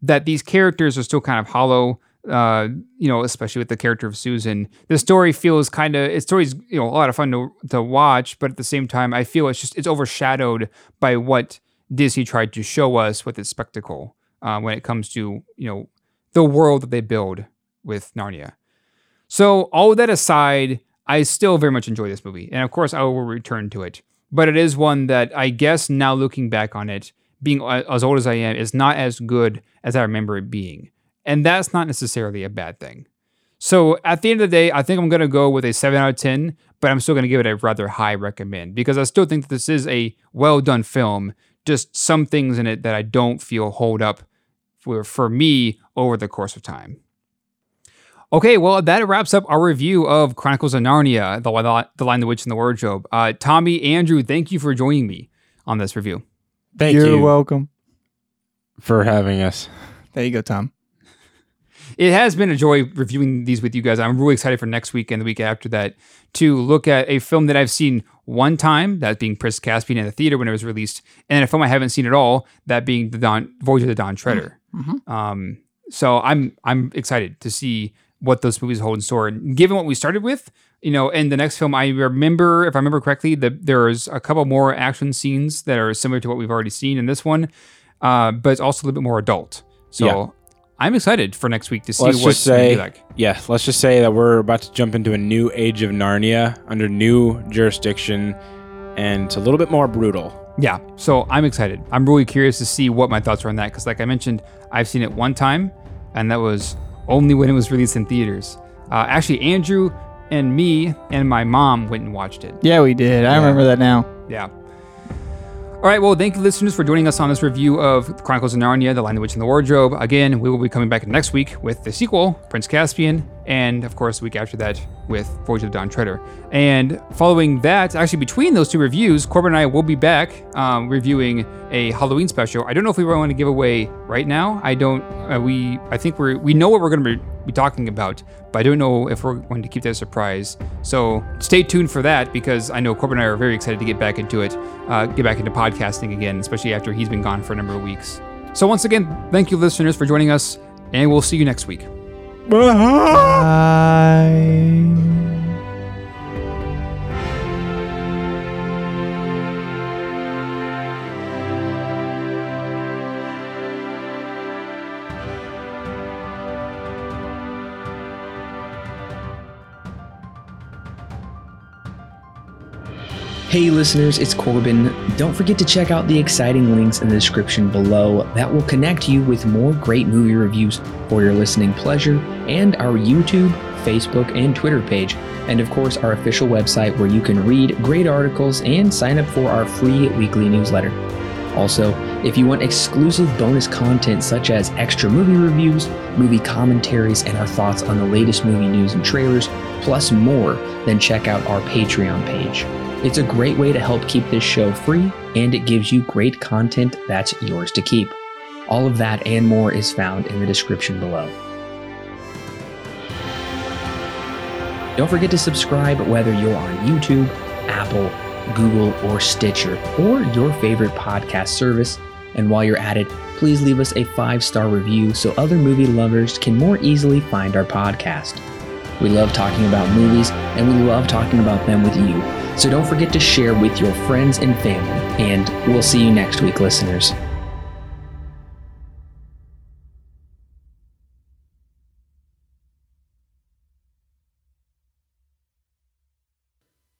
that these characters are still kind of hollow. Uh, you know, especially with the character of Susan, the story feels kind of. Its story's you know a lot of fun to to watch, but at the same time, I feel it's just it's overshadowed by what Disney tried to show us with its spectacle uh, when it comes to you know the world that they build with Narnia. So all that aside, I still very much enjoy this movie, and of course, I will return to it. But it is one that I guess now looking back on it, being as old as I am, is not as good as I remember it being, and that's not necessarily a bad thing. So at the end of the day, I think I'm gonna go with a seven out of ten, but I'm still gonna give it a rather high recommend because I still think that this is a well done film. Just some things in it that I don't feel hold up for for me over the course of time. Okay, well, that wraps up our review of Chronicles of Narnia, The, Li- the Lion, the Witch, and the Wardrobe. Uh, Tommy, Andrew, thank you for joining me on this review. Thank You're you welcome. for having us. There you go, Tom. It has been a joy reviewing these with you guys. I'm really excited for next week and the week after that to look at a film that I've seen one time, that being Prince Caspian in the theater when it was released, and a film I haven't seen at all, that being the Don Voyage of the Dawn Treader. Um, so I'm I'm excited to see what those movies hold in store. And given what we started with, you know, in the next film, I remember, if I remember correctly, that there's a couple more action scenes that are similar to what we've already seen in this one, uh, but it's also a little bit more adult. So Yeah. I'm excited for next week to see Let's what's just going to say, be like. yeah, let's just say that we're about to jump into a new age of Narnia under new jurisdiction, and it's a little bit more brutal. Yeah, so I'm excited. I'm really curious to see what my thoughts are on that because, like I mentioned, I've seen it one time, and that was only when it was released in theaters. Uh, actually, Andrew and me and my mom went and watched it. Yeah, we did. I remember that now. Yeah. All right, well, thank you, listeners, for joining us on this review of Chronicles of Narnia, The Lion, the Witch, and the Wardrobe. Again, we will be coming back next week with the sequel, Prince Caspian, and of course, the week after that with Voyage of the Treader. And following that, actually, between those two reviews, Corbin and I will be back um, reviewing a Halloween special. I don't know if we want to give away right now. I don't. Uh, we I think we're we know what we're going to be, be talking about, but I don't know if we're going to keep that a surprise. So stay tuned for that because I know Corbin and I are very excited to get back into it, uh, get back into podcasting again, especially after he's been gone for a number of weeks. So once again, thank you, listeners, for joining us, and we'll see you next week. Bye. Hey, listeners, it's Corbin. Don't forget to check out the exciting links in the description below that will connect you with more great movie reviews for your listening pleasure and our YouTube, Facebook, and Twitter page. And of course, our official website where you can read great articles and sign up for our free weekly newsletter. Also, if you want exclusive bonus content such as extra movie reviews, movie commentaries, and our thoughts on the latest movie news and trailers, plus more, then check out our Patreon page. It's a great way to help keep this show free, and it gives you great content that's yours to keep. All of that and more is found in the description below. Don't forget to subscribe whether you're on YouTube, Apple, Google, or Stitcher, or your favorite podcast service. And while you're at it, please leave us a five star review so other movie lovers can more easily find our podcast. We love talking about movies, and we love talking about them with you. So don't forget to share with your friends and family. And we'll see you next week, listeners.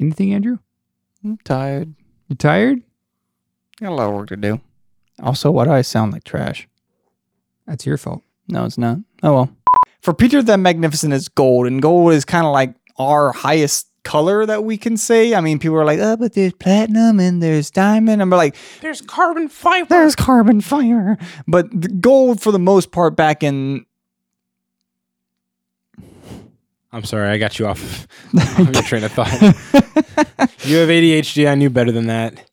Anything, Andrew? I'm tired. You tired? Got a lot of work to do. Also, why do I sound like trash? That's your fault. No, it's not. Oh well. For Peter the Magnificent is gold, and gold is kind of like our highest color that we can say. I mean, people are like, oh, but there's platinum and there's diamond. And we're like, There's carbon fiber. there's carbon fiber. But the gold, for the most part, back in I'm sorry, I got you off of your train of thought. you have ADHD. I knew better than that.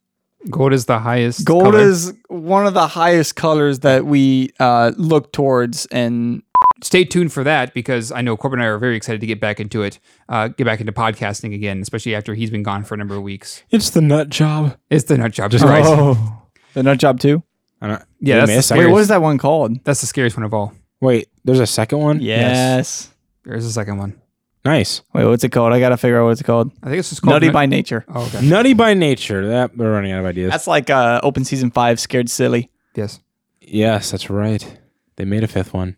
Gold is the highest. gold color. is one of the highest colors that we uh, look towards, and Stay tuned for that because I know Corbin and I are very excited to get back into it, uh, get back into podcasting again, especially after he's been gone for a number of weeks. It's the nut job. It's the nut job. Just Right. Oh. the nut job too. I don't, Yeah, you that's the missed? I scariest- Wait, what is that one called? That's the scariest one of all. Wait, there's a second one? Yes. There's a second one. Nice. Wait, what's it called? I gotta figure out what it's called. I think it's just called Nutty Nut- by Nature. Oh, okay. Nutty by nature. That we're running out of ideas. That's like uh, open season five, scared silly. Yes. yes, that's right. They made a fifth one.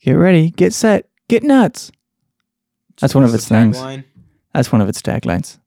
Get ready, get set, get nuts. That's one of its things. Tagline. That's one of its taglines.